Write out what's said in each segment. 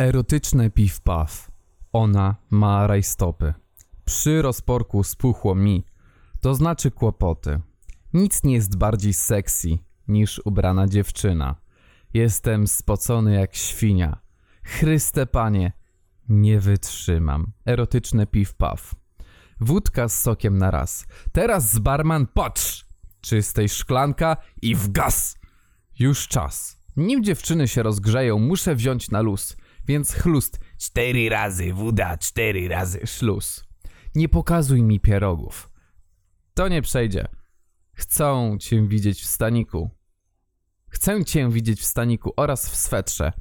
Erotyczne piw-paw. Ona ma rajstopy. Przy rozporku spuchło mi. To znaczy kłopoty. Nic nie jest bardziej sexy niż ubrana dziewczyna. Jestem spocony jak świnia. Chryste panie, nie wytrzymam. Erotyczne piw-paw. Wódka z sokiem na raz. Teraz barman patrz! Czystej szklanka i w gaz! Już czas. Nim dziewczyny się rozgrzeją, muszę wziąć na luz. Więc chlust. Cztery razy woda, cztery razy szluz. Nie pokazuj mi pierogów. To nie przejdzie. Chcą cię widzieć w staniku. Chcę cię widzieć w staniku oraz w swetrze.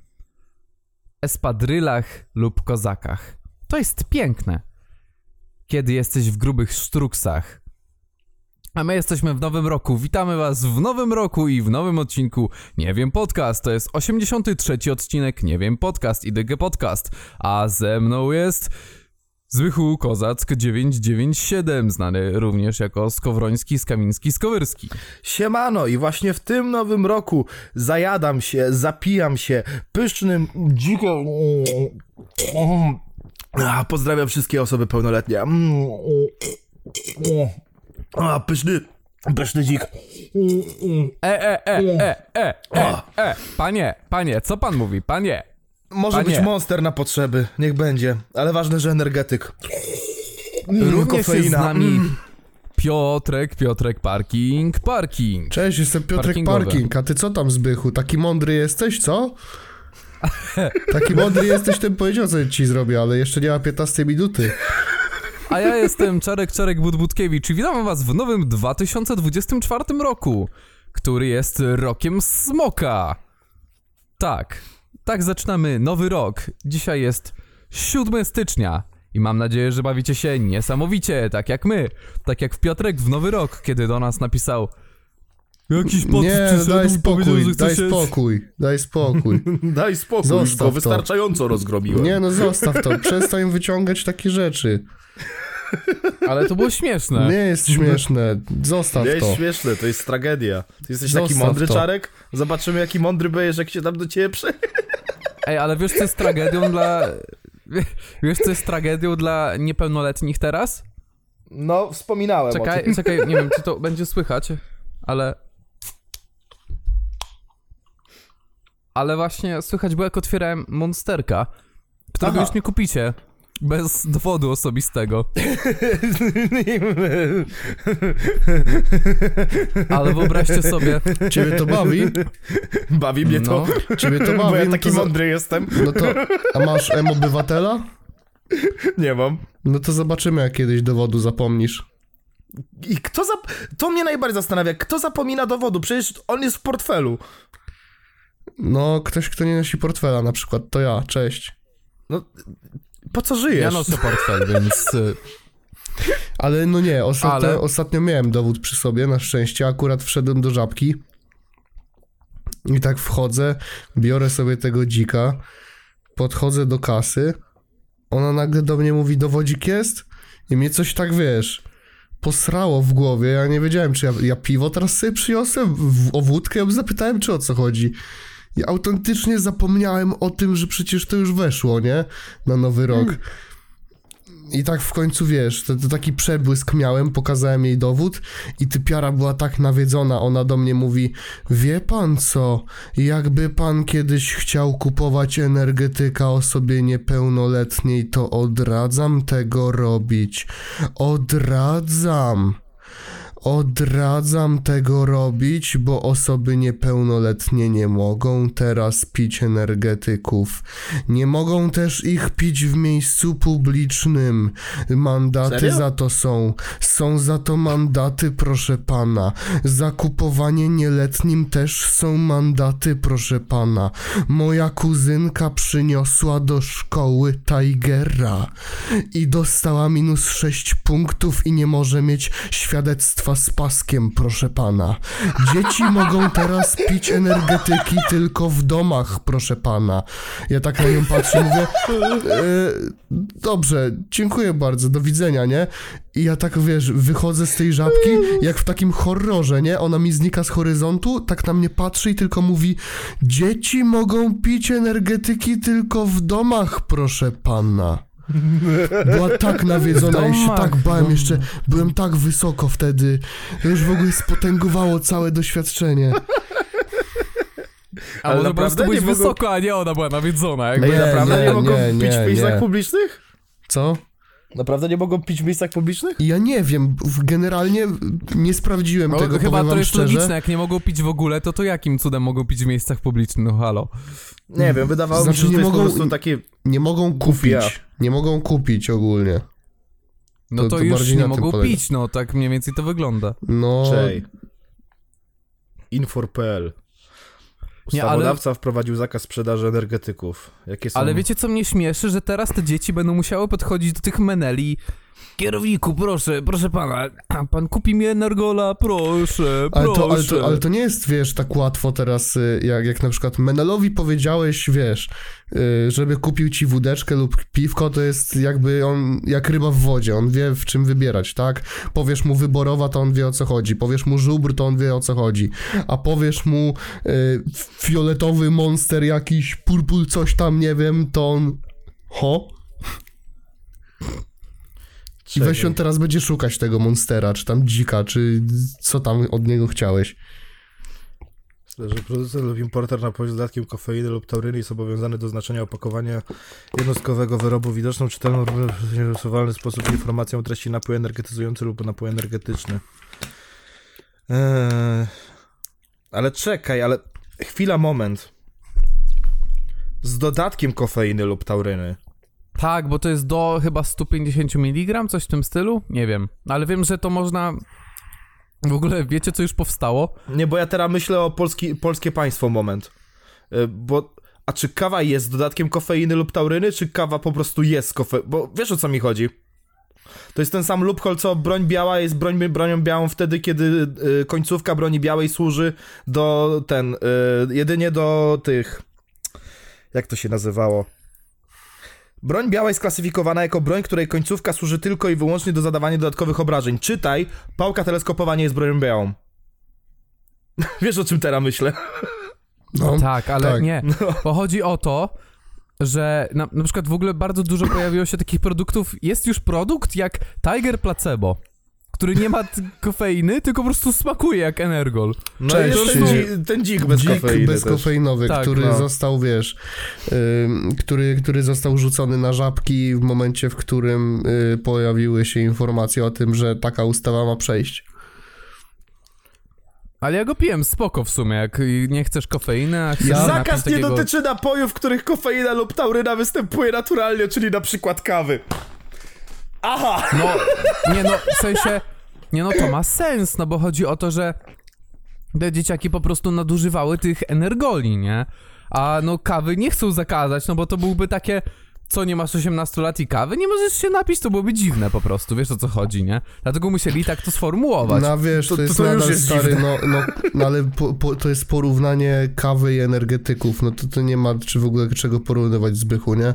Espadrylach lub kozakach. To jest piękne. Kiedy jesteś w grubych sztruksach. A my jesteśmy w nowym roku. Witamy Was w nowym roku i w nowym odcinku Nie wiem Podcast. To jest 83 odcinek Nie wiem Podcast i DG Podcast. A ze mną jest Zwychu Kozack 997, znany również jako Skowroński, Skamiński, Skowyrski. Siemano i właśnie w tym nowym roku zajadam się, zapijam się pysznym, dzikiem... A, Pozdrawiam wszystkie osoby pełnoletnie. A, pyszny, pyszny dzik. E, e, e, e, e, e, e, panie, panie, co pan mówi, panie? Może Panie. być monster na potrzeby, niech będzie, ale ważne, że energetyk. Mm, Również jest z nami Mm. Piotrek, Piotrek Parking, Parking. Cześć, jestem Piotrek. Parking, a ty co tam Zbychu? Taki mądry jesteś, co? Taki mądry jesteś, ten powiedział, co ci zrobię, ale jeszcze nie ma 15 minuty. A ja jestem Czarek Czarek Budbudkiewicz i witam was w nowym 2024 roku, który jest rokiem smoka. Tak, tak zaczynamy nowy rok. Dzisiaj jest 7 stycznia i mam nadzieję, że bawicie się niesamowicie, tak jak my. Tak jak Piotrek w nowy rok, kiedy do nas napisał Jakiś pot Nie, daj spokój, że daj się... spokój, daj spokój. Daj spokój, Zostaw już go to. wystarczająco rozgromiłem. Nie no, zostaw to, przestań wyciągać takie rzeczy. Ale to było śmieszne. Nie jest śmieszne, zostaw Nie jest to. śmieszne, to jest tragedia. Ty jesteś taki Zostaw mądry, to. Czarek? Zobaczymy, jaki mądry będziesz, jak się tam do ciebie prze... Ej, ale wiesz co jest tragedią dla... Wiesz co jest tragedią dla niepełnoletnich teraz? No, wspominałem o Czekaj, tym. czekaj, nie wiem, czy to będzie słychać, ale... Ale właśnie słychać było, jak otwierałem Monsterka, którego Aha. już nie kupicie. Bez dowodu osobistego. Ale wyobraźcie sobie, Ciebie to bawi? Bawi mnie to, no, Ciebie to bo bawi? ja no taki to za- mądry jestem. No to, a masz M-Obywatela? Nie mam. No to zobaczymy, jak kiedyś dowodu zapomnisz. I kto zap... To mnie najbardziej zastanawia, kto zapomina dowodu? Przecież on jest w portfelu. No, ktoś, kto nie nosi portfela na przykład, to ja, cześć. No, po co żyjesz? ja noszę portfel, więc... y, Ale no nie, ostatnio, Ale- ostatnio miałem dowód przy sobie, na szczęście, akurat wszedłem do żabki i tak wchodzę, biorę sobie tego dzika, podchodzę do kasy, ona nagle do mnie mówi, dowodzik jest? I mnie coś tak, wiesz, posrało w głowie, ja nie wiedziałem, czy ja, ja piwo teraz sobie przyniosłem, w, o wódkę, zapytałem, czy o co chodzi. I autentycznie zapomniałem o tym, że przecież to już weszło, nie? Na nowy rok. I tak w końcu wiesz, to, to taki przebłysk miałem, pokazałem jej dowód i typiara była tak nawiedzona, ona do mnie mówi, wie pan co, jakby pan kiedyś chciał kupować energetyka osobie niepełnoletniej, to odradzam tego robić. Odradzam. Odradzam tego robić, bo osoby niepełnoletnie nie mogą teraz pić energetyków. Nie mogą też ich pić w miejscu publicznym. Mandaty Serio? za to są. Są za to mandaty, proszę pana. Za kupowanie nieletnim też są mandaty, proszę pana. Moja kuzynka przyniosła do szkoły Tigera i dostała minus 6 punktów i nie może mieć świadectwa z paskiem, proszę pana. Dzieci mogą teraz pić energetyki tylko w domach, proszę pana. Ja tak na nią patrzę mówię, e, dobrze, dziękuję bardzo, do widzenia, nie? I ja tak, wiesz, wychodzę z tej żabki, jak w takim horrorze, nie? Ona mi znika z horyzontu, tak na mnie patrzy i tylko mówi, dzieci mogą pić energetyki tylko w domach, proszę pana. Była tak nawiedzona, ja się domach, tak bałem, jeszcze byłem tak wysoko wtedy. To już w ogóle spotęgowało całe doświadczenie. A Ale może po prostu naprawdę byłeś wysoko, a nie ona była nawiedzona. Jakby. Nie, naprawdę nie, nie, mogą nie, pić w nie, miejscach nie. publicznych? Co? Naprawdę nie mogą pić w miejscach publicznych? Ja nie wiem, generalnie nie sprawdziłem No, tego, chyba to jest szczerze. logiczne, jak nie mogą pić w ogóle, to to jakim cudem mogą pić w miejscach publicznych? No halo. Nie wiem, wydawało Znaczy, mi się, że nie to jest mogą- po prostu takie... Nie mogą Kupia. kupić. Nie mogą kupić ogólnie. No To- to, to już nie mogą polega. pić, no tak mniej więcej to wygląda. No, Czej. Infor.pl Nie, ale- Ustawodawca wprowadził zakaz sprzedaży energetyków. Jakie są... Ale wiecie co mnie śmieszy, że teraz te dzieci będą musiały podchodzić do tych meneli. Kierowniku, proszę, proszę pana, pan kupi mi energola, proszę, ale proszę. to, ale, to, ale to nie jest, wiesz, tak łatwo teraz, y, jak, jak na przykład Menelowi powiedziałeś, wiesz, y, żeby kupił ci wódeczkę lub piwko, to jest jakby on, jak ryba w wodzie, on wie w czym wybierać, tak? Powiesz mu wyborowa, to on wie o co chodzi, powiesz mu żubr, to on wie o co chodzi, a powiesz mu y, fioletowy monster jakiś, purpul coś tam, nie wiem, to on... Ho? I weź on teraz będzie szukać tego monstera, czy tam dzika, czy co tam od niego chciałeś. że producent lub importer napoju z dodatkiem kofeiny lub tauryny jest obowiązany do znaczenia opakowania jednostkowego wyrobu widoczną, czytelną, w sposób informacją o treści napój energetyzujący lub napój energetyczny. Eee, ale czekaj, ale chwila, moment. Z dodatkiem kofeiny lub tauryny. Tak, bo to jest do chyba 150 mg, coś w tym stylu? Nie wiem, ale wiem, że to można... W ogóle wiecie, co już powstało? Nie, bo ja teraz myślę o polski, polskie państwo moment. E, Bo, a czy kawa jest dodatkiem kofeiny lub tauryny, czy kawa po prostu jest z kofe... Bo wiesz o co mi chodzi? To jest ten sam loophole, co broń biała jest broń, bronią białą wtedy, kiedy y, końcówka broni białej służy do ten, y, jedynie do tych, jak to się nazywało? Broń biała jest klasyfikowana jako broń, której końcówka służy tylko i wyłącznie do zadawania dodatkowych obrażeń. Czytaj, pałka teleskopowa nie jest bronią białą. Wiesz o czym teraz myślę? No, tak, ale tak. nie. Bo chodzi o to, że na, na przykład w ogóle bardzo dużo pojawiło się takich produktów. Jest już produkt jak Tiger Placebo, który nie ma kofeiny, tylko po prostu smakuje jak Energol. No Cześć, jest ten, Dzik. dzi- ten dzik bez Dzik kofeiny bezkofeinowy, Tak, który no. został, wiesz, ym, który, który został rzucony na żabki w momencie, w którym y, pojawiły się informacje o tym, że taka ustawa ma przejść. Ale ja go piłem spoko w sumie, jak y, nie chcesz kofeiny, a chcesz Ja- Zakaz nie takiego... dotyczy napojów, w których kofeina lub tauryna występuje naturalnie, czyli na przykład kawy. Aha! No, nie no, w sensie, nie no, to ma sens, no bo chodzi o to, że te dzieciaki po prostu nadużywały tych energoli, nie? A no kawy nie chcą zakazać, no bo to byłby takie, co nie masz 18 lat i kawy, nie możesz się napić, to byłoby dziwne po prostu, wiesz o co chodzi, nie? Dlatego musieli tak to sformułować. No wiesz, to, To- to- jest to nadal jest stary, no, no, no ale po, po, to jest porównanie kawy i energetyków, no to, to nie ma czy w ogóle czego porównywać Zbychu, nie?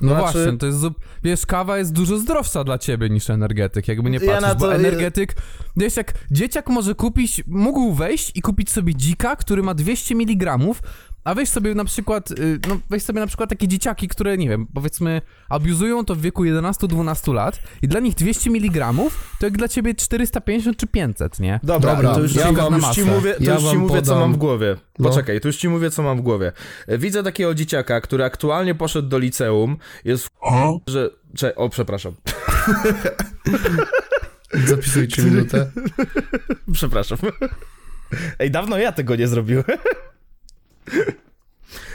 No Znaczy- właśnie, to jest, wiesz, kawa jest dużo zdrowsza dla ciebie niż energetyk, jakby nie Ja patrzeć, na bo to- energetyk, wiesz, jak dzieciak może kupić, mógł wejść i kupić sobie dzika, który ma 200 mg, a weź sobie na przykład, y, no weź sobie na przykład takie dzieciaki, które, nie wiem, powiedzmy, abuzują to w wieku 11-12 lat i dla nich 200 mg to jak dla ciebie 450 czy 500, nie? Dobra, Dobra, to już, ja ci, wam- już ci mówię, to ja już ci mówię co mam w głowie. No. Poczekaj, to już ci mówię, co mam w głowie. E, Widzę takiego dzieciaka, który aktualnie poszedł do liceum, jest w... że... Cze... O, przepraszam. Zapisujcie minutę. Przepraszam. Ej, dawno ja tego nie zrobiłem.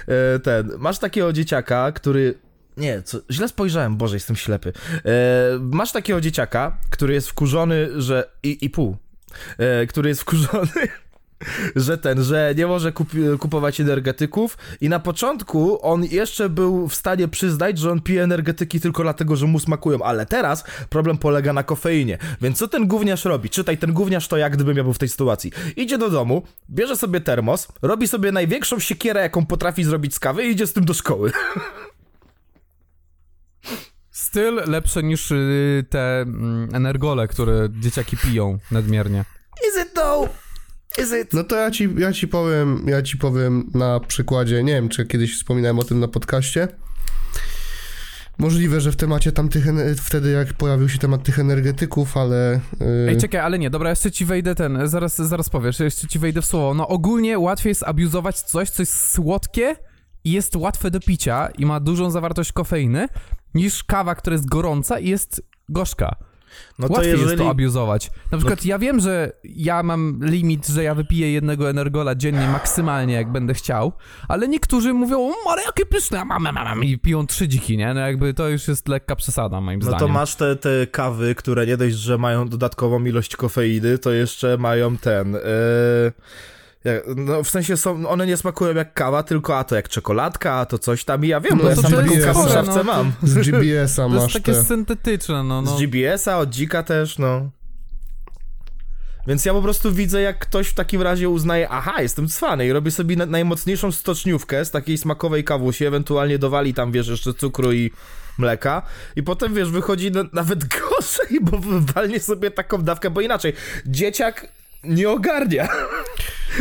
E, Ten, masz takiego dzieciaka, który. Nie, co, źle spojrzałem, Boże, jestem ślepy. E, masz takiego dzieciaka, który jest wkurzony, że. I, i pół. E, który jest wkurzony, że ten, że nie może kup kupować energetyków i na początku on jeszcze był w stanie przyznać, że on pije energetyki tylko dlatego, że mu smakują, ale teraz problem polega na kofeinie. Więc co ten gówniarz robi? Czytaj, ten gówniarz to jak gdybym ja był w tej sytuacji. Idzie do domu, bierze sobie termos, robi sobie największą siekierę, jaką potrafi zrobić z kawy i idzie z tym do szkoły. Styl lepszy niż y, te mm, energole, które dzieciaki piją nadmiernie. Is it though? Is it? No to ja ci, ja ci powiem, ja ci powiem na przykładzie, nie wiem, czy kiedyś wspominałem o tym na podcaście. Możliwe, że w temacie tamtych, wtedy jak pojawił się temat tych energetyków, ale... Yy, Ej, czekaj, ale nie, dobra, jeszcze ci wejdę ten, zaraz, zaraz powiesz, jeszcze ci wejdę w słowo. No ogólnie łatwiej jest abuzować coś, co jest słodkie i jest łatwe do picia i ma dużą zawartość kofeiny, niż kawa, która jest gorąca i jest gorzka. No to Łatwiej jeżeli... jest to abuzować. Na przykład ja wiem, że ja mam limit, że ja wypiję jednego energola dziennie maksymalnie, jak będę chciał, ale niektórzy mówią, "O, ale jakie pyszne, mam, mam, mam, i piją trzy dziki, nie? No jakby to już jest lekka przesada, moim No zdaniem. to masz te, te kawy, które nie dość, że mają dodatkową ilość kofeiny, to jeszcze mają ten. Yy, no w sensie są, one nie smakują jak kawa, tylko a to jak czekoladka, a to coś tam i ja wiem, No bo ja to sam to taką kawę w szafce no to- mam. z GBS-a To masz jest takie te... syntetyczne, no, no. Z GBS-a, od dzika też, no. Więc ja po prostu widzę, jak ktoś w takim razie uznaje, aha, jestem cwany i robi sobie na, najmocniejszą stoczniówkę z takiej smakowej kawusi, ewentualnie dowali tam, wiesz, jeszcze cukru i mleka i potem, wiesz, wychodzi na, nawet gorzej, bo walnie sobie taką dawkę, bo inaczej, dzieciak nie ogarnia,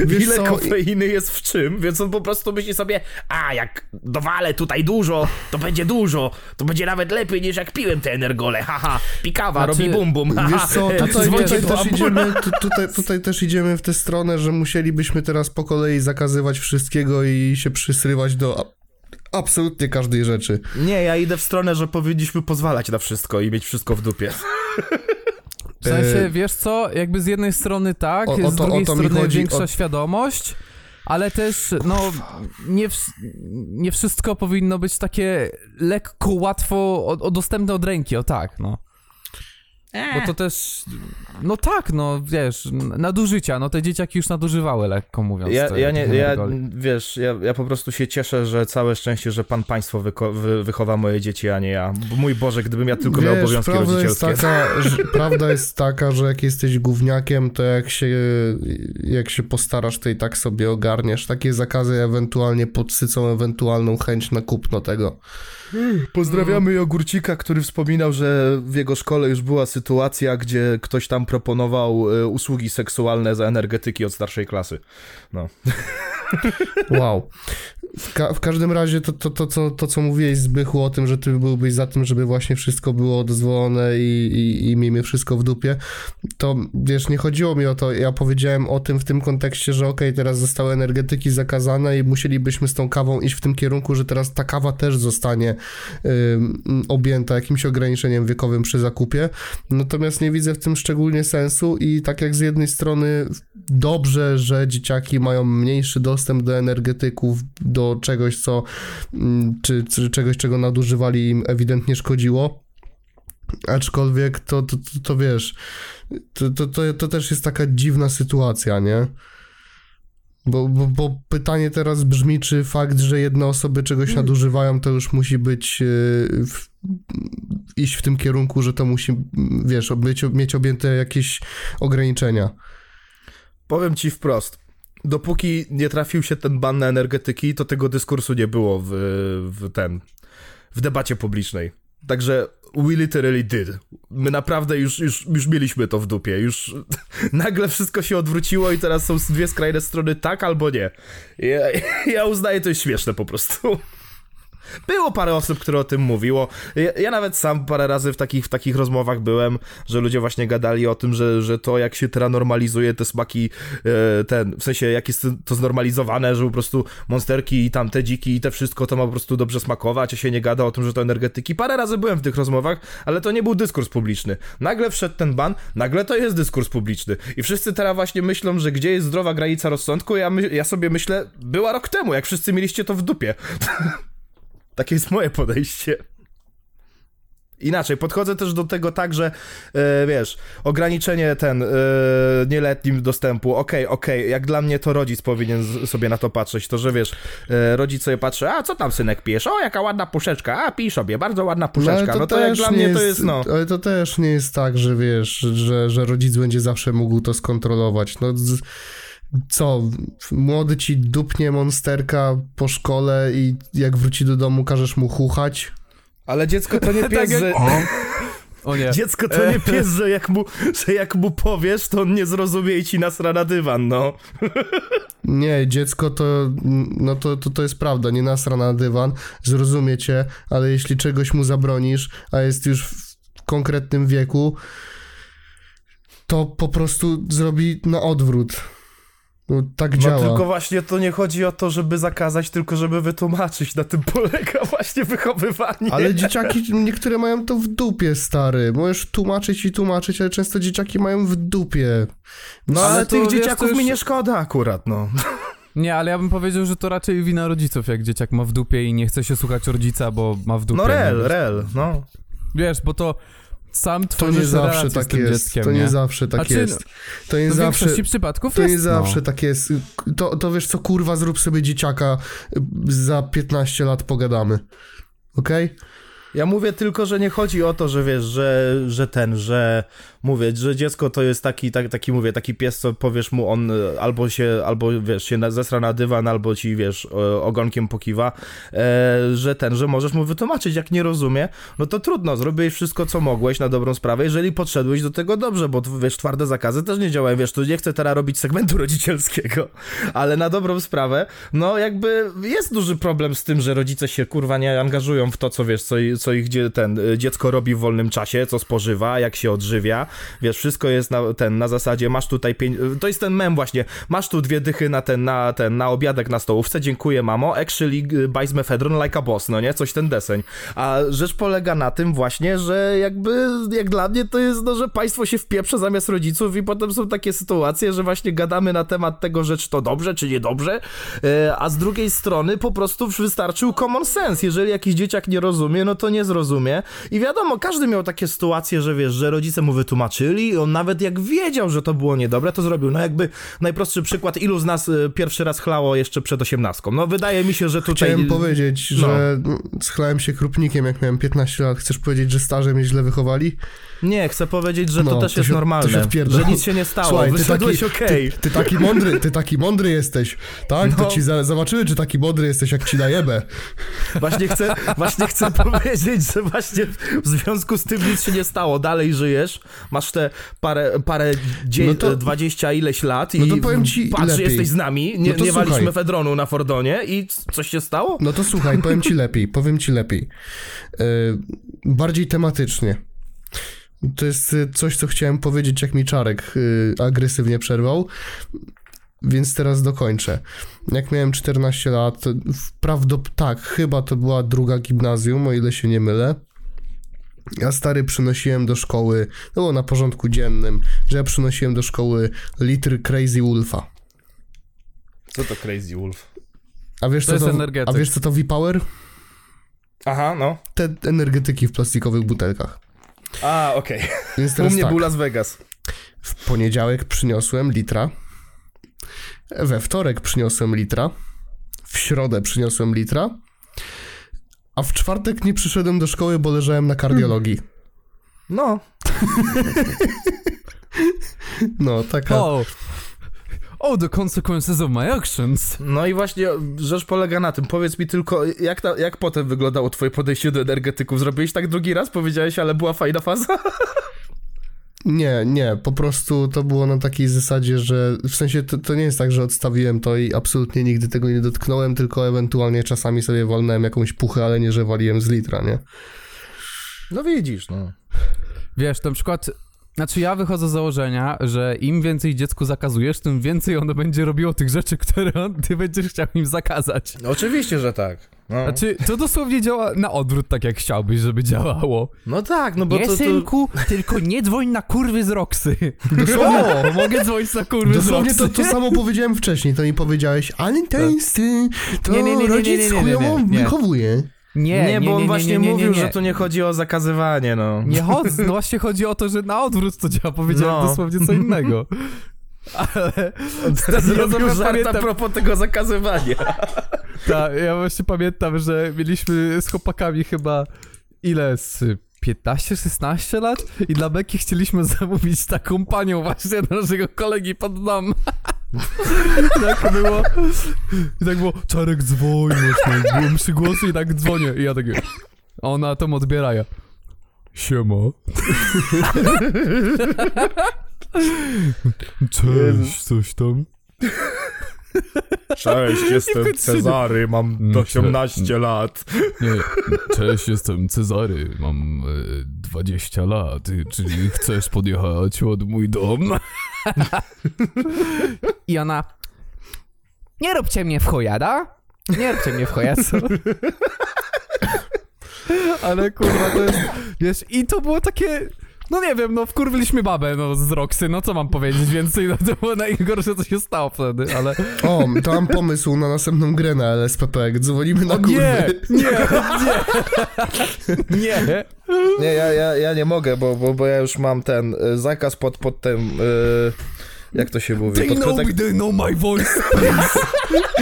Wiesz ile co, kofeiny jest w czym, więc on po prostu myśli sobie, a jak dowalę tutaj dużo, to będzie dużo, to będzie nawet lepiej niż jak piłem te energole, haha, pikawa, Znaczy, robi bum bum, haha, Wiesz co, tutaj, tutaj, też idziemy, tu, tutaj, tutaj też idziemy w tę stronę, że musielibyśmy teraz po kolei zakazywać wszystkiego i się przysrywać do absolutnie każdej rzeczy. Nie, ja idę w stronę, że powinniśmy pozwalać na wszystko i mieć wszystko w dupie. W sensie, E, wiesz co, jakby z jednej strony tak, O- o z to- drugiej o to mi strony większa świadomość, ale też, no, nie, wsz- nie wszystko powinno być takie lekko, łatwo, o, o dostępne od ręki, o tak, no. Bo to też, no tak, no, wiesz, nadużycia, no te dzieciaki już nadużywały, lekko mówiąc. Ja, ja nie, ja, wiesz, ja, ja po prostu się cieszę, że całe szczęście, że pan państwo wyko- wy, wychowa moje dzieci, a nie ja. Bo Mój Boże, gdybym ja tylko miał Wiesz, obowiązki prawda jest, rodzicielskie. taka, że, prawda jest taka, że jak jesteś gówniakiem, to jak się, jak się postarasz, to i tak sobie ogarniesz. Takie zakazy ewentualnie podsycą ewentualną chęć na kupno tego. Pozdrawiamy Jogurcika, który wspominał, że w jego szkole już była sytuacja, gdzie ktoś tam proponował e, usługi seksualne za energetyki od starszej klasy. No. Wow. W, ka- w każdym razie to, to, to, co, to, co mówiłeś Zbychu o tym, że ty byłbyś za tym, żeby właśnie wszystko było dozwolone i, i, i miejmy wszystko w dupie, to wiesz, nie chodziło mi o to, ja powiedziałem o tym w tym kontekście, że okej, teraz zostały energetyki zakazane i musielibyśmy z tą kawą iść w tym kierunku, że teraz ta kawa też zostanie objęta jakimś ograniczeniem wiekowym przy zakupie, natomiast nie widzę w tym szczególnie sensu i tak jak z jednej strony dobrze, że dzieciaki mają mniejszy dostęp do energetyków, do czegoś, co, mm, czy, czy czegoś, czego nadużywali im ewidentnie szkodziło. Aczkolwiek to, to, to, to wiesz, to, to, to, to też jest taka dziwna sytuacja, nie? Bo, bo, bo pytanie teraz brzmi, czy fakt, że jedne osoby czegoś nadużywają, to już musi być, yy, w, iść w tym kierunku, że to musi, wiesz, mieć, mieć objęte jakieś ograniczenia. Powiem ci wprost. Dopóki nie trafił się ten ban na energetyki, to tego dyskursu nie było w, w ten, w debacie publicznej. Także we literally did. My naprawdę już, już, już mieliśmy to w dupie. Już nagle wszystko się odwróciło i teraz są dwie skrajne strony tak albo nie. Ja, ja uznaję to jest śmieszne po prostu. Było parę osób, które o tym mówiło. Ja, ja nawet sam parę razy w takich, w takich rozmowach byłem, że ludzie właśnie gadali o tym, że, że to jak się teraz normalizuje te smaki, e, ten, w sensie jak jest to znormalizowane, że po prostu monsterki i tam te dziki i te wszystko to ma po prostu dobrze smakować, a się nie gada o tym, że to energetyki. Parę razy byłem w tych rozmowach, ale to nie był dyskurs publiczny. Nagle wszedł ten ban, nagle to jest dyskurs publiczny. I wszyscy teraz właśnie myślą, że gdzie jest zdrowa granica rozsądku, ja, my, ja sobie myślę, była rok temu, jak wszyscy mieliście to w dupie. Takie jest moje podejście. Inaczej, podchodzę też do tego tak, że e, wiesz, ograniczenie ten e, nieletnim dostępu, okej, okej, jak dla mnie to rodzic powinien z, sobie na to patrzeć, to że wiesz, e, rodzic sobie patrzy, a co tam synek pijesz, o jaka ładna puszeczka, a pij sobie, bardzo ładna puszeczka, no to, jak też dla nie mnie to jest, no. Ale to też nie jest tak, że wiesz, że, że rodzic będzie zawsze mógł to skontrolować. No z, co, młody ci dupnie monsterka po szkole i jak wróci do domu każesz mu chuchać? Ale dziecko to nie pies, Tak jak- że... O nie. Dziecko to nie pies, że jak, mu, że jak mu powiesz, to on nie zrozumie i ci nasra na dywan, no. Nie, dziecko to, no to, to, to jest prawda, nie nasra na dywan, zrozumie cię, ale jeśli czegoś mu zabronisz, a jest już w konkretnym wieku, to po prostu zrobi na odwrót. No, tak No działa. tylko właśnie to nie chodzi o to, żeby zakazać, tylko żeby wytłumaczyć. Na tym polega właśnie wychowywanie. Ale dzieciaki, niektóre mają to w dupie, stary. Możesz tłumaczyć i tłumaczyć, ale często dzieciaki mają w dupie. No Ale ale, tych wiesz, dzieciaków już- mi nie szkoda akurat, no. Nie, ale ja bym powiedział, że to raczej wina rodziców, jak dzieciak ma w dupie i nie chce się słuchać rodzica, bo ma w dupie. No rel, rel, no. Wiesz, bo to sam To nie zawsze tak jest. dzieckiem, to nie, nie? zawsze tak Znaczy, jest. To nie No w zawsze. większości przypadków To jest, nie zawsze no. tak jest. To, to wiesz co, kurwa, zrób sobie dzieciaka, za 15 lat pogadamy. Okej? Ja mówię tylko, że nie chodzi o to, że wiesz, że, że ten, że mówię, że dziecko to jest taki, tak, taki mówię, taki pies, co powiesz mu, on e, albo się, albo wiesz, się zesra na dywan, albo ci, wiesz, ogonkiem pokiwa, e, że ten, że możesz mu wytłumaczyć, jak nie rozumie, no to trudno, zrobiłeś wszystko, co mogłeś na dobrą sprawę, jeżeli podszedłeś do tego dobrze, bo wiesz, twarde zakazy też nie działają, wiesz, tu nie chcę teraz robić segmentu rodzicielskiego, ale na dobrą sprawę, no jakby jest duży problem z tym, że rodzice się kurwa nie angażują w to, co wiesz, co, co ich ten, y, dziecko robi w wolnym czasie, co spożywa, jak się odżywia, wiesz, wszystko jest na, ten, na zasadzie, masz tutaj pięć, to jest ten mem właśnie, masz tu dwie dychy na ten, na ten, na obiadek na stołówce, dziękuję mamo, actually y, buys mefedron like a boss, no nie, coś ten deseń, a rzecz polega na tym właśnie, że jakby, jak dla mnie to jest, no, że państwo się wpieprza zamiast rodziców i potem są takie sytuacje, że właśnie gadamy na temat tego, że czy to dobrze, czy niedobrze, e, a z drugiej strony po prostu wystarczył common sense, jeżeli jakiś dzieciak nie rozumie, no to nie zrozumie. I wiadomo, każdy miał takie sytuacje, że wiesz, że rodzice mu wytłumaczyli i on nawet jak wiedział, że to było niedobre, to zrobił, no jakby najprostszy przykład, ilu z nas e, pierwszy raz chlało jeszcze przed osiemnastką, no wydaje mi się, że tutaj... Chciałem powiedzieć, no. że schlałem się krupnikiem, jak miałem 15 lat. Chcesz powiedzieć, że starzy mnie źle wychowali? Nie, chcę powiedzieć, że No, to też to jest się- to normalne, że nic się nie stało, Słuchaj, ty wyszedłeś taki- okej. Ty, ty taki mądry, ty taki mądry jesteś, tak? To No. ci za, zobaczymy, czy taki mądry jesteś, jak ci najebę. Właśnie chcę, właśnie chcę powiedzieć, że właśnie w związku z tym nic się nie stało. Dalej żyjesz, masz te parę, parę dzie- No to- 20 ileś lat i No to powiem ci patrz, lepiej. jesteś z nami, nie, No to nie waliśmy fedronu na Fordonie i coś się stało? No to słuchaj, powiem ci lepiej, powiem ci lepiej. Yy, bardziej tematycznie. To jest y, coś, co chciałem powiedzieć, jak mi Czarek y, agresywnie przerwał. Więc teraz dokończę. Jak miałem 14 lat, prawdopodobnie tak, chyba to była druga gimnazjum, o ile się nie mylę. Ja stary przynosiłem do szkoły, no było na porządku dziennym, że ja przynosiłem do szkoły litr Crazy Wolfa. Co to Crazy Wolf? A wiesz To co jest to, energetyk. a wiesz co to V-Power? Aha, no. Te energetyki w plastikowych butelkach. A, okej. Więc U mnie tak, był Las Vegas. w poniedziałek przyniosłem litra, we wtorek przyniosłem litra, w środę przyniosłem litra, a w czwartek nie przyszedłem do szkoły, bo leżałem na kardiologii. No. No, taka... Oh. Oh, the consequences of my actions. No i właśnie rzecz polega na tym. Powiedz mi tylko, jak, ta, jak potem wyglądało twoje podejście do energetyków? Zrobiłeś tak drugi raz? Powiedziałeś, ale była fajna faza? Nie, nie, po prostu to było na takiej zasadzie, że w sensie to, to nie jest tak, że odstawiłem to i absolutnie nigdy tego nie dotknąłem, tylko ewentualnie czasami sobie walnąłem jakąś puchę, ale nie, że waliłem z litra, nie? No widzisz, no. Wiesz, na przykład, znaczy ja wychodzę z założenia, że im więcej dziecku zakazujesz, tym więcej ono będzie robiło tych rzeczy, które ty będziesz chciał im zakazać. Oczywiście, że tak. No, Znaczy, to dosłownie działa na odwrót, tak jak chciałbyś, żeby działało. no tak, no bo nie, to, to... synku, tylko nie dzwoń na kurwy z Roxy. O, mogę dzwonić na kurwy Dosłownie z to, Roxy. to samo powiedziałem wcześniej, to mi powiedziałeś, ale to jest, y, to Nie, nie, nie, nie, nie, rodzic nie, nie, nie, nie, nie. bo on właśnie nie, nie, mówił, że tu nie chodzi o zakazywanie, no. Nie chodzi, no właśnie chodzi o to, że na odwrót to działa, powiedziałem No. dosłownie co innego. Ale Zrobił żart a pamiętam, propos tego zakazywania. ta, ja właśnie pamiętam, że mieliśmy z chłopakami chyba ile z 15-16 lat i dla Beki chcieliśmy zamówić taką panią właśnie naszego kolegi pod dom. Tak było. I tak było, Czarek dzwoń. Byłem przy głosu i tak dzwonię. I ja takie, a ona to odbiera, ja. Siema. Cześć, coś tam. Cześć, jestem końcu- Cezary, mam Mm, 18 lat. Nie, cześć, jestem Cezary, mam e, 20 lat. Czy chcesz podjechać od mój dom? I ona. Nie róbcie mnie w chojada. Nie róbcie mnie w chojacu. Ale kurwa, to jest. Wiesz, i to było takie. No nie wiem, no wkurwiliśmy babę, no z Roxy, no co mam powiedzieć więcej, no to było najgorsze, co się stało wtedy, ale... O, to mam pomysł na następną grę na LSPP, jak dzwonimy na O kurwy. nie, nie, nie, nie. Nie, ja, ja, ja nie mogę, bo, bo, bo ja już mam ten y, zakaz pod, pod tym... Y, jak to się mówi? They Pod know me, they know my voice.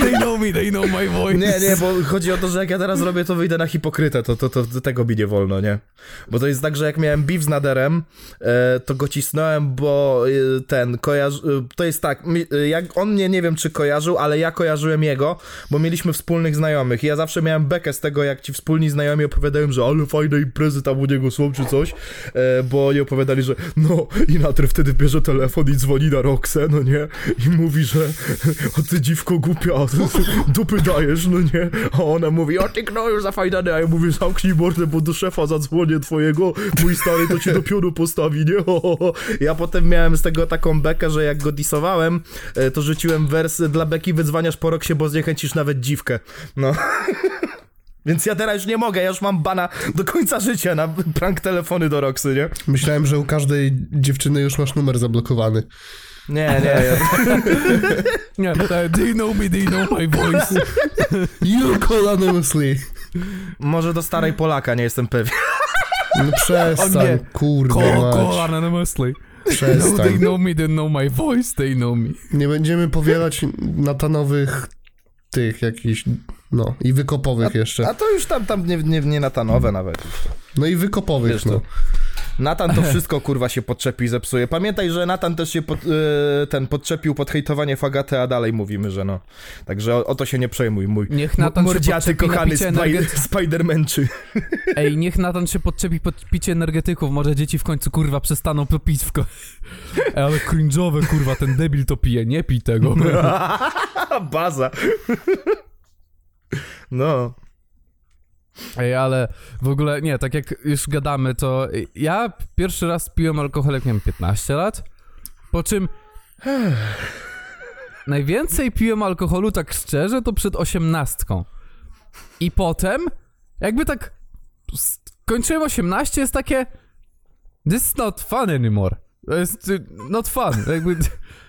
They know me, they know my voice. Nie, nie, bo chodzi o to, że jak ja teraz robię, to wyjdę na hipokrytę, to, to, to, to tego mi nie wolno, nie? Bo to jest tak, że jak miałem beef z Naderem, e, to go cisnąłem, bo e, ten kojarzy... E, to jest tak, jak on mnie nie wiem, czy kojarzył, ale ja kojarzyłem jego, bo mieliśmy wspólnych znajomych i ja zawsze miałem bekę z tego, jak ci wspólni znajomi opowiadają, że ale fajne imprezy tam u niego są, czy coś, bo oni opowiadali, że no, i Nader wtedy bierze telefon i dzwoni na Roxę, no nie? I mówi, że o ty dziwko głupia, dupy dajesz, no nie? A ona mówi, o ty gnoju zafajnany, a ja mówię, zamknij mordę, bo do szefa zadzwonię twojego, mój stary to cię do pionu postawi, nie? Ho, ho, ho. Ja potem miałem z tego taką bekę, że jak go disowałem, e, to rzuciłem wers dla beki, wydzwaniasz po roksie, bo zniechęcisz nawet dziwkę. No. Więc ja teraz już nie mogę, ja już mam bana do końca życia na prank telefony do Roxy, nie? Myślałem, że u każdej dziewczyny już masz numer zablokowany. Nie, nie, ja... Nie, tak, they know me, they know my voice. You call anonymously. może do starej Polaka, nie jestem pewien. No przestań, nie. kurde Call, call anonymously. No, they Przestań. know me, they know my voice, they know me. Nie będziemy powielać natanowych tych jakichś, no i wykopowych jeszcze. A to już tam, tam nie, nie, nie natanowe nawet. No i wykopowych, Wiesz no. to. Natan to wszystko kurwa się podczepi i zepsuje. Pamiętaj, że Natan też się pod, e, ten podczepił pod hejtowanie Fagaty, a dalej mówimy, że no. Także o, o to się nie przejmuj, mój Niech Natan mordziaty kochany spaj, energety- Spider-Manczy. Ej, niech Natan się podczepi pod picie energetyków, może dzieci w końcu kurwa przestaną to pić w ko... Ej, ale cringe'owe kurwa, ten debil to pije, nie pij tego. Baza. No. Ej, ale w ogóle nie, tak jak już gadamy, to ja pierwszy raz piłem alkohol jak miałem 15 lat, po czym najwięcej piłem alkoholu tak szczerze to przed osiemnastką. I potem jakby tak skończyłem 18 jest takie this is not fun anymore. To jest y, not fun. Jakby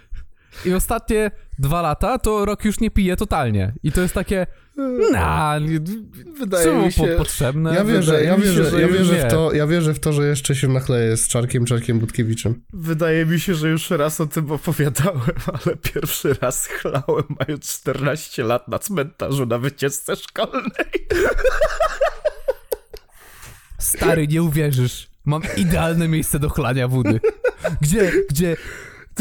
i ostatnie dwa lata to rok już nie piję totalnie. I to jest takie na, Wydaje Czemu mi się... po, potrzebne? Ja wierzę, wydaje ja mi się, wierzę, że ja wierzę w to, ja wierzę w to, że jeszcze się nachleję z Czarkiem, Czarkiem Budkiewiczem. Wydaje mi się, że już raz o tym opowiadałem, ale pierwszy raz chlałem mając 14 lat na cmentarzu na wycieczce szkolnej. Stary, nie uwierzysz. Mam idealne miejsce do chlania wody. Gdzie, gdzie?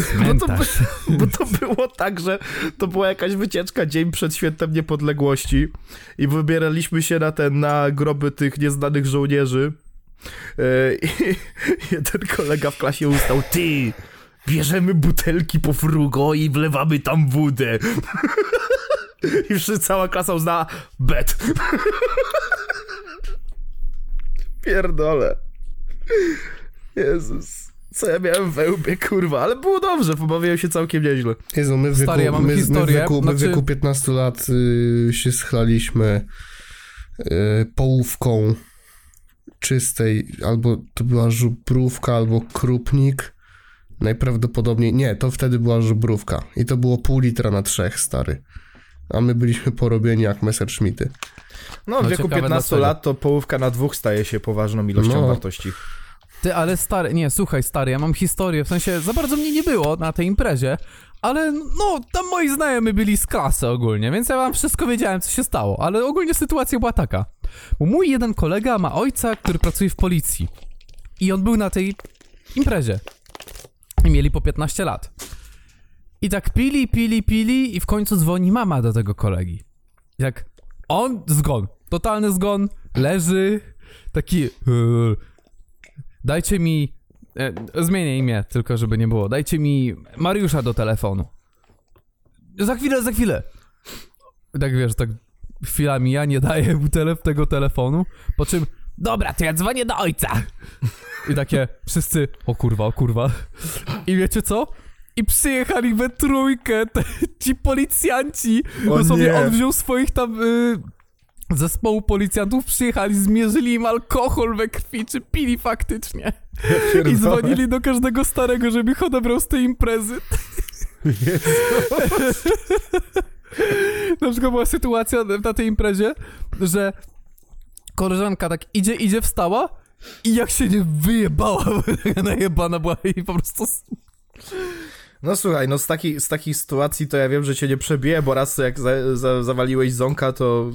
Cmentarz. Bo to było tak, że to była jakaś wycieczka dzień przed świętem niepodległości i wybieraliśmy się na ten, na groby tych nieznanych żołnierzy. E, I jeden kolega w klasie ustał, ty, bierzemy butelki po frugo i wlewamy tam wódę. I wszyscy, cała klasa uznała, bet. Pierdole. Jezus. Co ja miałem we łbie, kurwa, ale było dobrze, pobawiłem się całkiem nieźle. Jezu, my w wieku, Stary, ja mam my, my w historię, wieku, my w znaczy- wieku 15 lat y, się schlaliśmy y, połówką czystej, albo to była żubrówka, albo krupnik. Najprawdopodobniej, nie, to wtedy była żubrówka i to było pół litra na trzech, stary. A my byliśmy porobieni jak Messerschmitty. No, w No, wieku ciekawe 15 dlaczego. lat to połówka na dwóch staje się poważną ilością No. wartości. Ty, ale stary, nie, słuchaj, stary, ja mam historię, w sensie za bardzo mnie nie było na tej imprezie, ale no, tam moi znajomi byli z klasy ogólnie, więc ja wam wszystko wiedziałem, co się stało, ale ogólnie sytuacja była taka. Bo mój jeden kolega ma ojca, który pracuje w policji i on był na tej imprezie. I mieli po 15 lat. I tak pili, pili, pili i w końcu dzwoni mama do tego kolegi. Jak on, zgon, totalny zgon, leży, taki... Yy, dajcie mi. E, zmienię imię, tylko żeby nie było. Dajcie mi Mariusza do telefonu. Za chwilę, za chwilę. Tak wiesz, tak chwila mija, nie daję mu tele, tego telefonu. Po czym, dobra, to ja dzwonię do ojca. I takie wszyscy, o kurwa, o kurwa. I wiecie co? I przyjechali we trójkę te, ci policjanci. O Dosłownie nie. on wziął swoich tam y, zespołu policjantów, przyjechali, zmierzyli im alkohol we krwi, czy pili faktycznie. I dzwonili do każdego starego, żeby ich odebrał z tej imprezy. Na przykład była sytuacja na tej imprezie, że koleżanka tak idzie, idzie, wstała i jak się nie wyjebała, bo taka najebana była i po prostu... No słuchaj, no z, taki, z takich sytuacji to ja wiem, że cię nie przebiję, bo raz jak za, za, zawaliłeś ząka, to...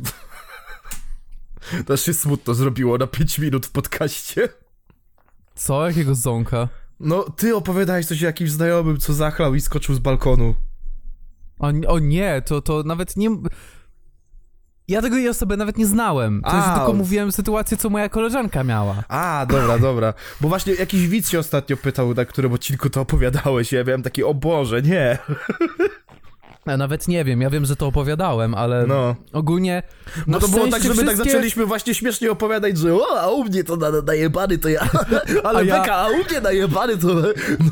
to się smutno zrobiło na 5 minut w podcaście. Co? Jakiego ząka? No, ty opowiadałeś coś o jakimś znajomym, co zachlał i skoczył z balkonu. O, o nie, to, to nawet nie... Ja tego jej osoby nawet nie znałem. To A. tylko mówiłem sytuację, co moja koleżanka miała. A, dobra, dobra. Bo właśnie jakiś widz się ostatnio pytał, na którym odcinku to opowiadałeś ja miałem taki, o Boże, nie. Ja nawet nie wiem, ja wiem, że to opowiadałem, ale No. ogólnie... No na to było tak, szczęście żeby tak wszystkie- zaczęliśmy właśnie śmiesznie opowiadać, że o, a u mnie to na, na, najebany to ja, ale A ja- beka, a u mnie najebany to,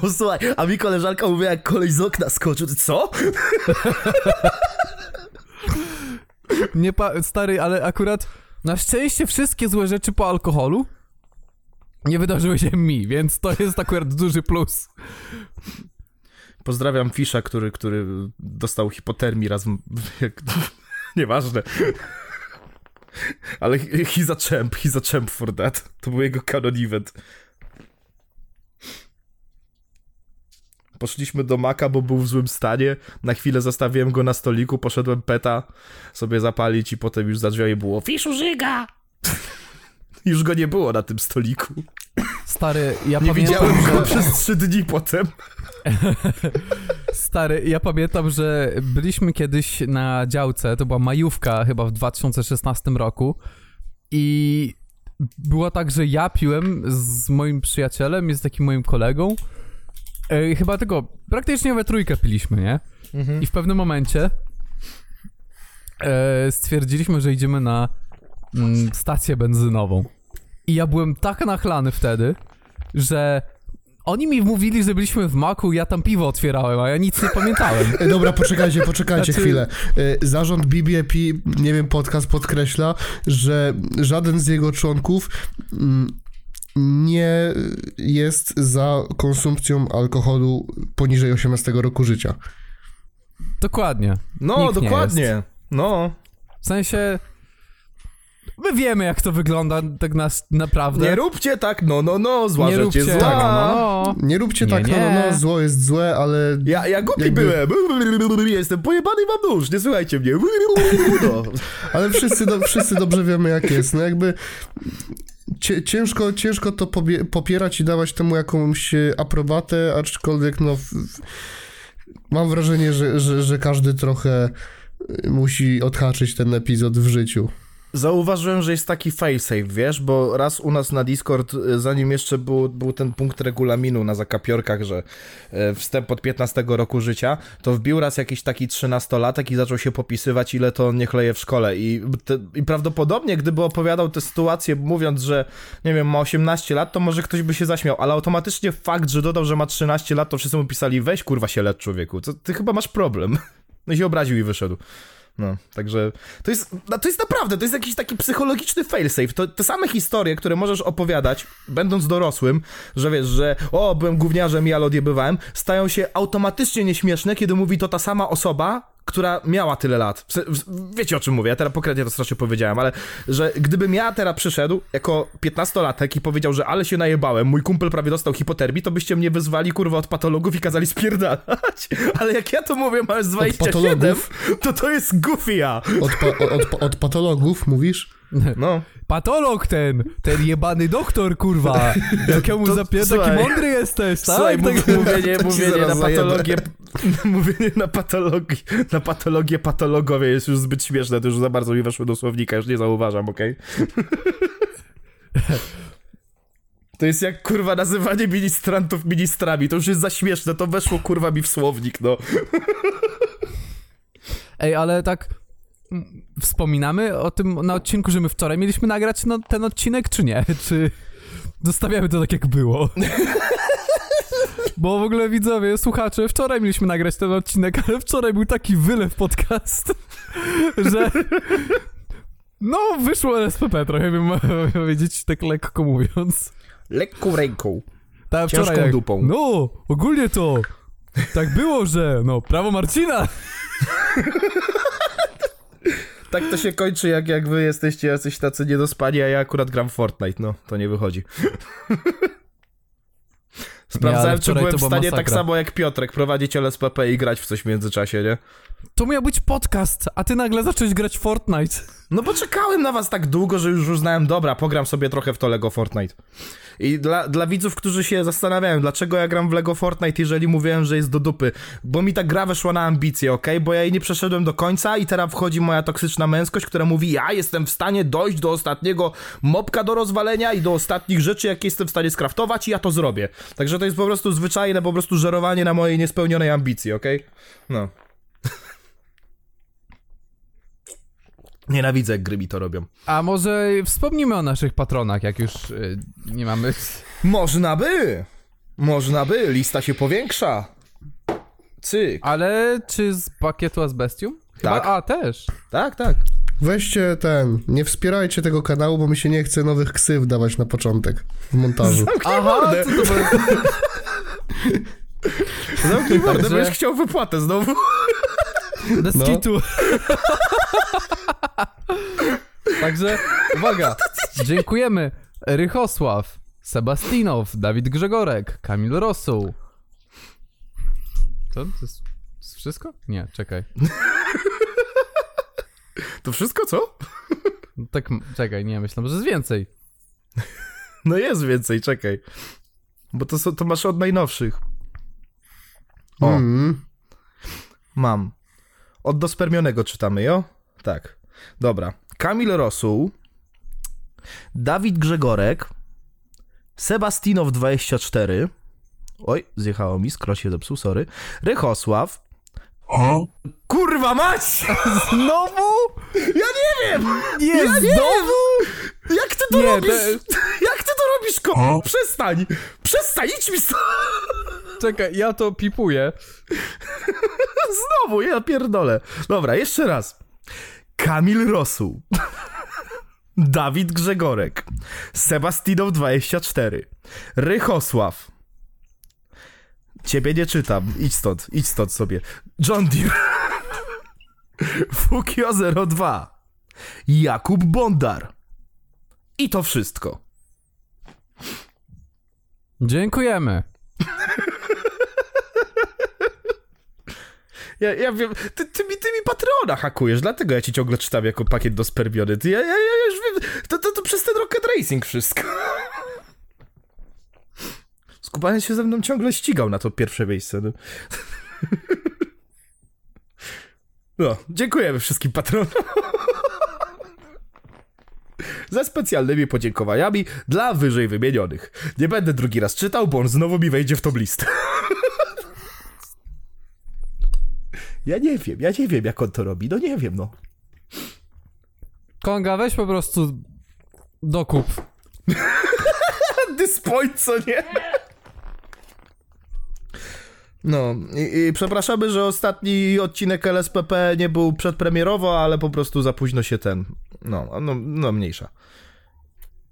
no słuchaj, a mi koleżanka mówi, jak koleś z okna skoczył, co? Nie pa... Stary, ale akurat na szczęście wszystkie złe rzeczy po alkoholu nie wydarzyły się mi, więc to jest akurat duży plus. Pozdrawiam Fisza, który, który dostał hipotermii raz, jak, nieważne. Ale he's a champ, he's a champ for that. To był jego canon event. Poszliśmy do Maka, bo był w złym stanie. Na chwilę zostawiłem go na stoliku, poszedłem peta sobie zapalić i potem już za drzwiami było Fiszu żyga! Już go nie było na tym stoliku. Stary, ja Nie pamiętam, widziałem go że... przez trzy dni potem. Stary, ja pamiętam, że byliśmy kiedyś na działce, to była majówka chyba w 2016 roku i było tak, że ja piłem z moim przyjacielem, jest takim moim kolegą, e, chyba tego, praktycznie we trójkę piliśmy, nie? I w pewnym momencie e, stwierdziliśmy, że idziemy na mm, stację benzynową. I ja byłem tak nachlany wtedy, że oni mi mówili, że byliśmy w Maku, ja tam piwo otwierałem, a ja nic nie pamiętałem. E, Dobra, poczekajcie, poczekajcie Znaczy- chwilę. E, Zarząd BBP, nie wiem, podcast podkreśla, że żaden z jego członków mm, nie jest za konsumpcją alkoholu poniżej 18 roku życia. Dokładnie. No, Nikt nie dokładnie. No. W sensie... My wiemy, jak to wygląda tak nas, naprawdę. Nie róbcie tak, no, no, no, zła Nie rzecz róbcie jest zła. no, no. Nie róbcie Nie, tak, no, no, nie. no, zło jest złe, ale Ja, ja głupi Jakby- byłem. Jestem pojebany i mam nóż, nie słuchajcie mnie. No. Ale wszyscy, do, wszyscy dobrze wiemy, jak jest. No jakby ciężko, ciężko to popierać i dawać temu jakąś e, aprobatę, aczkolwiek no... Mam wrażenie, że, że, że każdy trochę e, musi odhaczyć ten epizod w życiu. Zauważyłem, że jest taki failsafe, wiesz, bo raz u nas na Discord, y, zanim jeszcze był, był ten punkt regulaminu na zakapiorkach, że e, wstęp od 15 roku życia, to wbił raz jakiś taki 13-latek i zaczął się popisywać, ile to on nie chleje w szkole. I, te, I prawdopodobnie, gdyby opowiadał tę sytuację, mówiąc, że nie wiem, ma 18 lat, to może ktoś by się zaśmiał, ale automatycznie fakt, że dodał, że ma 13 lat, to wszyscy mu pisali, weź kurwa się lecz człowieku, co, ty chyba masz problem. No i się obraził i wyszedł. No, także to jest, no, to jest naprawdę, to jest jakiś taki psychologiczny failsafe. To te same historie, które możesz opowiadać, będąc dorosłym, że wiesz, że o, byłem gówniarzem i ale odjebywałem, stają się automatycznie nieśmieszne, kiedy mówi to ta sama osoba, która miała tyle lat, wiecie o czym mówię, ja teraz pokretnie to strasznie powiedziałem, ale że gdybym ja teraz przyszedł jako 15-latek i powiedział, że ale się najebałem, mój kumpel prawie dostał hipotermii, to byście mnie wyzwali kurwa od patologów i kazali spierdalać. Ale jak ja to mówię, mając 27, patologów? to to jest goofy ja. Od, pa, od, od patologów mówisz? No. Patolog ten, ten jebany doktor, kurwa. Jak ja mu To- zapier... taki słuchaj. mądry jesteś, tak? Słuchaj, tak? mów, mówienie, mówienie na patologię, mówienie na patologię, na patologię patologowie jest już zbyt śmieszne, to już za bardzo mi weszło do słownika, już nie zauważam, okej? To jest jak kurwa nazywanie ministrantów ministrami, to już jest za śmieszne, to weszło kurwa mi w słownik, no. Ej, ale tak wspominamy o tym na odcinku, że my wczoraj mieliśmy nagrać no, ten odcinek, czy nie? Czy zostawiamy to tak, jak było? Bo w ogóle widzowie, słuchacze, wczoraj mieliśmy nagrać ten odcinek, ale wczoraj był taki wylew podcast, że no wyszło LSPP trochę, bym powiedzieć tak lekko mówiąc. Lekką ręką. Ta Ciężką wczoraj jak, dupą. No, ogólnie to tak było, że no, prawo Marcina. Tak to się kończy, jak, jak wy jesteście jacyś tacy niedospani, a ja akurat gram w Fortnite, no, to nie wychodzi. Nie, Sprawdzałem, czy wczoraj byłem w stanie tak samo jak Piotrek prowadzić LSPP i grać w coś w międzyczasie, nie? To miał być podcast, a ty nagle zacząłeś grać Fortnite. No bo czekałem na was tak długo, że już uznałem, dobra, pogram sobie trochę w to Lego Fortnite. I dla, dla widzów, którzy się zastanawiają, dlaczego ja gram w Lego Fortnite, jeżeli mówiłem, że jest do dupy. Bo mi ta gra weszła na ambicje, ok? Bo ja jej nie przeszedłem do końca i teraz wchodzi moja toksyczna męskość, która mówi, ja jestem w stanie dojść do ostatniego mopka do rozwalenia i do ostatnich rzeczy, jakie jestem w stanie skraftować i ja to zrobię. Także to jest po prostu zwyczajne po prostu żerowanie na mojej niespełnionej ambicji, ok? No. Nienawidzę, jak gry mi to robią. A może wspomnimy o naszych patronach, jak już y, nie mamy... Można by! Można by, lista się powiększa. Cyk. Ale czy z pakietu Asbestium? Chyba, Tak. A, też. Tak, tak. Weźcie ten, nie wspierajcie tego kanału, bo mi się nie chce nowych ksyw dawać na początek w montażu. Zamknij Aha, mordę. co to było? Zamknij mordę, Także- będziesz chciał wypłatę znowu. Bez No. kitu. Także, uwaga, dziękujemy Rychosław, Sebastinow, Dawid Grzegorek, Kamil Rosuł. Co? To jest, to jest wszystko? Nie, czekaj. To wszystko, co? No Tak, czekaj, nie, myślę, że jest więcej. No jest więcej, czekaj. Bo to, są, to masz od najnowszych. O, Mm. mam. Od dospermionego czytamy, jo? Tak. Dobra. Kamil Rosuł, Dawid Grzegorek, Sebastinow 24. Oj, zjechało mi, skro się zepsuł, sorry. Rychosław. Kurwa mać! Znowu? Ja nie wiem! Nie, Ja nie znowu? Jak ty to Nie, robisz? to- Jak ty to robisz, ko? Przestań! Przestań, idź mi stąd! Czekaj, ja to pipuję. Znowu, ja pierdolę. Dobra, jeszcze raz. Kamil Rosuł. Dawid Grzegorek. Sebastinow 24. Rychosław. Ciebie nie czytam. Idź stąd, idź stąd sobie. John Deere. Fukio 02. Jakub Bondar. I to wszystko. Dziękujemy. Ja, ja wiem, ty, ty, mi, ty mi Patrona hakujesz, dlatego ja ci ciągle czytam jako pakiet do spermiony. Ty, ja, ja, ja już wiem, to, to, to przez ten Rocket Racing wszystko. Skupany się ze mną ciągle ścigał na to pierwsze miejsce. No, no dziękujemy wszystkim patronom. Ze specjalnymi podziękowaniami dla wyżej wymienionych. Nie będę drugi raz czytał, bo on znowu mi wejdzie w tą listę. Ja nie wiem, ja nie wiem, jak on to robi. No nie wiem, no. Konga, weź po prostu dokup. Dyspoint, co nie? No, i, i przepraszamy, że ostatni odcinek LSPP nie był przedpremierowo, ale po prostu za późno się ten. No, no, no mniejsza.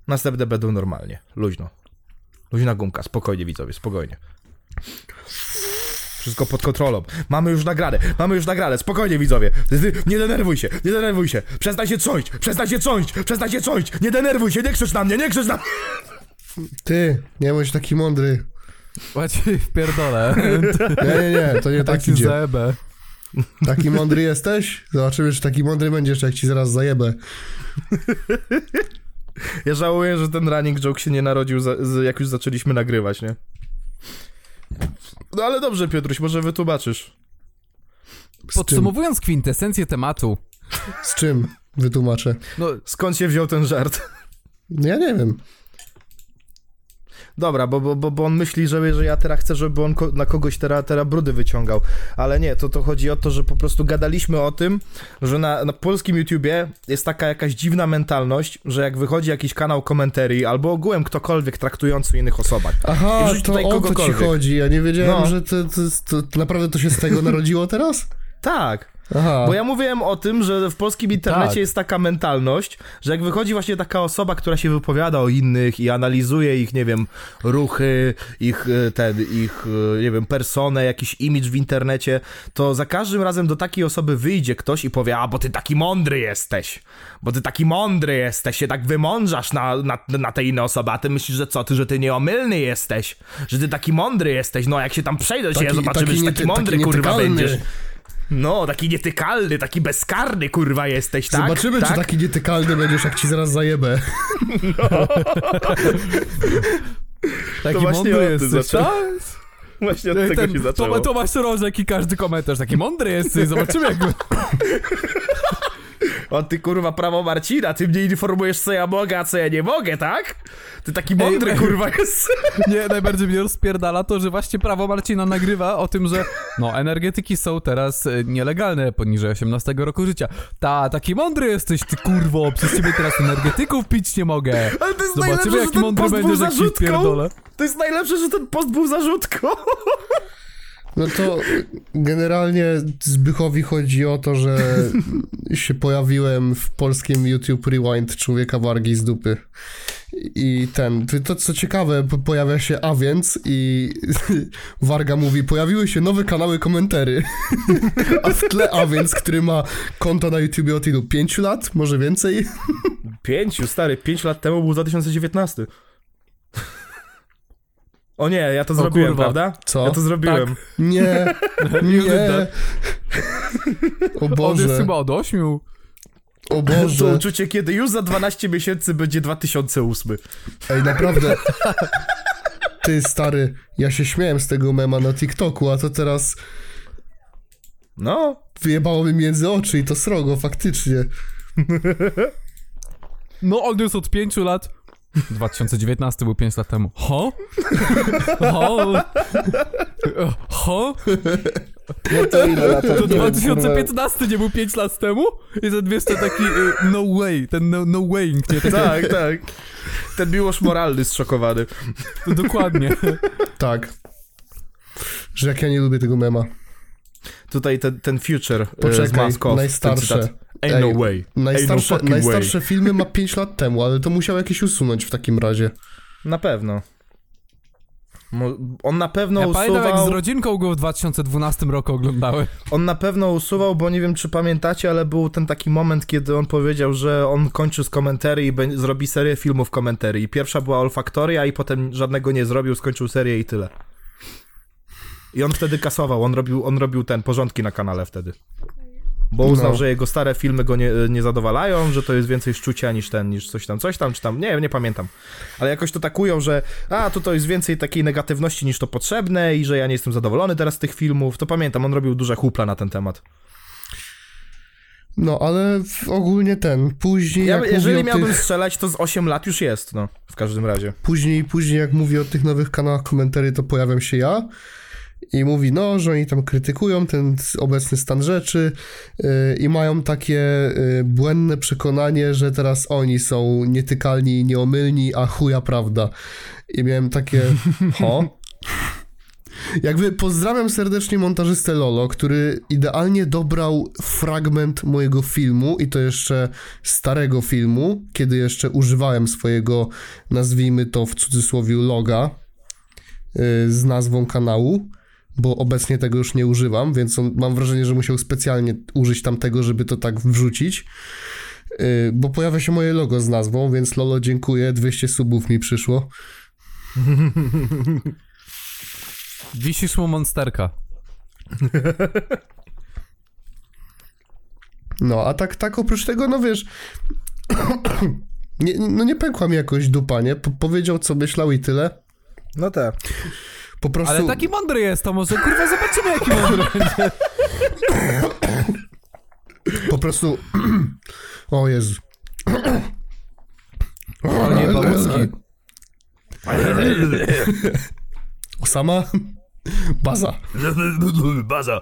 Następne będą normalnie, luźno. Luźna gumka, spokojnie widzowie, spokojnie. Wszystko pod kontrolą. Mamy już nagrane, mamy już nagrane, spokojnie widzowie. Nie denerwuj się, nie denerwuj się. Przestań się trząść, przestań się trząść, przestań się. Nie denerwuj się, nie krzycz na mnie, nie krzycz na mnie. Ty, nie bądź taki mądry. Łaci w pierdolę. Nie, nie, nie, to nie tak Tak ci idzie. zajebę. Taki mądry jesteś? Zobaczymy, czy taki mądry będziesz, jak ci zaraz zajebę. Ja żałuję, że ten running joke się nie narodził, za, z, jak już zaczęliśmy nagrywać, nie? No ale dobrze, Piotruś, może wytłumaczysz. Z czym? Podsumowując kwintesencję tematu, Z czym? Wytłumaczę. no Skąd się wziął ten żart? Ja nie wiem. Dobra, bo, bo, bo, on myśli, że, że ja teraz chcę, żeby on ko- na kogoś teraz tera brudy wyciągał. Ale nie, to, to chodzi o to, że po prostu gadaliśmy o tym, że na, na polskim YouTubie jest taka jakaś dziwna mentalność, że jak wychodzi jakiś kanał komentarii albo ogółem ktokolwiek traktujący innych osobach. Aha, to tutaj o to ci chodzi. Ja nie wiedziałem, No. że to, to, to, to naprawdę to się z tego narodziło teraz? Tak, Aha. bo ja mówiłem o tym, że w polskim internecie Tak. jest taka mentalność, że jak wychodzi właśnie taka osoba, która się wypowiada o innych i analizuje ich, nie wiem, ruchy, ich e, ten, ich, e, nie wiem, personę, jakiś imidż w internecie, to za każdym razem do takiej osoby wyjdzie ktoś i powie, a bo ty taki mądry jesteś, bo ty taki mądry jesteś, się tak wymądrzasz na, na, na te inne osoby, a ty myślisz, że co, ty, że ty nieomylny jesteś, że ty taki mądry jesteś, no jak się tam przejdę się, zobaczymy, że taki mądry, taki kurwa, będziesz. No, taki nietykalny, taki bezkarny, kurwa, jesteś, tak? Zobaczymy, tak? czy taki nietykalny będziesz, jak ci zaraz zajebę. taki właśnie mądry jesteś, tak? Właśnie od tego Ten, się zaczęło. to, Tomasz Rożek i każdy komentarz, taki mądry jesteś, zobaczymy jak... O ty kurwa prawo Marcina, ty mnie informujesz co ja mogę, a co ja nie mogę, tak? Ty taki mądry ej. kurwa jest. Nie, najbardziej mnie rozpierdala to, że właśnie prawo Marcina nagrywa o tym, że no, energetyki są teraz e, nielegalne poniżej 18 roku życia. Ta, taki mądry jesteś, ty kurwo, przez ciebie teraz energetyków pić nie mogę. Ale to jest Zobaczymy, najlepsze, że jaki mądry będziesz, jak wpierdolę. To jest najlepsze, że ten post był zarzutką. No to generalnie Zbychowi chodzi o to, że się pojawiłem w polskim YouTube Rewind Człowieka Wargi z dupy. I ten, to co ciekawe, po- pojawia się a więc i Warga mówi, pojawiły się nowe kanały komentary. A w tle a więc, który ma konto na YouTube od ilu? 5 lat? Może więcej? Pięciu, stary, pięć lat temu był 2019. O nie, ja to zrobiłem, kurwa. prawda? Co? Ja to zrobiłem. Nie, nie. O On jest Boże, chyba od 8. o To Boże. uczucie, kiedy już za 12 miesięcy będzie 2008. Ej, naprawdę. Ty, stary, ja się śmiałem z tego mema na TikToku, a to teraz No, wyjebało mi między oczy i to srogo, faktycznie. No, on jest od 5 lat. 2019 był 5 lat temu. Ho? Ho? Ho? No to ile lat? To 2015 nie był 5 lat temu? I ten wiesz, ten taki y, no way, ten no, no way, nie? Taki, tak, tak. Ten miłość moralny zszokowany. Dokładnie. Tak. Że jak ja nie lubię tego mema. Tutaj ten, ten future e, z Poczekaj, Mask Off, ten najstarsze. Ain't Ej, no way. Najstarsze, Ain't no najstarsze filmy ma 5 lat temu, ale to musiał jakieś usunąć w takim razie. way. Na pewno. On na pewno Ja pamiętam, jak z usuwał, rodzinką go w 2012 roku oglądały. on na pewno usuwał, bo nie wiem czy pamiętacie, ale był ten taki moment, kiedy on powiedział, że on kończy z komentarii i zrobi serię filmów komentarii. Pierwsza była Olfaktoria i potem żadnego nie zrobił, skończył serię i tyle. I on wtedy kasował, on robił, on robił ten, porządki na kanale wtedy. Bo uznał, No. że jego stare filmy go nie, nie zadowalają, że to jest więcej szczucia niż ten, niż coś tam, coś tam, czy tam, nie wiem, nie pamiętam. Ale jakoś to takują, że a, tu to jest więcej takiej negatywności niż to potrzebne i że ja nie jestem zadowolony teraz z tych filmów. To pamiętam, on robił duże hupla na ten temat. No, ale ogólnie ten, później Ja, jeżeli miałbym tych, strzelać, to z 8 lat już jest, no, w każdym razie. później, później jak mówi o tych nowych kanałach komentarzy, to pojawiam się ja i mówi, no, że oni tam krytykują ten obecny stan rzeczy yy, i mają takie yy, błędne przekonanie, że teraz oni są nietykalni i nieomylni, a chuja prawda. I miałem takie, ho? Jakby pozdrawiam serdecznie montażystę Lolo, który idealnie dobrał fragment mojego filmu i to jeszcze starego filmu, kiedy jeszcze używałem swojego, nazwijmy to w cudzysłowie, loga yy, z nazwą kanału. Bo obecnie tego już nie używam, więc on, mam wrażenie, że musiał specjalnie użyć tamtego, żeby to tak wrzucić. Yy, bo pojawia się moje logo z nazwą, więc Lolo dziękuję, 200 subów mi przyszło. Wisisz mu monsterka. No, a tak, tak oprócz tego, no wiesz, nie, no nie pękła mi jakoś dupa, nie? Po, powiedział, co myślał i tyle. No tak. Po prostu... Ale taki mądry jest, to może kurwa zobaczymy jaki mądry będzie. Po prostu... o Jezu. O nie, bałuski. Osama? Baza. Baza.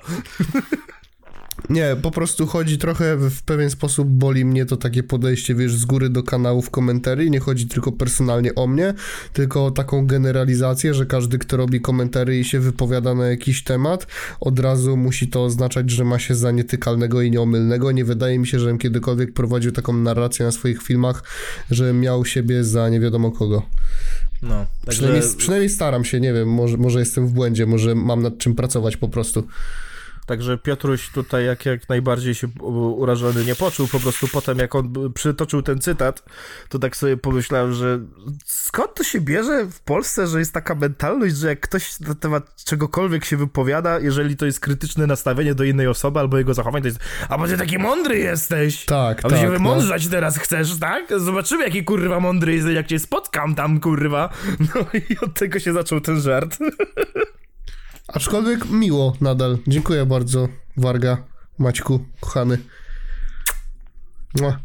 Nie, po prostu chodzi trochę w pewien sposób, boli mnie to takie podejście, wiesz, z góry do kanałów komentarzy. Nie chodzi tylko personalnie o mnie, tylko o taką generalizację, że każdy, kto robi komentary i się wypowiada na jakiś temat, od razu musi to oznaczać, że ma się za nietykalnego i nieomylnego. Nie wydaje mi się, żebym kiedykolwiek prowadził taką narrację na swoich filmach, że miał siebie za nie wiadomo kogo. No. Także... Przynajmniej, przynajmniej staram się, nie wiem, może, może jestem w błędzie, może mam nad czym pracować po prostu. Także Piotruś tutaj jak, jak najbardziej się u- urażony nie poczuł, po prostu potem jak on b- przytoczył ten cytat, to tak sobie pomyślałem, że skąd to się bierze w Polsce, że jest taka mentalność, że jak ktoś na temat czegokolwiek się wypowiada, jeżeli to jest krytyczne nastawienie do innej osoby albo jego zachowań, to jest a bo ty taki mądry jesteś! Tak, A tak. się no. wymądrzać teraz chcesz, tak? Zobaczymy jaki kurwa mądry jesteś, jak cię spotkam tam, kurwa. No i od tego się zaczął ten żart. Aczkolwiek miło nadal. Dziękuję bardzo, Warga, Maćku, kochany. Mua.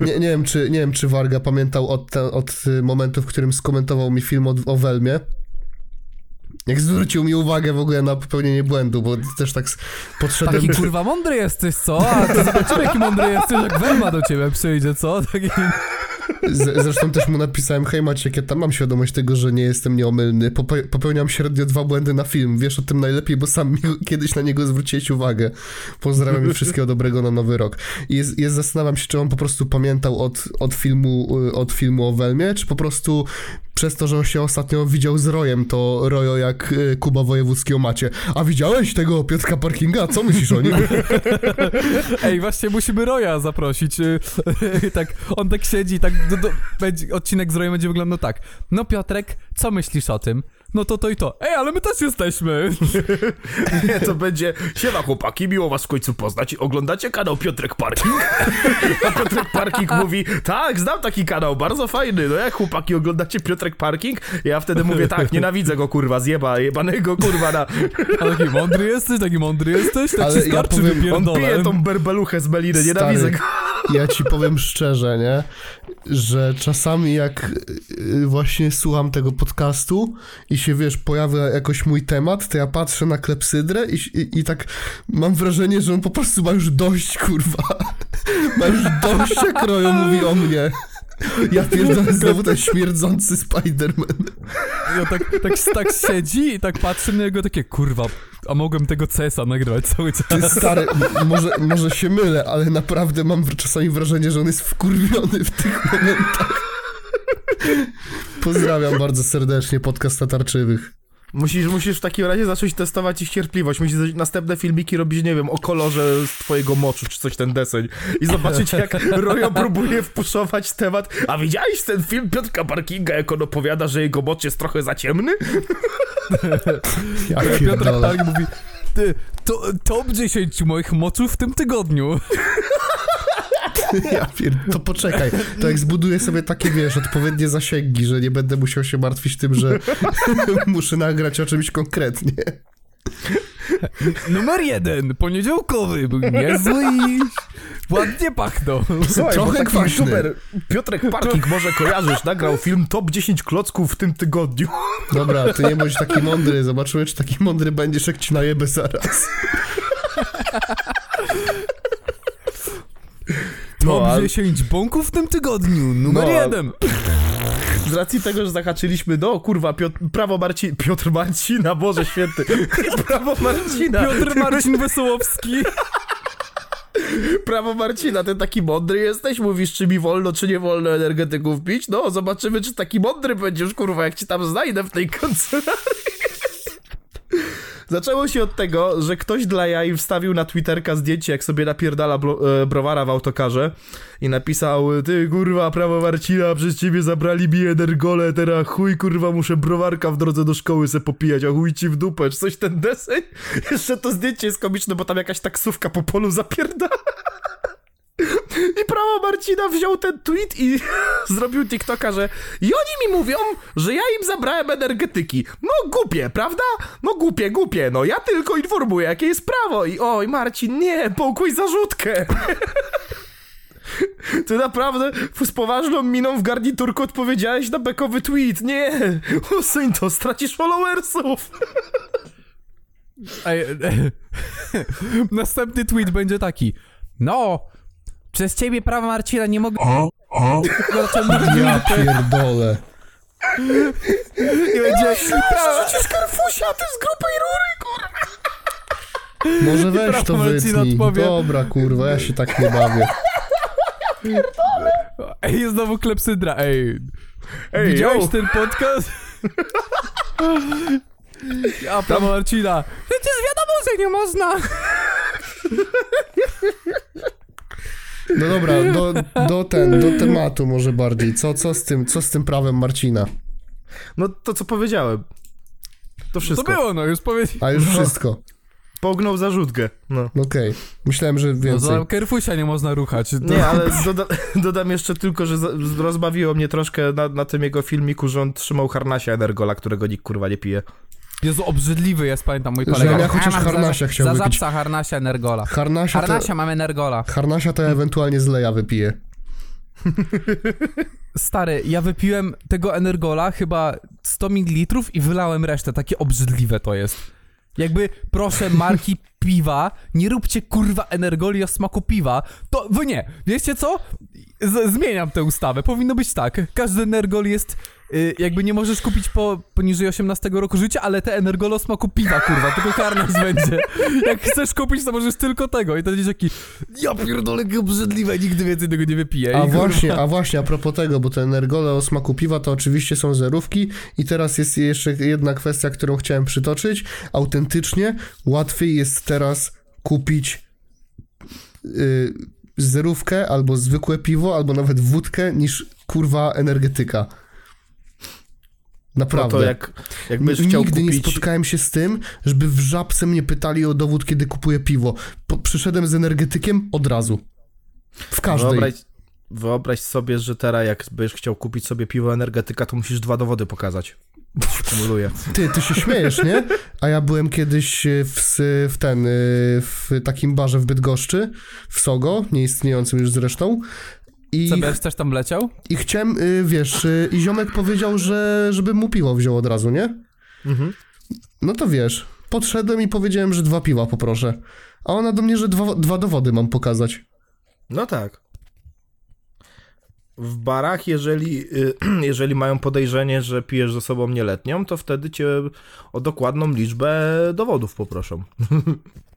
Nie, nie, wiem, czy, nie wiem, czy Warga pamiętał od, te, od momentu, w którym skomentował mi film o, o Welmie. Jak zwrócił mi uwagę w ogóle na popełnienie błędu, bo też tak podszedłem... Taki kurwa mądry jesteś, co? A to zobaczymy jaki mądry jesteś, jak Welma do ciebie przyjdzie, co? Taki... Z, zresztą też mu napisałem, hej Maciek, ja tam mam świadomość tego, że nie jestem nieomylny. Pope, popełniam średnio dwa błędy na film. Wiesz o tym najlepiej, bo sam kiedyś na niego zwróciłeś uwagę. Pozdrawiam i wszystkiego dobrego na nowy rok. I jest, jest, zastanawiam się, czy on po prostu pamiętał od, od, filmu, y, od filmu o Welmie, czy po prostu przez to, że się ostatnio widział z Rojem, to Rojo jak y, Kuba Wojewódzki o macie. A widziałeś tego Piotrka Parkinga? Co myślisz o nim? Ej, właśnie musimy Roya zaprosić. y, tak, on tak siedzi, tak do, do, będzie, odcinek z Royem będzie wyglądał tak. No Piotrek, co myślisz o tym? No to to i to. Ej, ale my też jesteśmy. Nie, to będzie Siema chłopaki, miło was w końcu poznać. Oglądacie kanał Piotrek Parking? A Piotrek Parking mówi, tak, znam taki kanał, bardzo fajny. No jak chłopaki oglądacie Piotrek Parking? Ja wtedy mówię, tak, nienawidzę go kurwa, zjeba, jebanego kurwa na... A taki mądry jesteś, taki mądry jesteś, tak Ale ci ja starczy powiem, on pije tą berbeluchę z meliny, nienawidzę go. Ja ci powiem szczerze, nie? Że czasami jak y, właśnie słucham tego podcastu i się, wiesz, pojawia jakoś mój temat, to ja patrzę na klepsydrę i, i, i tak mam wrażenie, że on po prostu ma już dość, kurwa. Ma już dość, jak Rojo mówi o mnie. Ja pierdolę znowu ten śmierdzący Spider-Man. Ja tak, tak, tak siedzi i tak patrzy na niego takie, kurwa, a mogłem tego CS-a nagrywać cały czas. Ty stary, może, może się mylę, ale naprawdę mam czasami wrażenie, że on jest wkurwiony w tych momentach. Pozdrawiam bardzo serdecznie podcast Tatarczywych. Musisz, musisz w takim razie zacząć testować ich cierpliwość. Musisz następne filmiki robić, nie wiem, o kolorze z twojego moczu, czy coś ten deseń. I zobaczyć, jak Rojo próbuje wpuszować temat. A widziałeś ten film Piotrka Parkinga, jak on opowiada, że jego mocz jest trochę za ciemny? Ja Piotr pierdolę. Park mówi, ty, to, top 10 moich moczów w tym tygodniu. Ja pier... To poczekaj, to jak zbuduję sobie takie, wiesz, odpowiednie zasięgi, że nie będę musiał się martwić tym, że muszę nagrać o czymś konkretnie. Numer jeden, poniedziałkowy, był niezły i ładnie pachnął. Słuchaj, Trochę kwaśny. youtuber Piotrek Parking, może kojarzysz, nagrał film Top 10 klocków w tym tygodniu. Dobra, ty nie bądź taki mądry, zobaczymy, czy taki mądry będziesz, jak ci najebę zaraz. Top ale- 10 bąków w tym tygodniu, numer No, jeden. Z racji tego, że zahaczyliśmy, no kurwa, Piotr, prawo Marcin, Piotr Marcina, Boże Święty, prawo Marcina, Piotr Marcin Wesołowski. prawo Marcina, ty taki mądry jesteś, mówisz, czy mi wolno, czy nie wolno energetyków pić, no zobaczymy, czy taki mądry będziesz, kurwa, jak ci tam znajdę w tej kancelarii. Zaczęło się od tego, że ktoś dla jaj wstawił na Twitterka zdjęcie, jak sobie napierdala blo- e, browara w autokarze i napisał Ty kurwa, prawo Marcina, przez ciebie zabrali mi energole, teraz chuj kurwa, muszę browarka w drodze do szkoły se popijać, a chuj ci w dupę, czy coś ten deseń? Jeszcze to zdjęcie jest komiczne, bo tam jakaś taksówka po polu zapierdala. I prawo Marcina wziął ten tweet i zrobił TikToka, że i oni mi mówią, że ja im zabrałem energetyki. No głupie, prawda? No głupie, głupie. No ja tylko informuję, jakie jest prawo. I oj, Marcin, nie, pokój zarzutkę. Ty naprawdę z poważną miną w garniturku odpowiedziałeś na bekowy tweet. Nie, usuń to, stracisz followersów. Następny tweet będzie taki. No, przez ciebie prawa Marcina nie mogę... Ja pierdolę. I będzie... Przecież Karfusia, ty z grubej rury, kurwa. Może weź to wytnij. odpowie. Dobra, kurwa, ja się tak nie bawię. Ej, znowu klepsydra, ej. Ej, Widziałeś yo. ten podcast? A prawo Marcina. Przecież wiadomo, że nie można. No dobra, do, do ten, do tematu może bardziej. Co, co, z tym, co z tym prawem Marcina? No to co powiedziałem. To To wszystko. było, no już powiedziałem. A już wszystko. Pognął zarzutkę. No. Okej. Myślałem, że No więcej. za Kerfusia nie można ruchać. To... Nie, ale doda dodam jeszcze tylko, że rozbawiło mnie troszkę na, na tym jego filmiku, że on trzymał harnasia Energola, którego nikt kurwa nie pije. Jezu, obrzydliwy jest, pamiętam mój Że kolega. ja chociaż za- harnasia chciał Za wypić. zapsa harnasia Energola. Harnasia to, Harnasia mam Energola. harnasia to ja ewentualnie z leja wypiję. Stary, ja wypiłem tego Energola chyba 100 ml i wylałem resztę. Takie obrzydliwe to jest. Jakby, proszę, marki piwa, nie róbcie kurwa Energoli o smaku piwa. To, wy nie. Wiecie co? Z zmieniam tę ustawę. Powinno być tak. Każdy Energol jest... y, jakby nie możesz kupić po, poniżej 18 roku życia, ale te Energolo smaku piwa, kurwa, tylko karnas będzie. Jak chcesz kupić, to możesz tylko tego. I to będzie taki, ja pierdolę, obrzydliwe, nigdy więcej tego nie wypiję. A I, kurwa, właśnie, a właśnie, a propos tego, bo te energole o smaku piwa to oczywiście są zerówki i teraz jest jeszcze jedna kwestia, którą chciałem przytoczyć. Autentycznie łatwiej jest teraz kupić yy, zerówkę albo zwykłe piwo, albo nawet wódkę niż kurwa energetyka. No Naprawdę. to jak, jakbyś chciał Nigdy kupić... nie spotkałem się z tym, żeby w żabce mnie pytali o dowód, kiedy kupuję piwo. Po, przyszedłem z energetykiem od razu. W każdej. Wyobraź, wyobraź sobie, że teraz jak będziesz chciał kupić sobie piwo energetyka, to musisz dwa dowody pokazać. Się kumuluje. Ty, ty się śmiejesz, nie? A ja byłem kiedyś e, w, w ten, e, w takim barze w Bydgoszczy, w Sogo, nieistniejącym już zresztą. I, będziesz też tam leciał? I chciałem, e, wiesz, e, i ziomek powiedział, że żebym mu piwo wziął od razu, nie? Mhm. No to wiesz, podszedłem i powiedziałem, że dwa piwa poproszę. A ona do mnie, że dwa, dwa dowody mam pokazać. No tak. W barach, jeżeli, y, jeżeli mają podejrzenie, że pijesz ze sobą nieletnią, to wtedy cię o dokładną liczbę dowodów poproszą.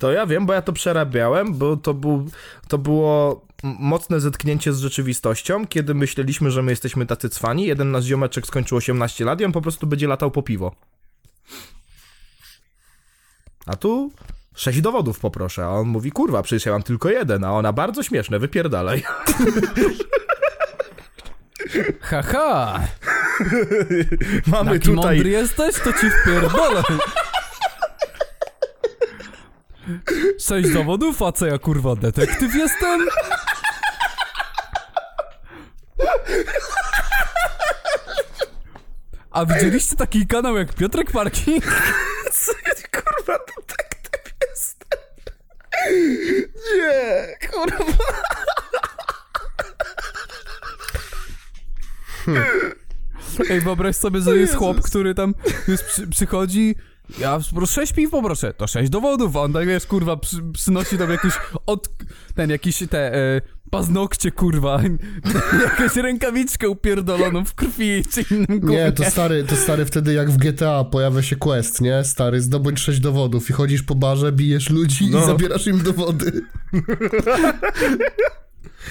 To ja wiem, bo ja to przerabiałem, bo to, był, to było mocne zetknięcie z rzeczywistością, kiedy myśleliśmy, że my jesteśmy tacy cwani. Jeden nasz ziomeczek skończył 18 lat i on po prostu będzie latał po piwo. A tu sześć dowodów poproszę, a on mówi, kurwa, przecież ja mam tylko jeden, a ona bardzo śmieszne, wypierdalaj. Haha! Mamy Taki tutaj... mądry jesteś, to ci wpierdolę. Sześć dowodów, a co ja kurwa detektyw jestem? A widzieliście taki kanał jak Piotrek Parking? Co ja, kurwa, detektyw jestem? Nie, kurwa. Ej, wyobraź sobie, że jest chłop, który tam już przy, przychodzi. Ja proszę sześć piw poproszę, to sześć dowodów, a on tak wiesz, kurwa, przy, przynosi tam jakiś od... ten, jakiś te e, paznokcie, kurwa, jakąś rękawiczkę upierdoloną w krwi, czy innym gównie. Nie, to stary, to stary wtedy jak w GTA pojawia się quest, nie? Stary, zdobądź sześć dowodów i chodzisz po barze, bijesz ludzi No. i zabierasz im dowody.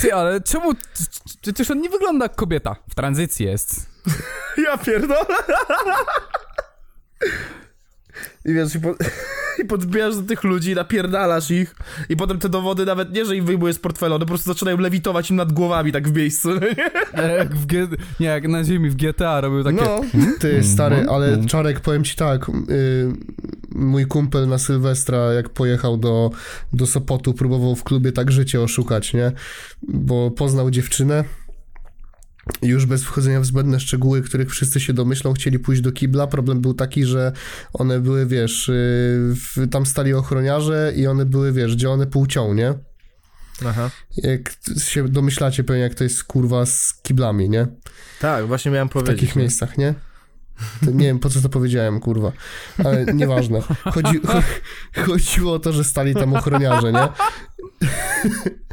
Ty, ale czemu... Przecież on nie wygląda jak kobieta, w tranzycji jest. Ja pierdolę. I wiesz, i, po, i podbijasz do tych ludzi, napierdalasz ich i potem te dowody nawet nie, że im wyjmujesz z portfela, one po prostu zaczynają lewitować im nad głowami tak w miejscu, no nie? Jak w G... Nie, jak na ziemi w GTA robił takie... No. Ty, stary, Mhm. ale Mhm. Czarek, powiem ci tak, y, mój kumpel na Sylwestra, jak pojechał do, do Sopotu, próbował w klubie tak życie oszukać, nie? Bo poznał dziewczynę, już bez wchodzenia w zbędne szczegóły, których wszyscy się domyślą, chcieli pójść do kibla. Problem był taki, że one były, wiesz, y, w, tam stali ochroniarze i one były, wiesz, dzielone płcią, nie? Aha. Jak się domyślacie pewnie, jak to jest kurwa z kiblami, nie? Tak, właśnie miałem W powiedzieć. takich nie? miejscach, nie? To nie wiem, po co to powiedziałem, kurwa. Ale nieważne. Chodzi, cho, chodziło o to, że stali tam ochroniarze, nie?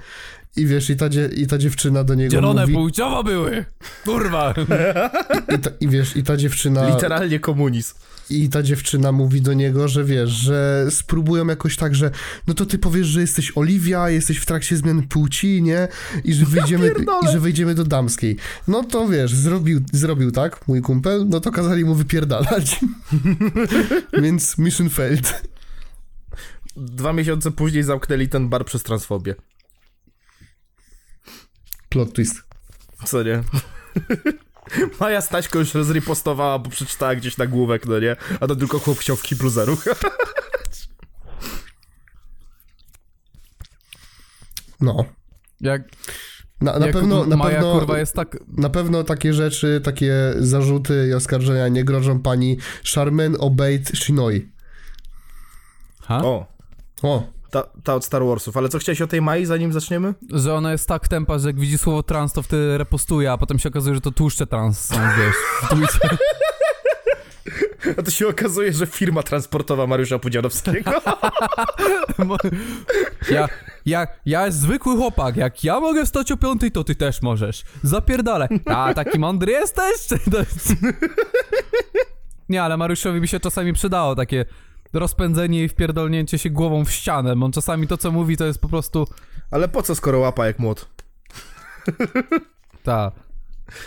I wiesz, i ta, dzie, i ta dziewczyna do niego Dzielone mówi... płciowo były! Kurwa! I, ta, I wiesz, i ta dziewczyna... Literalnie komunizm. I ta dziewczyna mówi do niego, że wiesz, że spróbują jakoś tak, że no to ty powiesz, że jesteś Oliwia, jesteś w trakcie zmiany płci, nie? I że wyjdziemy, pierdolę. i że wyjdziemy do damskiej. No to wiesz, zrobił, zrobił tak, mój kumpel, no to kazali mu wypierdalać. Więc mission failed. Dwa miesiące później zamknęli ten bar przez transfobię. Plot twist. Co nie? Maja Staśko już zrepostowała, bo przeczytała gdzieś nagłówek, no nie? A to tylko chłop chciał w kiblu zaruch. No. Jak, Na, na jak pewno, na Maja pewno, kurwa jest tak... na pewno takie rzeczy, takie zarzuty i oskarżenia nie grożą pani Charmaine Obeid Shinoi. Ha? O, O, ta, ta od Star Warsów. Ale co chciałeś o tej Mai, zanim zaczniemy? Że ona jest tak tempa, że jak widzi słowo trans, to wtedy repostuje, a potem się okazuje, że to tłuszcze trans są, wiesz. A to się okazuje, że firma transportowa Mariusza Pudzianowskiego. Ja, ja, ja jest zwykły chłopak, jak ja mogę wstać o piątej, to ty też możesz. Zapierdalaj. A, taki mądry jesteś? Nie, ale Mariuszowi by się czasami przydało takie rozpędzenie i wpierdolnięcie się głową w ścianę, on czasami to, co mówi, to jest po prostu Ale po co, skoro łapa jak młot? ta...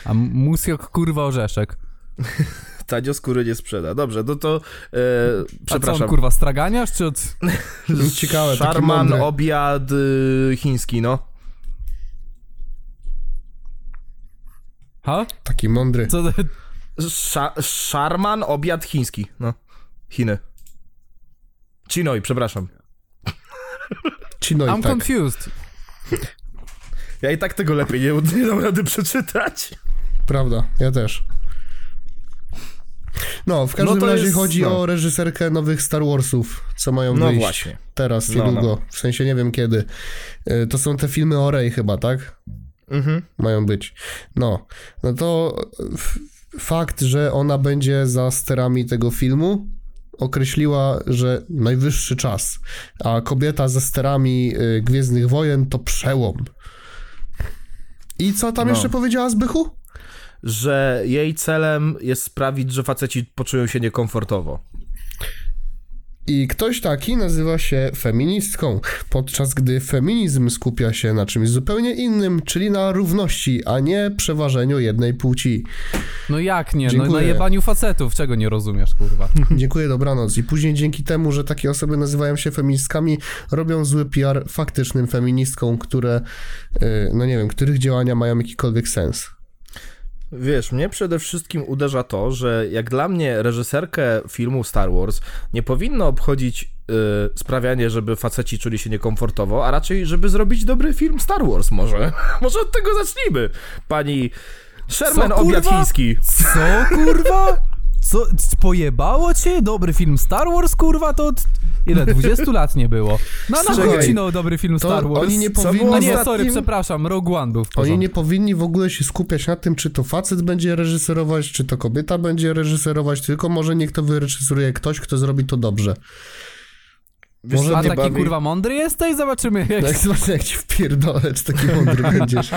A mus jak kurwa orzeszek. Tadzio skóry nie sprzeda. Dobrze, no to... E, A co on, przepraszam. kurwa, straganiarz, czy od... ciekawe, Szarman, obiad y, chiński, no. Ha? taki mądry. Co to... Sza, szarman, obiad chiński, no. Chiny. Chinoi, przepraszam. Chinoi, I'm tak. confused. Ja i tak tego lepiej nie, nie dam rady przeczytać. Prawda, ja też. No, w każdym No razie jest- chodzi no. o reżyserkę nowych Star Warsów, co mają No wyjść właśnie. teraz, No, niedługo. W sensie nie wiem kiedy. Y, To są te filmy o Rey chyba, tak? Mhm. Mają być. No, no to f- fakt, że ona będzie za sterami tego filmu określiła, że najwyższy czas, a kobieta za sterami y, Gwiezdnych Wojen to przełom. I co tam No. jeszcze powiedziała Zbychu? Że jej celem jest sprawić, że faceci poczują się niekomfortowo. I ktoś taki nazywa się feministką, podczas gdy feminizm skupia się na czymś zupełnie innym, czyli na równości, a nie przeważeniu jednej płci. No jak nie? No Dziękuję. na jebaniu facetów, czego nie rozumiesz, kurwa? Dziękuję, dobranoc. I później dzięki temu, że takie osoby nazywają się feministkami, robią zły PR faktycznym feministkom, które, yy, no nie wiem, których działania mają jakikolwiek sens. Wiesz, mnie przede wszystkim uderza to, że jak dla mnie reżyserkę filmu Star Wars nie powinno obchodzić y, sprawianie, żeby faceci czuli się niekomfortowo, a raczej, żeby zrobić dobry film Star Wars może. może od tego zacznijmy. Pani Sherman Co? Chiński. Co, kurwa? Co, pojebało cię? Dobry film Star Wars, kurwa, to od... Ile? 20 lat nie było. No, no, Słuchaj, wycinał dobry film To Star Wars. oni nie Co powinni... było A nie, ostatnim- sorry, przepraszam, Rogue One był w Oni porządku. nie powinni w ogóle się skupiać na tym, czy to facet będzie reżyserować, czy to kobieta będzie reżyserować, tylko może niech to wyreżyseruje ktoś, kto zrobi to dobrze. Wiesz, Może co mnie taki bawi? kurwa mądry jesteś? Zobaczymy jak... Jak zobaczę, jak ci wpierdolę, czy taki mądry będziesz.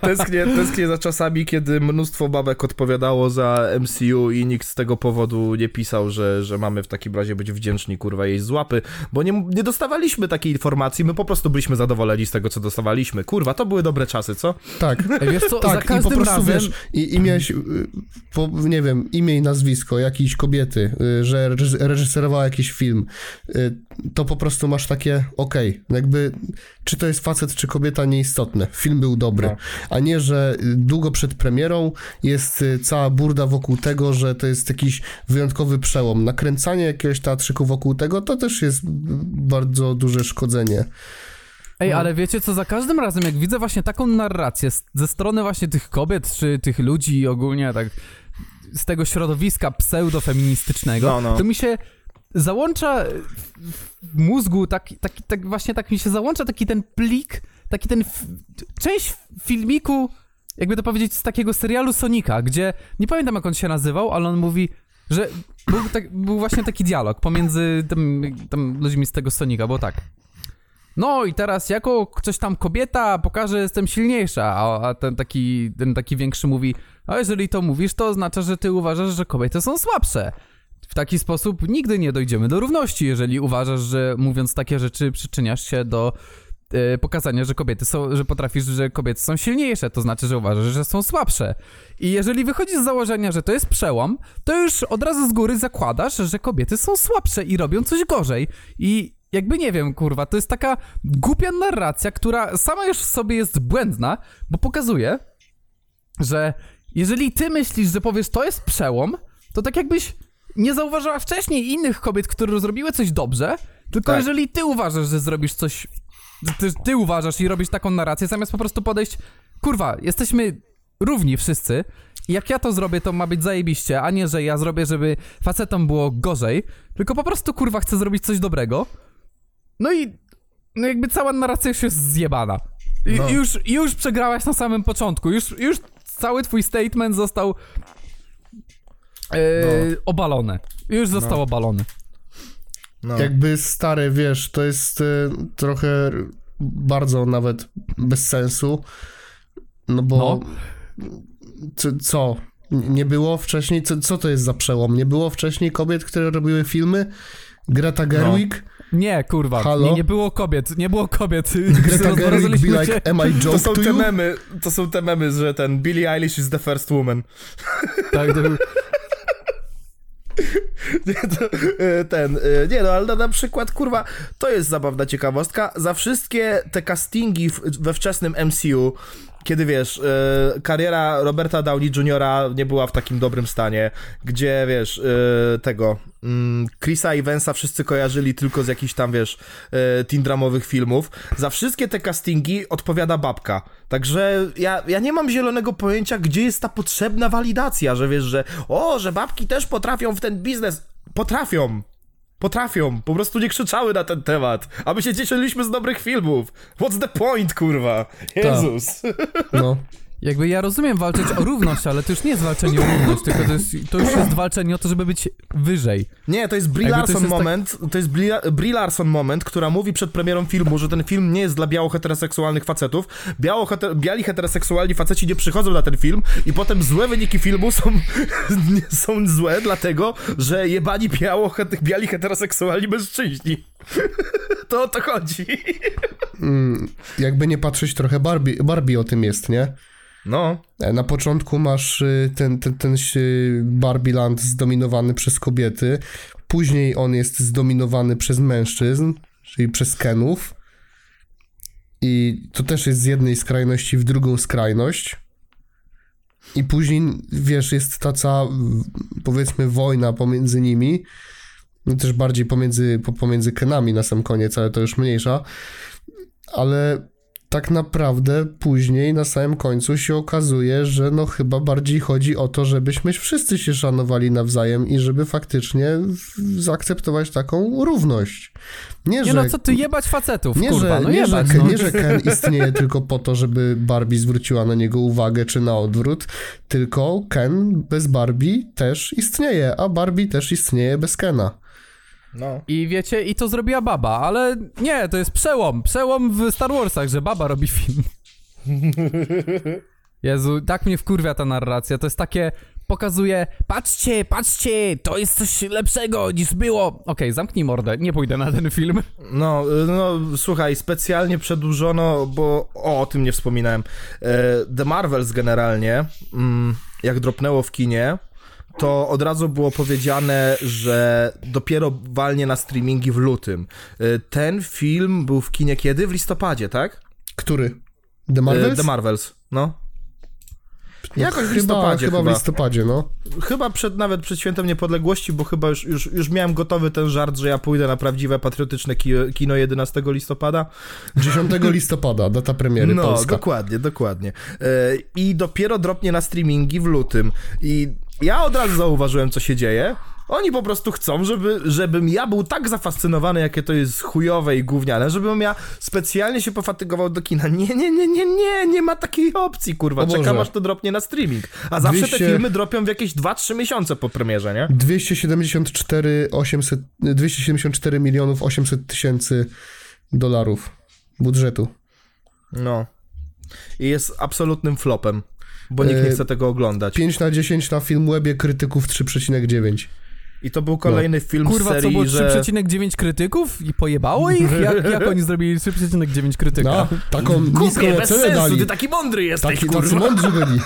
Tęsknię, tęsknię za czasami, kiedy mnóstwo babek odpowiadało za MCU i nikt z tego powodu nie pisał, że, że mamy w takim razie być wdzięczni, kurwa, jej z łapy, bo nie, nie dostawaliśmy takiej informacji, my po prostu byliśmy zadowoleni z tego, co dostawaliśmy. Kurwa, to były dobre czasy, co? Tak. Ej, Wiesz co, za Tak, i po prostu razem... wiesz, i, i miałeś, y, po, nie wiem, imię i nazwisko jakiejś kobiety, y, że reż- reżyserowała jakiś film, y, to po prostu masz takie, okej, jakby, czy to jest facet, czy kobieta, nieistotne. Film był dobry. No. A nie, że y, długo przed premierą jest y, cała burda wokół tego, że to jest jakiś wyjątkowy przełom. Nakręcanie jakiegoś teatrzyku wokół tego, to też jest bardzo duże szkodzenie. Ej, No. ale wiecie co, za każdym razem jak widzę właśnie taką narrację ze strony właśnie tych kobiet, czy tych ludzi ogólnie tak z tego środowiska pseudofeministycznego, No, no. to mi się załącza w, mózgu, taki, taki, tak właśnie tak mi się załącza taki ten plik, taki ten, część filmiku, jakby to powiedzieć, z takiego serialu Sonika, gdzie, nie pamiętam jak on się nazywał, ale on mówi, że był, tak, był właśnie taki dialog pomiędzy ludźmi z tego Sonika, bo tak. No i teraz jako coś tam kobieta pokaże, że jestem silniejsza, a, a ten, taki, ten taki większy mówi, a jeżeli to mówisz, to oznacza, że ty uważasz, że kobiety są słabsze. W taki sposób nigdy nie dojdziemy do równości, jeżeli uważasz, że mówiąc takie rzeczy przyczyniasz się do e, pokazania, że kobiety są, że potrafisz, że kobiety są silniejsze, to znaczy, że uważasz, że są słabsze. I jeżeli wychodzisz z założenia, że to jest przełom, to już od razu z góry zakładasz, że kobiety są słabsze i robią coś gorzej. I jakby nie wiem, kurwa, to jest taka głupia narracja, która sama już w sobie jest błędna, bo pokazuje, że jeżeli ty myślisz, że powiesz, to jest przełom, to tak jakbyś nie zauważyła wcześniej innych kobiet, które zrobiły coś dobrze, tylko Tak. jeżeli ty uważasz, że zrobisz coś, ty, ty uważasz i robisz taką narrację, zamiast po prostu podejść, kurwa, jesteśmy równi wszyscy, jak ja to zrobię, to ma być zajebiście, a nie, że ja zrobię, żeby facetom było gorzej, tylko po prostu, kurwa, chcę zrobić coś dobrego, no i no jakby cała narracja już jest zjebana. I, No. już, już przegrałaś na samym początku, już, już cały twój statement został e, obalony. Już został No. obalony. No. Jakby stare, wiesz, to jest y, trochę bardzo nawet bez sensu, no bo co, co? Nie było wcześniej, co, co to jest za przełom? Nie było wcześniej kobiet, które robiły filmy? Greta Gerwig? Nie, kurwa, Halo? nie, nie było kobiet, nie było kobiet. Greta Gerwig be like, się. am I To są to te memy, to są te memy, że ten Billie Eilish is the first woman. Tak, to był... Nie, e, ten, e, nie no, ale na, przykład, kurwa, to jest zabawna ciekawostka. Za wszystkie te castingi we wczesnym MCU, kiedy wiesz, e, kariera Roberta Downey Jr. nie była w takim dobrym stanie, gdzie wiesz, e, tego mm, Chrisa Evansa wszyscy kojarzyli tylko z jakichś tam, wiesz, e, teen dramowych filmów. Za wszystkie te castingi odpowiada babka. Także ja, ja nie mam zielonego pojęcia, gdzie jest ta potrzebna walidacja, że wiesz, że o, że babki też potrafią w ten biznes. Potrafią. Potrafią, po prostu nie krzyczały na ten temat, a my się cieszyliśmy z dobrych filmów. What's the point, kurwa? Jezus. No. Jakby ja rozumiem walczyć o równość, ale to już nie jest walczenie o równość, tylko to, jest, to już jest walczenie o to, żeby być wyżej. Nie, to jest Brie to Larson tak- moment, to jest Brie, Brie Larson moment, która mówi przed premierą filmu, że ten film nie jest dla biało-heteroseksualnych facetów. Biało -heter biali heteroseksualni faceci nie przychodzą na ten film i potem złe wyniki filmu są, są złe dlatego, że jebani biało biali heteroseksualni mężczyźni. To o to chodzi. Mm, jakby nie patrzeć trochę Barbie, Barbie o tym jest, nie? No. E, Na początku masz y, ten, ten, ten y, Barbieland zdominowany przez kobiety, później on jest zdominowany przez mężczyzn, czyli przez Kenów. I to też jest z jednej skrajności w drugą skrajność. I później, wiesz, jest ta cała, powiedzmy, wojna pomiędzy nimi. No też bardziej pomiędzy, po- pomiędzy Kenami na sam koniec, ale to już mniejsza. Ale tak naprawdę później na samym końcu się okazuje, że no chyba bardziej chodzi o to, żebyśmy wszyscy się szanowali nawzajem i żeby faktycznie zaakceptować taką równość. Nie, Nie że, no, co ty jebać facetów, nie, kurwa, że, no nie, że, jebać, Ken- no. nie, że Ken istnieje tylko po to, żeby Barbie zwróciła na niego uwagę, czy na odwrót, tylko Ken bez Barbie też istnieje, a Barbie też istnieje bez Kena. No. I wiecie, i to zrobiła baba, ale nie, to jest przełom. Przełom w Star Warsach, że baba robi film. Jezu, tak mnie wkurwia ta narracja. To jest takie, pokazuje, patrzcie, patrzcie, to jest coś lepszego niż było. Okej, zamknij mordę, nie pójdę na ten film. No, no, słuchaj, specjalnie przedłużono, bo o, o tym nie wspominałem. E, The Marvels generalnie, mm, jak dropnęło w kinie, to od razu było powiedziane, że dopiero walnie na streamingi w lutym. E, Ten film był w kinie kiedy? W listopadzie, tak? Który? The Marvels? The Marvels, no. Jakoś w chyba, listopadzie chyba. chyba. w listopadzie, no. Chyba przed, nawet przed Świętem Niepodległości, bo chyba już, już, już miałem gotowy ten żart, że ja pójdę na prawdziwe patriotyczne ki- kino 11 listopada. 10 listopada, data premiery No, Polska. dokładnie, dokładnie. E, I dopiero dropnie na streamingi w lutym. I ja od razu zauważyłem, co się dzieje. Oni po prostu chcą, żeby, żebym ja był tak zafascynowany, jakie to jest chujowe i gówniane, żebym ja specjalnie się pofatygował do kina. Nie, nie, nie, nie, nie, nie ma takiej opcji, kurwa. Czekam, aż to dropnie na streaming. A zawsze 200 te filmy dropią w jakieś 2-3 miesiące po premierze, nie? 274, 800, 274 milionów 800 tysięcy dolarów budżetu. No. I jest absolutnym flopem, bo nikt nie E, chce tego oglądać. 5 na 10 na Filmwebie, krytyków 3,9. I to był kolejny film z Kurwa, serii, co było że... 3,9 krytyków i pojebało ich? Jak, jak oni zrobili 3,9 krytyka? No, taką niską Głupie, bez ocenę sensu, dali. ty taki mądry jesteś, Taki, tacy kurwa. mądrzy byli.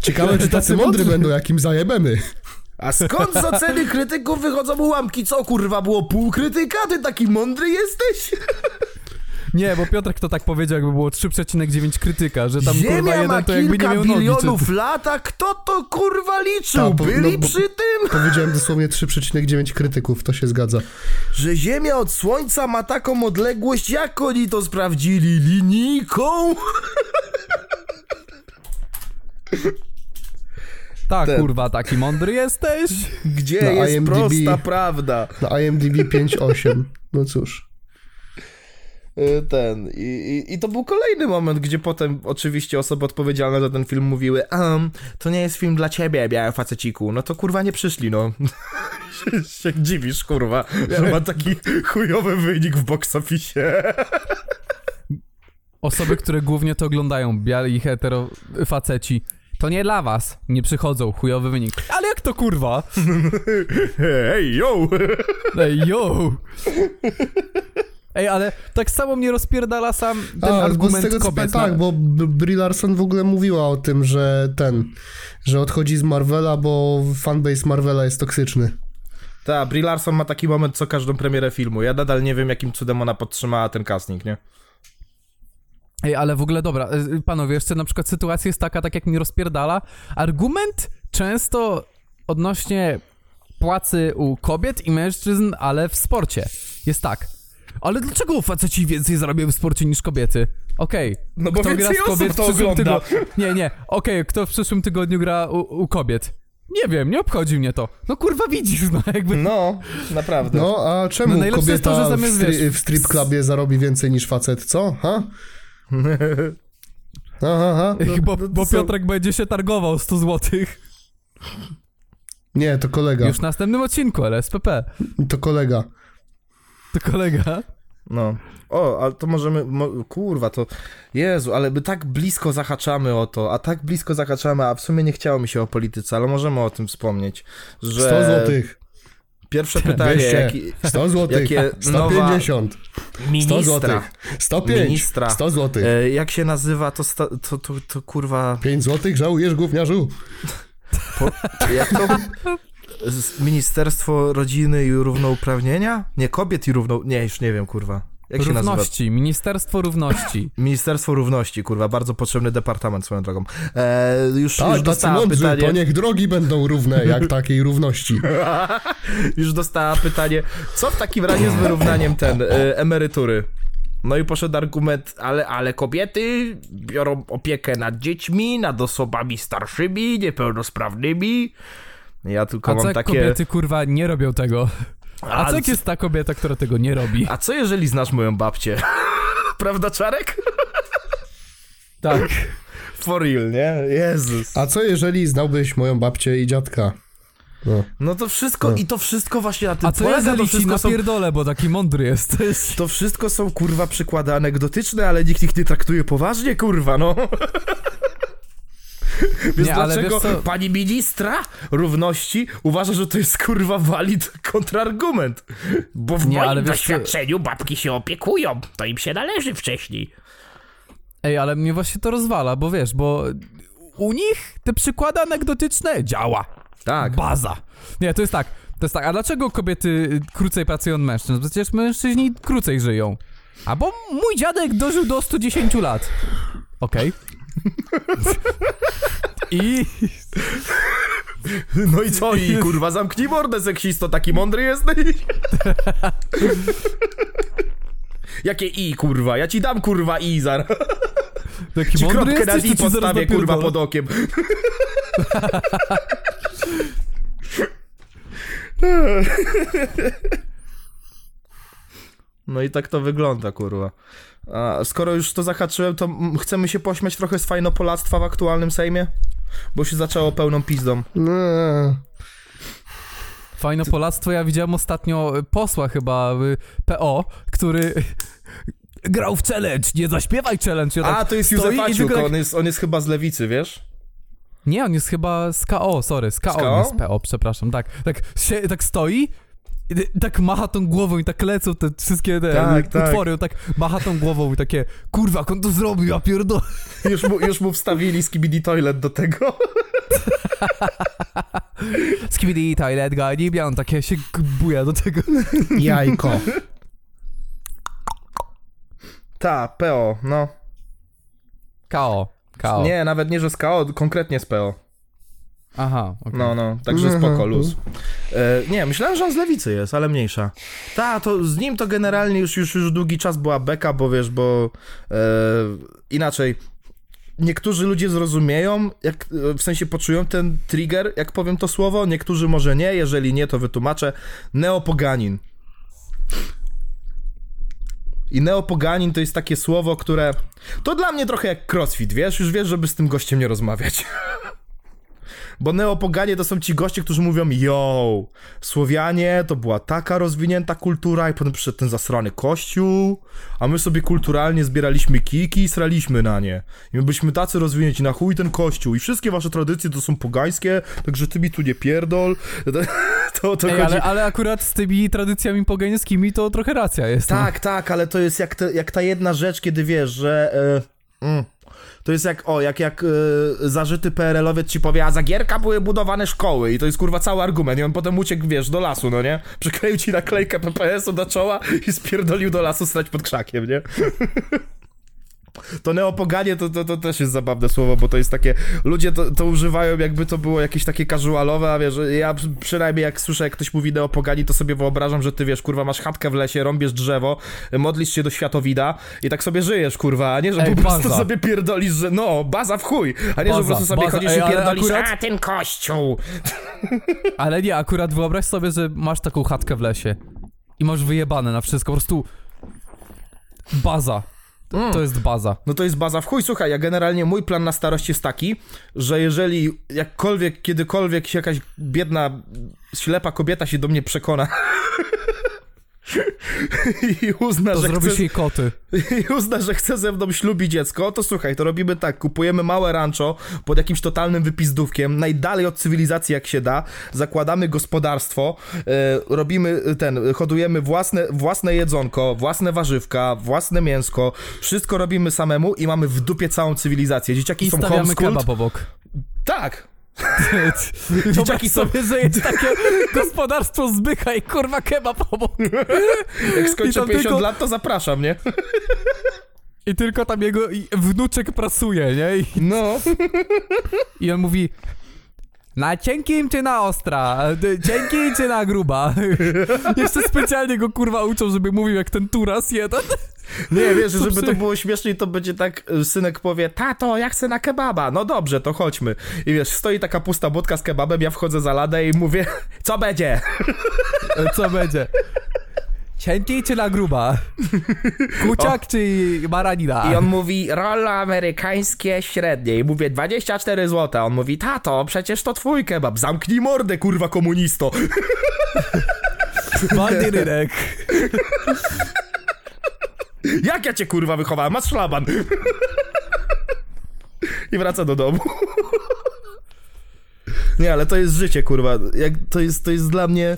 Ciekawe, czy tacy mądrzy będą, jakim zajebemy. A skąd z oceny krytyków wychodzą ułamki? Co, kurwa, było pół krytyka? Ty taki mądry jesteś? Nie, bo Piotrek to tak powiedział, jakby było 3,9 krytyka, że tam kurwa Ziemia ma jeden to jakby nie kilka miał nogi. bilionów Czy... lat, a kto to, kurwa, liczył? Ta, bo- Byli no, bo- przy tym? Powiedziałem dosłownie 3,9 krytyków, to się zgadza. Że Ziemia od Słońca ma taką odległość, jak oni to sprawdzili? Linijką? Tak, Ten. kurwa, taki mądry jesteś? Gdzie Na jest IMDb. prosta prawda? Na IMDb 5,8. No cóż. Y, ten. I, i, I to był kolejny moment, gdzie potem oczywiście osoby odpowiedzialne za ten film mówiły um, to nie jest film dla ciebie, biały faceciku. No to kurwa nie przyszli, no. się, dziwisz, kurwa, że ma taki chujowy wynik w box office. Osoby, które głównie to oglądają, biali hetero faceci. To nie dla was, nie przychodzą, chujowy wynik. Ale jak to kurwa? Hej, yo! Ej, yo! Ej, ale tak samo mnie rozpierdala sam ten A, bo z argument tego co kobiet. tak, na- bo Brie Larson w ogóle mówiła o tym, że ten, że odchodzi z Marvela, bo fanbase Marvela jest toksyczny. Ta, Brie Larson ma taki moment co każdą premierę filmu. Ja nadal nie wiem, jakim cudem ona podtrzymała ten casting, nie? Ej, ale w ogóle dobra, y, panowie, jeszcze na przykład sytuacja jest taka, tak jak mi rozpierdala. Argument często odnośnie płacy u kobiet i mężczyzn, ale w sporcie. Jest tak. Ale dlaczego faceci więcej zarabiają w sporcie niż kobiety? Okej. No bo kto gra więcej z osób kobiet w to przyszłym ogląda. tygodniu? Nie, nie. Okej, kto w przyszłym tygodniu gra u, u kobiet? Nie wiem, nie obchodzi mnie to. No kurwa widzisz, no jakby... No, naprawdę. No, a czemu No najlepsze jest kobieta to, że zamiast, w, stri- wiesz, w strip clubie zarobi więcej niż facet, co? Ha? Aha, aha. bo, no to bo są- Piotrek będzie się targował 100 złotych. Nie, to kolega. Już w następnym odcinku, ale SPP. To kolega. To kolega. No. O, ale to możemy. Mo, kurwa, to. Jezu, ale my tak blisko zahaczamy o to, a tak blisko zahaczamy, a w sumie nie chciało mi się o polityce, ale możemy o tym wspomnieć. Że 100 złotych. Pierwsze pytanie, 200. jaki, 100 złotych. jakie nowa 150. 100 ministra, złotych. 105. Ministra. 100 złotych. e, jak się nazywa, to, sta, to, to, to kurwa. 5 złotych żałujesz, gówniarzu? Po, jak to? Ministerstwo Rodziny i Równouprawnienia? Nie, kobiet i równo... Nie, już nie wiem, kurwa. Jak? Równości, Ministerstwo Równości. Ministerstwo Równości, kurwa, bardzo potrzebny departament swoją drogą. E, już, Tak, już dostała mądrzy, pytanie. to niech drogi będą równe, jak takiej równości. Już dostała pytanie, co w takim razie z wyrównaniem ten e, emerytury? No i poszedł argument, ale, ale kobiety biorą opiekę nad dziećmi, nad osobami starszymi, niepełnosprawnymi. Ja tylko A co mam takie. kobiety kurwa nie robią tego? A co jak c- jest ta kobieta, która tego nie robi? a co jeżeli znasz moją babcię? Prawda, Czarek? Tak. For real, nie? Jezus. A co jeżeli znałbyś moją babcię i dziadka? No. No to wszystko, No. i to wszystko właśnie na tym A co ja polega, to za ci wszystko są napierdolę, bo taki mądry jesteś. To wszystko są kurwa przykłady anegdotyczne, ale nikt ich nie traktuje poważnie, kurwa, no. Więc Nie, ale dlaczego pani ministra równości uważa, że to jest kurwa walid kontrargument? Bo w Nie, moim wiesz co- doświadczeniu babki się opiekują, to im się należy wcześniej. Ej, ale mnie właśnie to rozwala, bo wiesz, bo u nich te przykłady anegdotyczne działa. Tak. Baza. Nie, to jest tak. To jest tak, a dlaczego kobiety krócej pracują od mężczyzn? Przecież mężczyźni krócej żyją. A bo mój dziadek dożył do 110 lat. Okej. I No i co? I kurwa zamknij mordę seksisto, taki mądry jesteś? Jakie i, kurwa? Ja ci dam, kurwa, i zar. taki Ci mądry kropkę na jesteś, i ci zaraz postawię, kurwa, pod okiem. No i tak to wygląda, kurwa. A skoro już to zahaczyłem, to chcemy się pośmiać trochę z fajnopolactwa w aktualnym Sejmie? Bo się zaczęło pełną pizdą. No. Fajne Polactwo, ja widziałem ostatnio y, posła chyba y, PO, który grał w challenge, nie zaśpiewaj challenge. Ja A, tak to jest Józef i Aciuk, tylko on jest, on jest chyba z lewicy, wiesz? Nie, on jest chyba z KO, sorry, z KO, Z KO? nie z PO, przepraszam, tak, tak, się, tak stoi, i tak macha tą głową i tak lecą te wszystkie te Tak, tak. utwory, on tak macha tą głową i takie, kurwa, jak on to zrobił, ja pierdolę. Już mu, już mu wstawili skibidi toilet do tego. Skibidi toilet guy, nie on takie się buja do tego. Jajko. Ta, PO, no. KO, KO. Nie, nawet nie, że z KO, konkretnie z PO. Aha, okej. No, no, także Mhm. spoko, luz. E, nie, myślałem, że on z lewicy jest, ale mniejsza. Ta, to z nim to generalnie już, już, już długi czas była beka, bo wiesz, bo e, inaczej niektórzy ludzie zrozumieją, jak, e, w sensie poczują ten trigger, jak powiem to słowo, niektórzy może nie, jeżeli nie, to wytłumaczę. Neopoganin. I neopoganin to jest takie słowo, które... To dla mnie trochę jak crossfit, wiesz? Już wiesz, żeby z tym gościem nie rozmawiać. Bo neopoganie to są ci goście, którzy mówią yo, Słowianie to była taka rozwinięta kultura i potem przyszedł ten zasrany kościół, a my sobie kulturalnie zbieraliśmy kiki i sraliśmy na nie. I my byliśmy tacy rozwinięci, na chuj ten kościół i wszystkie wasze tradycje to są pogańskie, także ty mi tu nie pierdol. To, to Ej, chodzi... ale, ale akurat z tymi tradycjami pogańskimi to trochę racja jest. no. Tak, tak, ale to jest jak, te, jak ta jedna rzecz, kiedy wiesz, że... E, mm, to jest jak, o, jak, jak e, zażyty PRL-owiec ci powie, a za Gierka były budowane szkoły i to jest kurwa cały argument i on potem uciekł, wiesz, do lasu, no nie? Przykleił ci naklejkę PPS-u do czoła i spierdolił do lasu stać pod krzakiem, nie? To neopoganie to, to, to też jest zabawne słowo, bo to jest takie, ludzie to, to używają jakby to było jakieś takie casualowe, a wiesz, ja przy- przynajmniej jak słyszę, jak ktoś mówi neopogani, to sobie wyobrażam, że ty wiesz, kurwa, masz chatkę w lesie, rąbiesz drzewo, modlisz się do światowida i tak sobie żyjesz, kurwa, a nie, że Ej, po prostu baza. sobie pierdolisz, że no, baza w chuj, a nie, że Baza, po prostu sobie baza. chodzisz Ej, i pierdolisz, akurat- a ten kościół. Ale nie, akurat wyobraź sobie, że masz taką chatkę w lesie i masz wyjebane na wszystko, po prostu baza. Mm. To jest baza. No to jest baza w chuj. Słuchaj, ja generalnie mój plan na starość jest taki, że jeżeli jakkolwiek, kiedykolwiek się jakaś biedna, ślepa kobieta się do mnie przekona i uzna, To że zrobisz chce, jej koty. i uzna, że chce ze mną ślubić dziecko, to słuchaj, to robimy tak, kupujemy małe rancho pod jakimś totalnym wypizdówkiem, najdalej od cywilizacji jak się da, zakładamy gospodarstwo, e, robimy ten, hodujemy własne, własne jedzonko, własne warzywka, własne mięsko, wszystko robimy samemu i mamy w dupie całą cywilizację. Dzieciaki I są stawiamy homeschooled. kebab obok. Tak, Dzieciaki sobie, że jest takie gospodarstwo zbycha i kurwa kebab obok. jak skończę tam 50 tylko- lat, to zapraszam, nie? I tylko tam jego wnuczek pracuje, nie? I, No. I on mówi na cienkim czy na ostra? Cienki czy na gruba? Jeszcze specjalnie go kurwa uczą, żeby mówił jak ten turas jeden. Nie, wiesz, żeby to było śmieszniej, to będzie tak, y, synek powie, tato, ja chcę na kebaba, no dobrze, to chodźmy. I wiesz, stoi taka pusta budka z kebabem, ja wchodzę za ladę i mówię, co będzie? Co będzie? Cienki czy na gruba? Kuciak czy baranina? I on mówi, rola amerykańskie średnie. I mówię, 24 zł. On mówi, tato, przecież to twój kebab. Zamknij mordę, kurwa komunisto. Walny rynek. Jak ja cię, kurwa, wychowałem? Masz szlaban. I wraca do domu. Nie, ale to jest życie, kurwa. Jak, to, jest, to jest dla mnie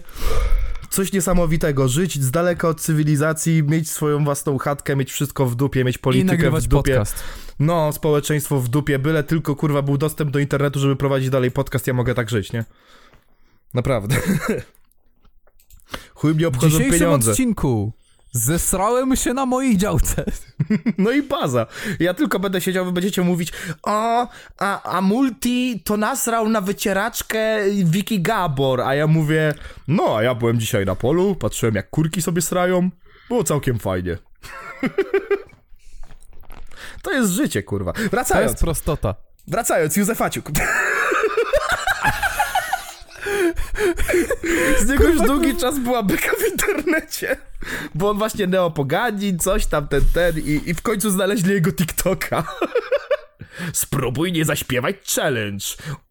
coś niesamowitego. Żyć z daleka od cywilizacji, mieć swoją własną chatkę, mieć wszystko w dupie, mieć politykę w dupie. podcast. No, społeczeństwo w dupie, byle tylko kurwa był dostęp do internetu, żeby prowadzić dalej podcast, ja mogę tak żyć, nie? Naprawdę. Chuj mnie W obchodzą dzisiejszym pieniądze. odcinku zesrałem się na mojej działce. No i baza. Ja tylko będę siedział, wy będziecie mówić o, a, a Multi to nasrał na wycieraczkę Wiki Gabor, a ja mówię, no, a ja byłem dzisiaj na polu, patrzyłem jak kurki sobie srają, było całkiem fajnie. To jest życie, kurwa. To Wracając, jest prostota. wracając, Józefaciuk. Z niego już długi czas była beka w internecie. Bo on właśnie neopogadzi, coś tam, ten, ten i, i w końcu znaleźli jego TikToka. Spróbuj nie zaśpiewać challenge.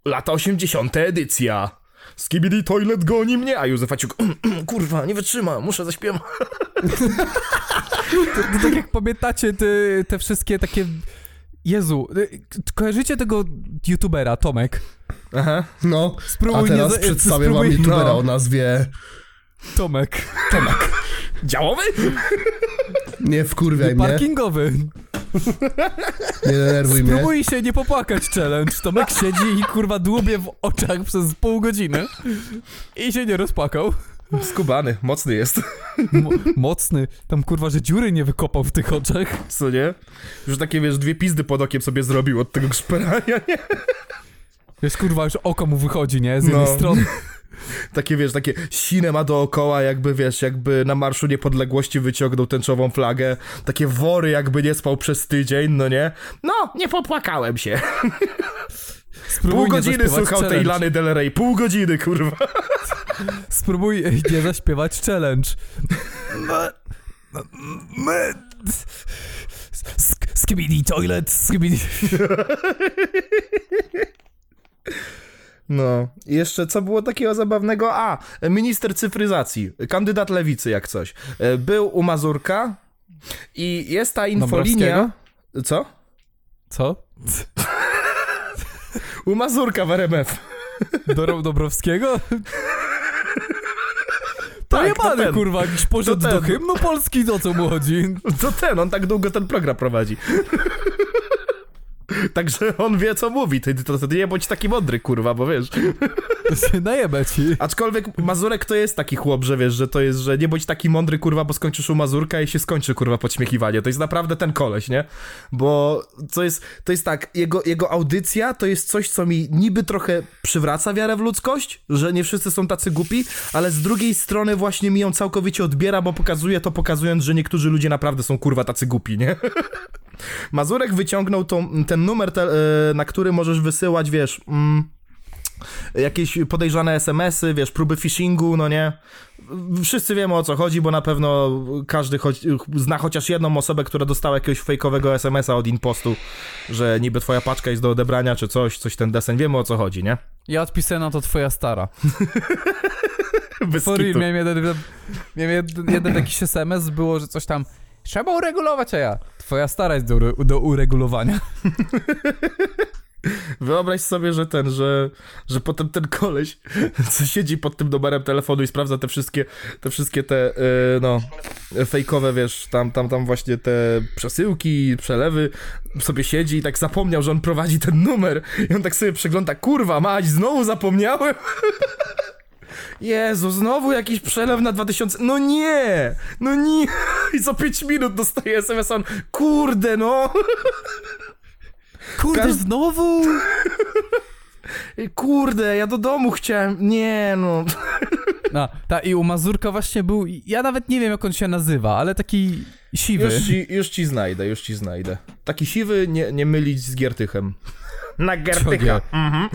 Lata 80. edycja. Skibidi Toilet goni mnie, a Józefaciuk, kurwa, nie wytrzymam, muszę zaśpiewać. To tak jak pamiętacie te, te wszystkie takie... Jezu, y, kojarzycie tego youtubera, Tomek? Aha. No, Spróbuj a teraz nie za- przedstawię wam spróbuj- youtubera no. o nazwie... Tomek. Działowy? Nie wkurwiaj mnie, Parkingowy. nie denerwuj mnie. Spróbuj się nie popłakać challenge. Tomek siedzi i kurwa dłubie w oczach przez pół godziny i się nie rozpłakał. Skubany, mocny jest. Mo mocny. Tam kurwa, że dziury nie wykopał w tych oczach. Co nie? Już takie, wiesz, dwie pizdy pod okiem sobie zrobił od tego szperania, nie? Wiesz, kurwa, już oko mu wychodzi, nie? Z jednej No. strony. Takie, wiesz, takie sine ma dookoła, jakby, wiesz, jakby na Marszu Niepodległości wyciągnął tęczową flagę. Takie wory, jakby nie spał przez tydzień, no nie? No, nie popłakałem się. Spróbuj Pół godziny słuchał tej challenge. Lany Del Rey. Pół godziny, kurwa. Spróbuj nie zaśpiewać challenge. Sk- Skibidi toilet, skibidi... No, i jeszcze co było takiego zabawnego? A, minister cyfryzacji, kandydat lewicy jak coś. E, Był u Mazurka i jest ta infolinia... Co? Co? U Mazurka w RMF. Do Dobrowskiego? Tak, to Pojebany, ten. kurwa, jakiś poszedł do hymnu Polski, o co mu chodzi? To ten, on tak długo ten program prowadzi. Także on wie, co mówi. Ty, ty, ty nie bądź taki mądry, kurwa, bo wiesz. Najebę ci. Aczkolwiek Mazurek to jest taki chłop, że wiesz, że to jest, że nie bądź taki mądry, kurwa, bo skończysz u Mazurka i się skończy, kurwa, podśmiechiwanie. To jest naprawdę ten koleś, nie? Bo to jest, to jest tak, jego, jego audycja to jest coś, co mi niby trochę przywraca wiarę w ludzkość, że nie wszyscy są tacy głupi, ale z drugiej strony właśnie mi ją całkowicie odbiera, bo pokazuje to, pokazując, że niektórzy ludzie naprawdę są, kurwa, tacy głupi, nie? Mazurek wyciągnął tą, ten numer, te, e, na który możesz wysyłać, wiesz... Mm, jakieś podejrzane SMS-y, wiesz, próby phishingu, no nie? Wszyscy wiemy o co chodzi, bo na pewno każdy cho- zna chociaż jedną osobę, która dostała jakiegoś fejkowego SMS-a od impostu, że niby twoja paczka jest do odebrania, czy coś, coś ten desen. Wiemy o co chodzi, nie? Ja odpisałem na to twoja stara. Bez For real, kitu. miałem jeden, miałem jeden, jeden jakiś SMS, było, że coś tam trzeba uregulować, a ja, twoja stara jest do, do uregulowania. Wyobraź sobie, że ten, że, że potem ten koleś, co siedzi pod tym numerem telefonu i sprawdza te wszystkie, te wszystkie te, e, no, fejkowe, wiesz, tam, tam, tam właśnie te przesyłki, przelewy, sobie siedzi i tak zapomniał, że on prowadzi ten numer i on tak sobie przegląda, kurwa mać, znowu zapomniałem? Jezu, znowu jakiś przelew na 2000, no nie, no nie, i co 5 minut dostaje SMS, on, kurde no. Kurde, Każ- znowu? Kurde, ja do domu chciałem. Nie, no. A, ta, i u Mazurka właśnie był, ja nawet nie wiem jak on się nazywa, ale taki siwy. Już ci, już ci znajdę, już ci znajdę. Taki siwy nie, nie mylić z Giertychem. Na Giertycha. Mhm.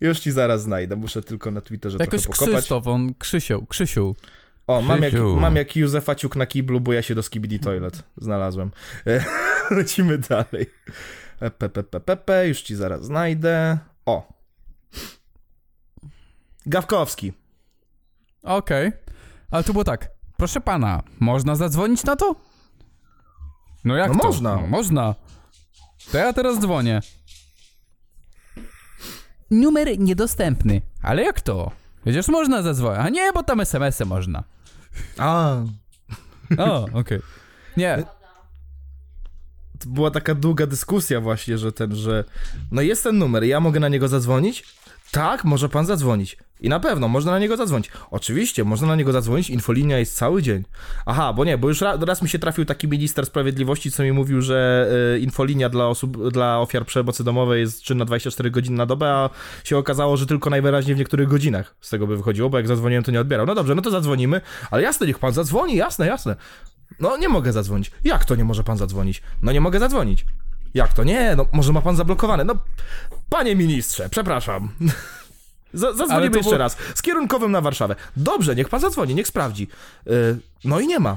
Już ci zaraz znajdę, muszę tylko na Twitterze Jakoś trochę pokopać. Krzysztof, on Krzysiu, Krzysiu. O, mam jak, mam jak Józefa Ciuk na kiblu, bo ja się do Skibidi Toilet znalazłem. Lecimy dalej. E, pe, już ci zaraz znajdę. O. Gawkowski. Okej. Ale to było tak. Proszę pana, można zadzwonić na to? No jak No to? można. No, można. To ja teraz dzwonię. Numer niedostępny. Ale jak to? Przecież można zadzwonić. A nie, bo tam SMS-y można. A. O, okej. Nie, To była taka długa dyskusja właśnie, że ten, że no jest ten numer, ja mogę na niego zadzwonić? Tak, może pan zadzwonić. I na pewno, można na niego zadzwonić. Oczywiście, można na niego zadzwonić, infolinia jest cały dzień. Aha, bo nie, bo już raz, raz mi się trafił taki minister sprawiedliwości, co mi mówił, że y, infolinia dla osób, dla ofiar przemocy domowej jest czynna 24 godziny na dobę, a się okazało, że tylko najwyraźniej w niektórych godzinach z tego by wychodziło, bo jak zadzwoniłem, to nie odbierał. No dobrze, no to zadzwonimy, ale jasne, niech pan zadzwoni, jasne, jasne. No nie mogę zadzwonić. Jak to nie może pan zadzwonić? No nie mogę zadzwonić. Jak to? Nie, no może ma pan zablokowane. No, panie ministrze, przepraszam. Z- zadzwonimy jeszcze było- raz. Z kierunkowym na Warszawę. Dobrze, niech pan zadzwoni, niech sprawdzi. Yy, no i nie ma.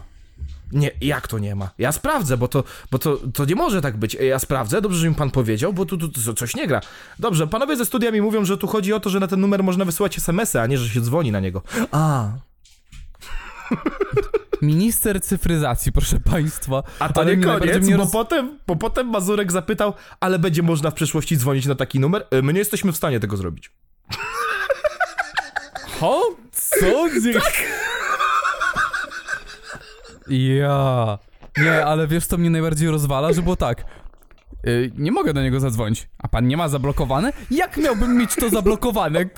Nie, jak to nie ma? Ja sprawdzę, bo to, bo to, to nie może tak być. Ja sprawdzę, dobrze, że mi pan powiedział, bo tu, tu, tu coś nie gra. Dobrze, panowie ze studia mi mówią, że tu chodzi o to, że na ten numer można wysyłać SMS-y, a nie, że się dzwoni na niego. A, minister cyfryzacji, proszę państwa. A to Ale nie koniec, bo, roz- potem, bo potem Mazurek zapytał, ale będzie można w przyszłości dzwonić na taki numer? E, My nie jesteśmy w stanie tego zrobić. Ho? Co? Gdzie... Ja. Nie, ale wiesz co mnie najbardziej rozwala, że było tak. Y, nie mogę do niego zadzwonić. A pan nie ma zablokowane? Jak miałbym mieć to zablokowane?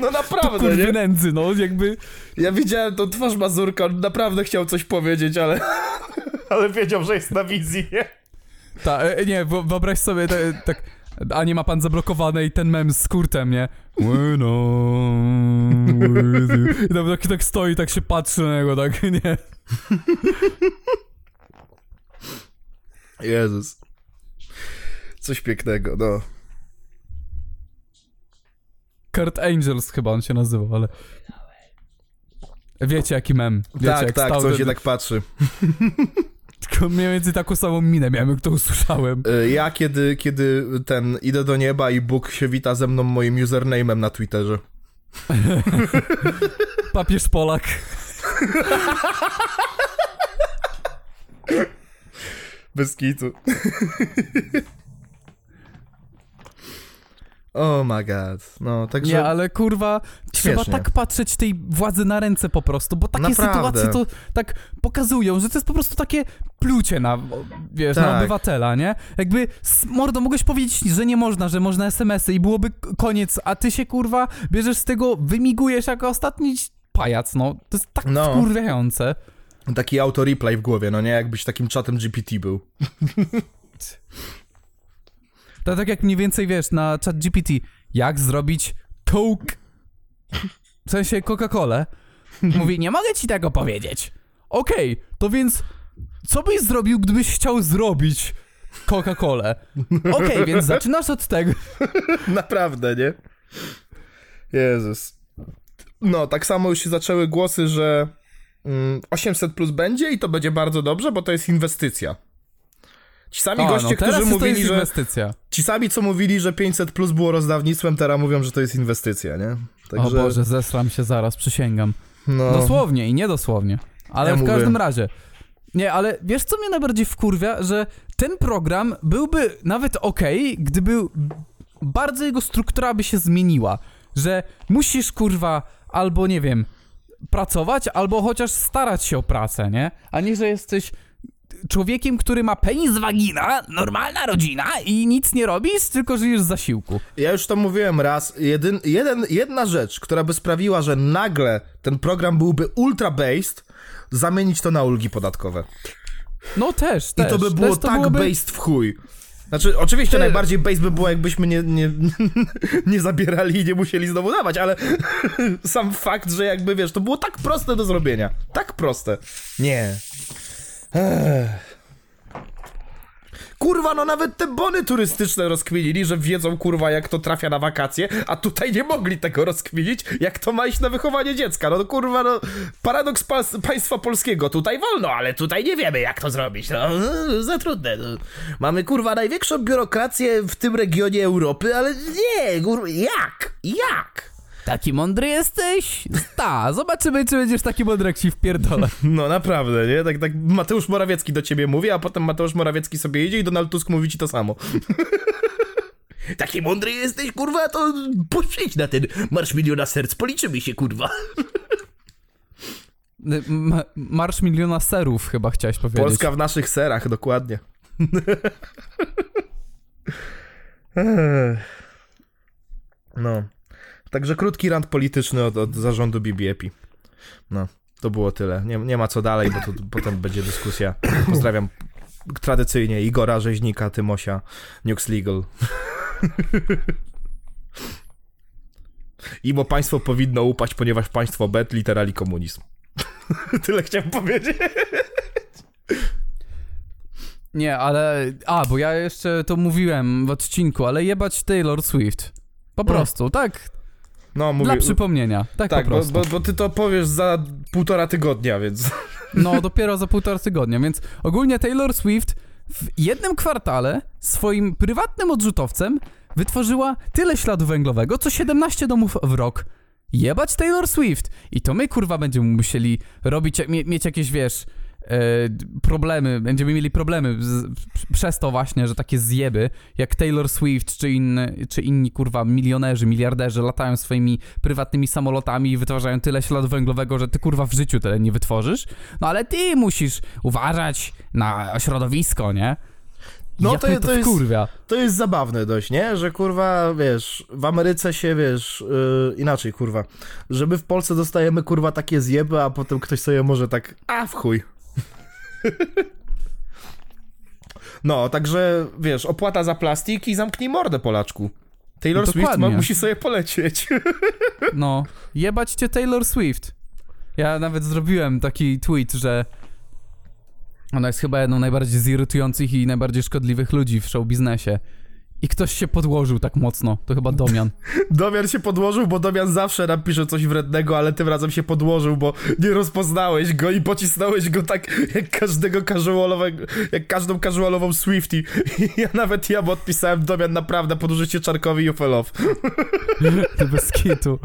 No naprawdę, Kurwy nie? nędzy, no jakby. Ja widziałem tą twarz Mazurka, on naprawdę chciał coś powiedzieć, ale... ale wiedział, że jest na wizji, nie? Ta, e, nie, wyobraź sobie te, tak. A nie ma pan zablokowane i ten mem z kurtem, nie? When you. I tam tak, tak stoi, tak się patrzy na niego, tak, nie? Jezus. Coś pięknego, no. Kurt Angels chyba on się nazywał, ale... Wiecie jaki mem. Wiecie, tak, tak, stał co ten- się tak patrzy. Tylko mniej więcej taką samą minę miałem, jak to usłyszałem. E, Ja kiedy, kiedy ten idę do nieba i Bóg się wita ze mną moim username'em na Twitterze. Papież Polak. Bez kitu. oh my god. No, także... Nie, ale kurwa, trzeba Śmiesznie. tak patrzeć tej władzy na ręce po prostu, bo takie Naprawdę. sytuacje to tak pokazują, że to jest po prostu takie plucie na, wiesz, na Tak. obywatela, nie? Jakby, mordo, mogłeś powiedzieć, że nie można, że można SMS-y i byłoby koniec, a ty się, kurwa, bierzesz z tego, wymigujesz jako ostatni pajac, no. To jest tak No. wkurwiające. Taki auto-replay w głowie, no nie? Jakbyś takim czatem GPT był. To tak jak mniej więcej, wiesz, na chat GPT, jak zrobić Coke, w sensie Coca-Colę, mówi, nie mogę ci tego powiedzieć. Okej, to więc co byś zrobił, gdybyś chciał zrobić Coca-Colę? Okej, więc zaczynasz od tego. Naprawdę, nie? Jezus. No, tak samo już się zaczęły głosy, że mm, 800 plus będzie i to będzie bardzo dobrze, bo to jest inwestycja. Ci sami goście, no którzy to mówili, jest że... inwestycja. Ci sami, co mówili, że 500 plus było rozdawnictwem, teraz mówią, że to jest inwestycja, nie? O Boże, zesram się zaraz, przysięgam. no, Dosłownie i niedosłownie. Ale Ja w mówię. każdym razie. Nie, ale wiesz co mnie najbardziej wkurwia? Że ten program byłby nawet okej, gdyby bardzo jego struktura by się zmieniła. Że musisz kurwa albo nie wiem, pracować, albo chociaż starać się o pracę, nie? A nie, że jesteś człowiekiem, który ma penis wagina, normalna rodzina i nic nie robisz, tylko żyjesz z zasiłku. Ja już to mówiłem raz. Jedyn, jeden, jedna rzecz, która by sprawiła, że nagle ten program byłby ultra-based, zamienić to na ulgi podatkowe. No też, I też. to by było też to tak byłoby... based w chuj. Znaczy, oczywiście Ty- najbardziej based by było, jakbyśmy nie, nie, nie zabierali i nie musieli znowu dawać, ale sam fakt, że jakby, wiesz, to było tak proste do zrobienia. Tak proste. Nie. Ech. Kurwa, no nawet te bony turystyczne rozkminili, że wiedzą, kurwa, jak to trafia na wakacje, a tutaj nie mogli tego rozkminić, jak to ma iść na wychowanie dziecka. No kurwa, no paradoks pa państwa polskiego. Tutaj wolno, ale tutaj nie wiemy, jak to zrobić. No, za trudne. No. Mamy, kurwa, największą biurokrację w tym regionie Europy, ale nie, kurwa, jak? Jak? Taki mądry jesteś? Ta, zobaczymy, czy będziesz taki mądry, jak ci wpierdolę. No naprawdę, nie? Tak, tak Mateusz Morawiecki do ciebie mówi, a potem Mateusz Morawiecki sobie idzie i Donald Tusk mówi ci to samo. Taki mądry jesteś, kurwa, to poświeć na ten Marsz Miliona Serc, policzymy się, kurwa. M- Marsz miliona serów chyba chciałeś powiedzieć. Polska w naszych serach, dokładnie. No. Także krótki rant polityczny od, od zarządu BBEPI. No, to było tyle. Nie, nie ma co dalej, bo tu potem będzie dyskusja. Pozdrawiam tradycyjnie Igora Rzeźnika, Tymosia, Nux Legal. I bo państwo powinno upaść, ponieważ państwo bet literali komunizm. Tyle chciałem powiedzieć. Nie, ale... A, bo ja jeszcze to mówiłem w odcinku, ale jebać Taylor Swift. Po No. prostu, tak, No, mówię, dla przypomnienia. Tak, tak, po bo, prostu. bo, bo ty to powiesz za półtora tygodnia, więc... No, dopiero za półtora tygodnia, więc ogólnie Taylor Swift w jednym kwartale swoim prywatnym odrzutowcem wytworzyła tyle śladu węglowego, co 17 domów w rok. Jebać Taylor Swift! I to my, kurwa, będziemy musieli robić, mie, mieć jakieś, wiesz, problemy, będziemy mieli problemy z, przez to właśnie, że takie zjeby, jak Taylor Swift czy, inny, czy inni, kurwa, milionerzy, miliarderzy latają swoimi prywatnymi samolotami i wytwarzają tyle śladu węglowego, że ty, kurwa, w życiu tyle nie wytworzysz. No ale ty musisz uważać na środowisko, nie? No to- mnie to jest-. To jest zabawne dość, nie? Że kurwa, wiesz, w Ameryce się, wiesz, yy, inaczej, kurwa, że my w Polsce dostajemy, kurwa, takie zjeby, a potem ktoś sobie może tak, a w chuj. No, także, wiesz, opłata za plastik i zamknij mordę, Polaczku. Taylor Swift ma, musi sobie polecieć. No, jebać cię Taylor Swift. Ja nawet zrobiłem taki tweet, że ona jest chyba jedną najbardziej zirytujących i najbardziej szkodliwych ludzi w show biznesie. I ktoś się podłożył tak mocno. To chyba Domian. Domian się podłożył, bo Domian zawsze napisze coś wrednego, ale tym razem się podłożył, bo nie rozpoznałeś go i pocisnąłeś go tak jak każdego casualowego, jak każdą casualową Swifty. I ja nawet ja mu odpisałem Domian naprawdę podłożycie Czarkowi Jufelow. Bez kitu.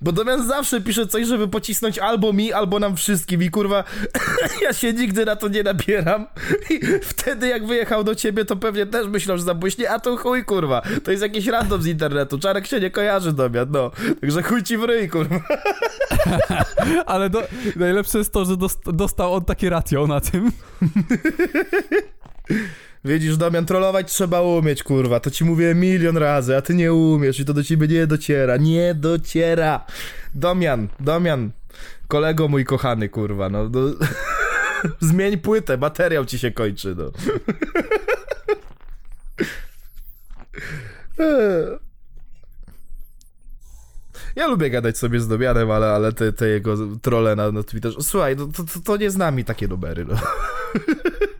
Bo Domian zawsze pisze coś, żeby pocisnąć albo mi, albo nam wszystkim i kurwa ja się nigdy na to nie nabieram. I wtedy jak wyjechał do ciebie, to pewnie też myślał, że zabłyśnie, a to chuj kurwa. To jest jakiś random z internetu. Czarek się nie kojarzy Domian, no. Także chuj ci w ryj, kurwa. Ale do, najlepsze jest to, że dost, dostał on takie ratio na tym. Widzisz, Damian, trollować trzeba umieć, kurwa. To ci mówię milion razy, a ty nie umiesz i to do ciebie nie dociera. Nie dociera. Damian, Damian, kolego mój kochany, kurwa, no. no zmień płytę, materiał ci się kończy, no. Ja lubię gadać sobie z Damianem, ale, ale te, te jego trole na, na Twitterze. Słuchaj, no, to, to, to nie z nami takie numery, no.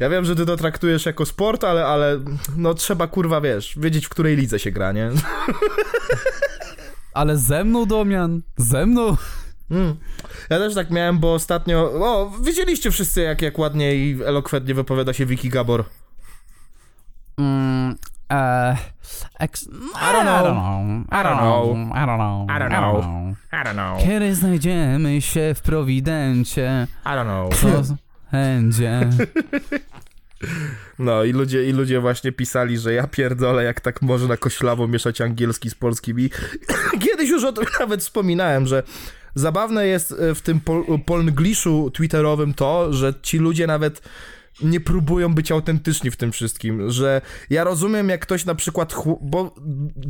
Ja wiem, że ty to traktujesz jako sport, ale, ale no trzeba kurwa, wiesz, wiedzieć w której lidze się gra, nie? Ale ze mną, Domian, ze mną. Mm. Ja też tak miałem, bo ostatnio. O, widzieliście wszyscy, jak, jak ładnie i elokwentnie wypowiada się Vicky Gabor. Mm, e, ex, I don't know. I don't know. I don't know. I don't know. I don't know. I don't know. Kiedy znajdziemy się w Prowidencie, I don't know. co będzie? No i ludzie, i ludzie właśnie pisali, że ja pierdolę, jak tak można koślawo mieszać angielski z polskimi. Kiedyś już o tym nawet wspominałem, że zabawne jest e, w tym pol, polngliszu twitterowym to, że ci ludzie nawet nie próbują być autentyczni w tym wszystkim, że ja rozumiem, jak ktoś na przykład, chł- bo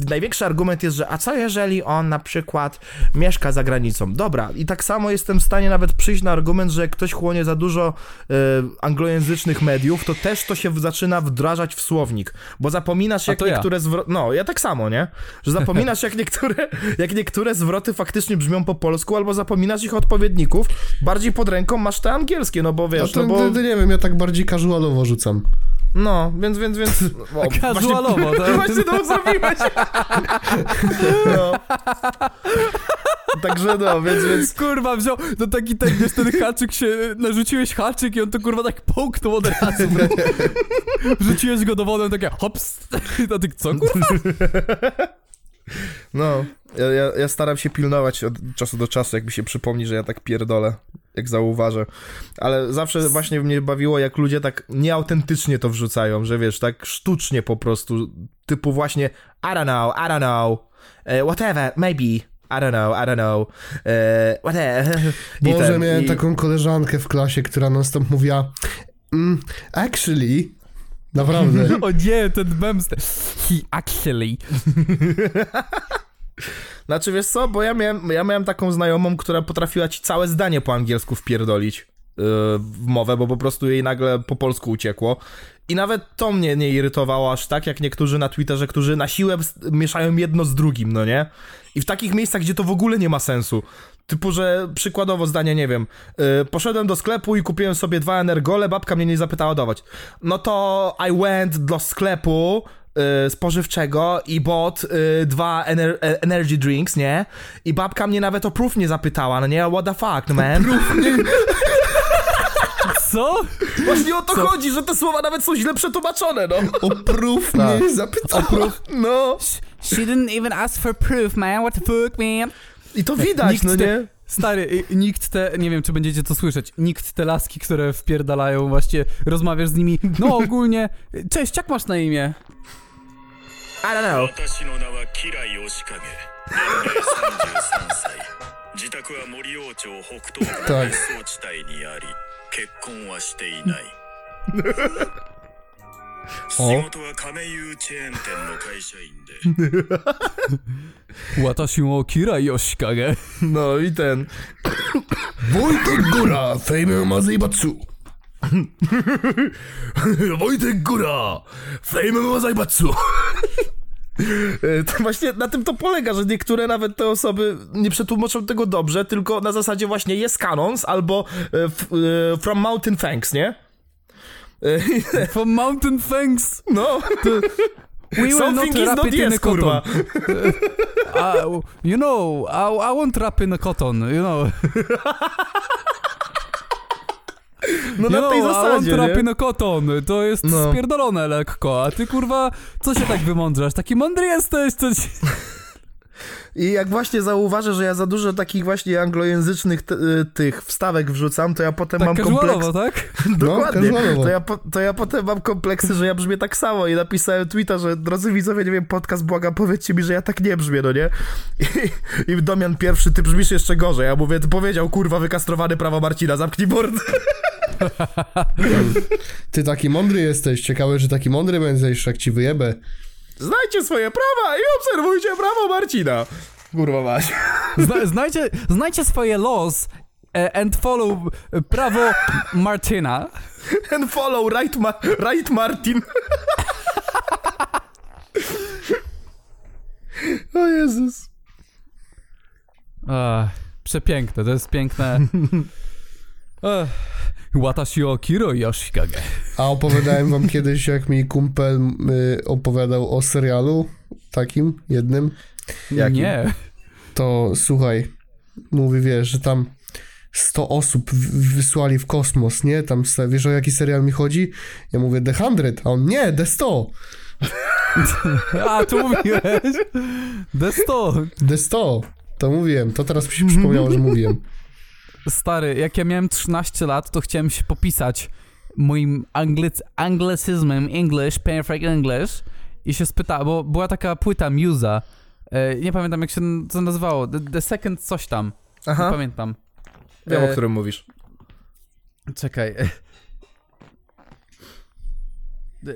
największy argument jest, że a co jeżeli on na przykład mieszka za granicą? Dobra, i tak samo jestem w stanie nawet przyjść na argument, że jak ktoś chłonie za dużo e, anglojęzycznych mediów, to też to się zaczyna wdrażać w słownik, bo zapominasz jak to ja. niektóre zwroty, no ja tak samo, nie? Że zapominasz jak niektóre, jak niektóre zwroty faktycznie brzmią po polsku, albo zapominasz ich odpowiedników, bardziej pod ręką masz te angielskie, no bo wiesz, to, no bo... to, to nie wiem, ja tak bardziej bardziej casualowo rzucam. No, więc, więc, więc... O, Casualowo, właśnie, tak? Właśnie to zrobiłeś. No. Także no, więc, więc... Kurwa, wziął, to taki ten, wiesz, ten haczyk się, narzuciłeś haczyk i on to kurwa tak połknął od razu. bro. Wrzuciłeś go do wody, takie hops. To ty, co kurwa? No, ja, ja, ja staram się pilnować od czasu do czasu, jak mi się przypomni, że ja tak pierdolę, jak zauważę. Ale zawsze właśnie mnie bawiło, jak ludzie tak nieautentycznie to wrzucają, że wiesz, tak sztucznie po prostu, typu właśnie I don't know, I don't know, eh, whatever, maybe, I don't know, I don't know, eh, whatever. Boże, ten, miałem i- taką koleżankę w klasie, która non stop mówiła mm, actually, naprawdę. O nie, ten mem. z- He actually. Znaczy wiesz co, bo ja miałem, ja miałem taką znajomą, która potrafiła ci całe zdanie po angielsku wpierdolić yy, w mowę, bo po prostu jej nagle po polsku uciekło. I nawet to mnie nie irytowało aż tak, jak niektórzy na Twitterze, którzy na siłę mieszają jedno z drugim, no nie? I w takich miejscach, gdzie to w ogóle nie ma sensu. Typu, że przykładowo zdanie, nie wiem, yy, poszedłem do sklepu i kupiłem sobie dwa energole, babka mnie nie zapytała dawać. No to I went do sklepu yy, spożywczego i bought yy, dwa ener e- energy drinks, nie? I babka mnie nawet o proof nie zapytała, no nie? What the fuck, no man? Co? Właśnie o to chodzi, że te słowa nawet są źle przetłumaczone, no. Oprów mnie, zapytała. No. She didn't even ask for proof, man. What the fuck, man? I to widać, Nikt no te- nie? Stary, y, nikt te, nie wiem czy będziecie to słyszeć, nikt te laski, które wpierdalają, właśnie rozmawiasz z nimi, no ogólnie, y, cześć, jak masz na imię? I don't know. 私の名はキライヨシカゲ。33歳。自宅は森王朝北東の別荘地帯にあり、結婚はしていない。仕事は亀有チェーン店の会社員で。私もキライヨシカゲ。なりてん。ボイトグラー、フェイムマズいバツ。Wojtek Góra! Fame Mazajbatsu! To właśnie na tym to polega, że niektóre nawet te osoby nie przetłumaczą tego dobrze, tylko na zasadzie właśnie jest canons albo e, e, from mountain thanks, nie? E, From Mountain Thanks. No, We will not something is wrap not it in a yes, kurwa. cotton. Uh, you know, I, I won't wrap in a cotton, you know. No you na tej I zasadzie, a cotton. To jest No. spierdolone lekko, a ty kurwa, co się tak wymądrzasz? Taki mądry jesteś, co ci... I jak właśnie zauważę, że ja za dużo takich właśnie anglojęzycznych t- y, tych wstawek wrzucam, to ja potem Tak mam kompleks... casualowo, tak? Dokładnie. No, to, ja po, to ja potem mam kompleksy, że ja brzmię tak samo i napisałem tweeta, że drodzy widzowie, nie wiem, podcast błagam, powiedzcie mi, że ja tak nie brzmię, no nie? I, i Domian pierwszy, ty brzmisz jeszcze gorzej. Ja mówię, ty powiedział, kurwa, wykastrowany prawo Marcina, zamknij mordę. Ty taki mądry jesteś, ciekawe, że taki mądry będziesz, jak ci wyjebę. Znajdźcie swoje prawa i obserwujcie prawo Marcina. Kurwa mać. Zna, znajcie, znajcie swoje laws e, and follow e, prawo Martina. And follow right, ma right Martin. o Jezus. Ach, przepiękne, to jest piękne. Ech, Watashi o Kiro Yoshikage. A opowiadałem wam kiedyś, jak mi kumpel y, opowiadał o serialu takim, jednym. Jakim? Nie. To słuchaj, mówi, wiesz, że tam 100 osób wysłali w kosmos, nie? Tam, wiesz o jaki serial mi chodzi? Ja mówię The 100, a on nie, The 100, A, tu mówiłeś. The 100. The 100. To mówiłem, to teraz mi się przypomniało, że mówiłem. Stary, jak ja miałem 13 lat, to chciałem się popisać moim anglic anglicyzmem English, perfect English i się spytałem, bo była taka płyta Musa, e, nie pamiętam jak się to nazywało, The, the Second coś tam, nie Aha, pamiętam. wiem o E, którym mówisz. Czekaj.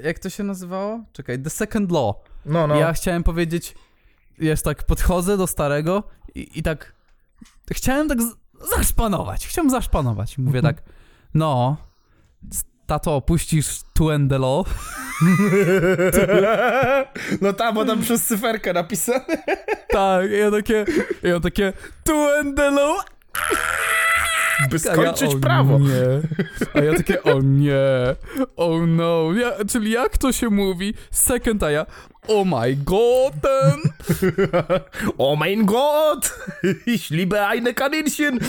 Jak to się nazywało? Czekaj, The Second Law. No, no. Ja chciałem powiedzieć, jest tak, podchodzę do starego i, i tak, chciałem tak z- zaszpanować, chciałem zaszpanować. Mówię tak, no, tato, opuścisz tu and the law? No tam, bo tam przez cyferkę napisane. Tak, i ja takie, i ja takie, tu and the law? by ja, skończyć o prawo. Nie. A ja takie, o nie, oh no. Ja, czyli jak to się mówi? Second, a ja, oh god, ten. Oh mein Gott! Ich liebe eine Kaninchen!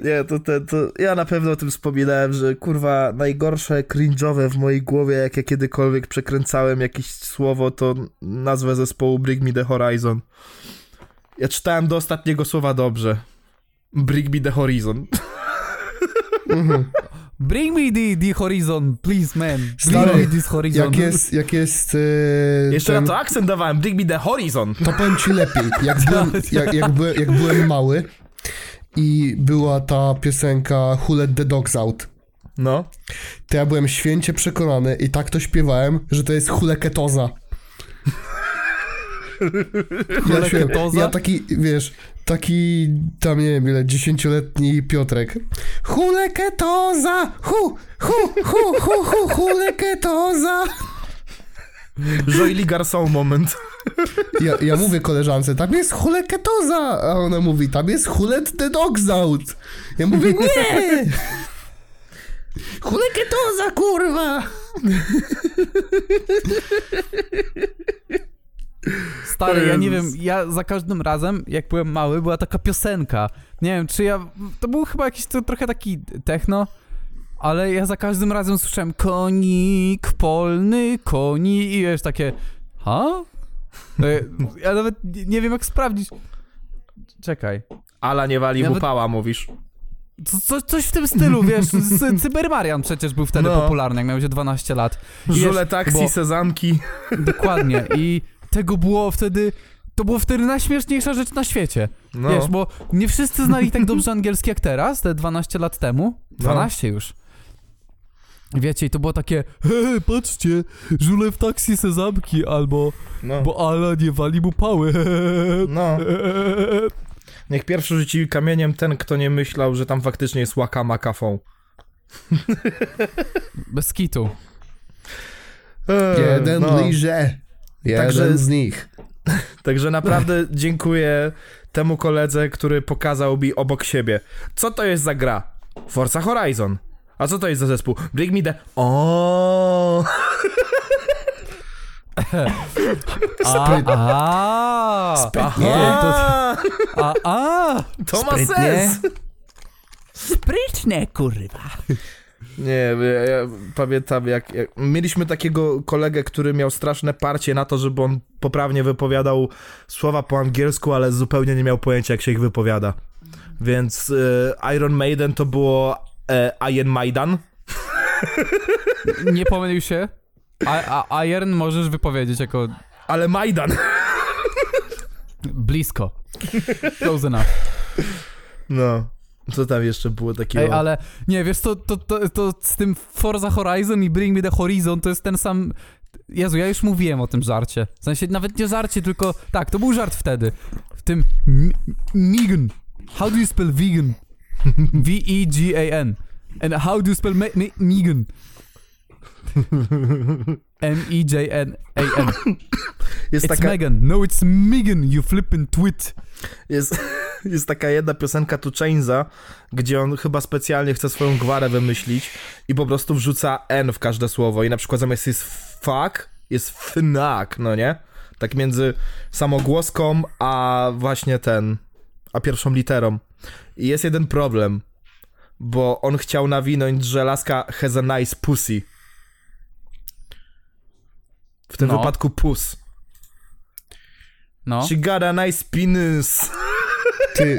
Nie, to, to, to ja na pewno o tym wspominałem, że kurwa najgorsze cringe'owe w mojej głowie, jak ja kiedykolwiek przekręcałem jakieś słowo, to nazwę zespołu Bring Me The Horizon. Ja czytałem do ostatniego słowa dobrze. Bring Me The Horizon. Bring me the, the horizon, please, man. Bring Stary, me this horizon. Jak jest, jak jest e, Jeszcze ten, na to akcent dawałem, Bring Me The Horizon. to powiem ci lepiej. Jak byłem, jak, jak, byłem, jak byłem mały i była ta piosenka Who Let The Dogs Out, No. to ja byłem święcie przekonany i tak to śpiewałem, że to jest huleketoza. Ja, Huleketoza? ja taki, wiesz, taki tam nie wiem ile, dziesięcioletni Piotrek. Huleketoza! Hu, hu, hu, hu, hu, huleketoza! Joyli Garçon moment. Ja, ja mówię koleżance, tam jest huleketoza! A ona mówi, tam jest hulet the dogs out! Ja mówię, nie! Huleketoza, kurwa! Stary, ja nie wiem, ja za każdym razem, jak byłem mały, była taka piosenka. Nie wiem, czy ja. To był chyba jakiś to, trochę taki techno, ale ja za każdym razem słyszałem konik polny, koni i wiesz, takie. Ha? E, Ja nawet nie wiem, jak sprawdzić. Czekaj. Ala nie wali Nawet- upała, mówisz. Co, co, coś w tym stylu, wiesz, Cybermarian przecież był wtedy No. popularny, jak miał się 12 lat. I wiesz, Żule taksi, bo- sezamki. Dokładnie. I tego było wtedy. To było wtedy najśmieszniejsza rzecz na świecie. No. Wiesz, bo nie wszyscy znali tak dobrze angielski jak teraz, te 12 lat temu. 12 już. Wiecie, i to było takie, hej, patrzcie, żule w taksi sezamki, albo, no. bo Ala nie wali mu pały. no. Niech pierwszy rzuci kamieniem ten, kto nie myślał, że tam faktycznie jest łakama kafą. Bez kitu. Eee, Jeden no. liże. Jeden Także- z nich. Także naprawdę dziękuję temu koledze, który pokazał mi obok siebie. Co to jest za gra? Forza Horizon. A co to jest za zespół? Bring me the... O. A, a, Sprytnie. a, to, a, a, To ma Sprytnie. sens! sprytne, kurwa. Nie, ja, ja pamiętam jak, jak... Mieliśmy takiego kolegę, który miał straszne parcie na to, żeby on poprawnie wypowiadał słowa po angielsku, ale zupełnie nie miał pojęcia, jak się ich wypowiada. Więc e, Iron Maiden to było e, Iron Maidan. Nie pomylił się. A, a Iron możesz wypowiedzieć jako Ale Majdan. blisko. Close enough. No. Co tam jeszcze było takiego? Ej, ale nie, wiesz, to, to, to, to z tym Forza Horizon i Bring Me The Horizon to jest ten sam... Jezu, ja już mówiłem o tym żarcie. W sensie nawet nie żarcie, tylko... Tak, to był żart wtedy. W tym... Megan. How do you spell vegan? V-E-G-A-N. And how do you spell me- me- Megan? M-E-J-N-A-N. Jest It's taka, Megan. No, it's Megan, you flippin' twit. jest, jest taka jedna piosenka Tu Chainsa, gdzie on chyba specjalnie chce swoją gwarę wymyślić i po prostu wrzuca N w każde słowo i na przykład zamiast jest fuck, jest fnak, no nie? Tak między samogłoską, a właśnie ten, a pierwszą literą. I jest jeden problem, bo on chciał nawinąć, że laska has a nice pussy. W tym No. wypadku puss. No. She got a nice penis. Ty,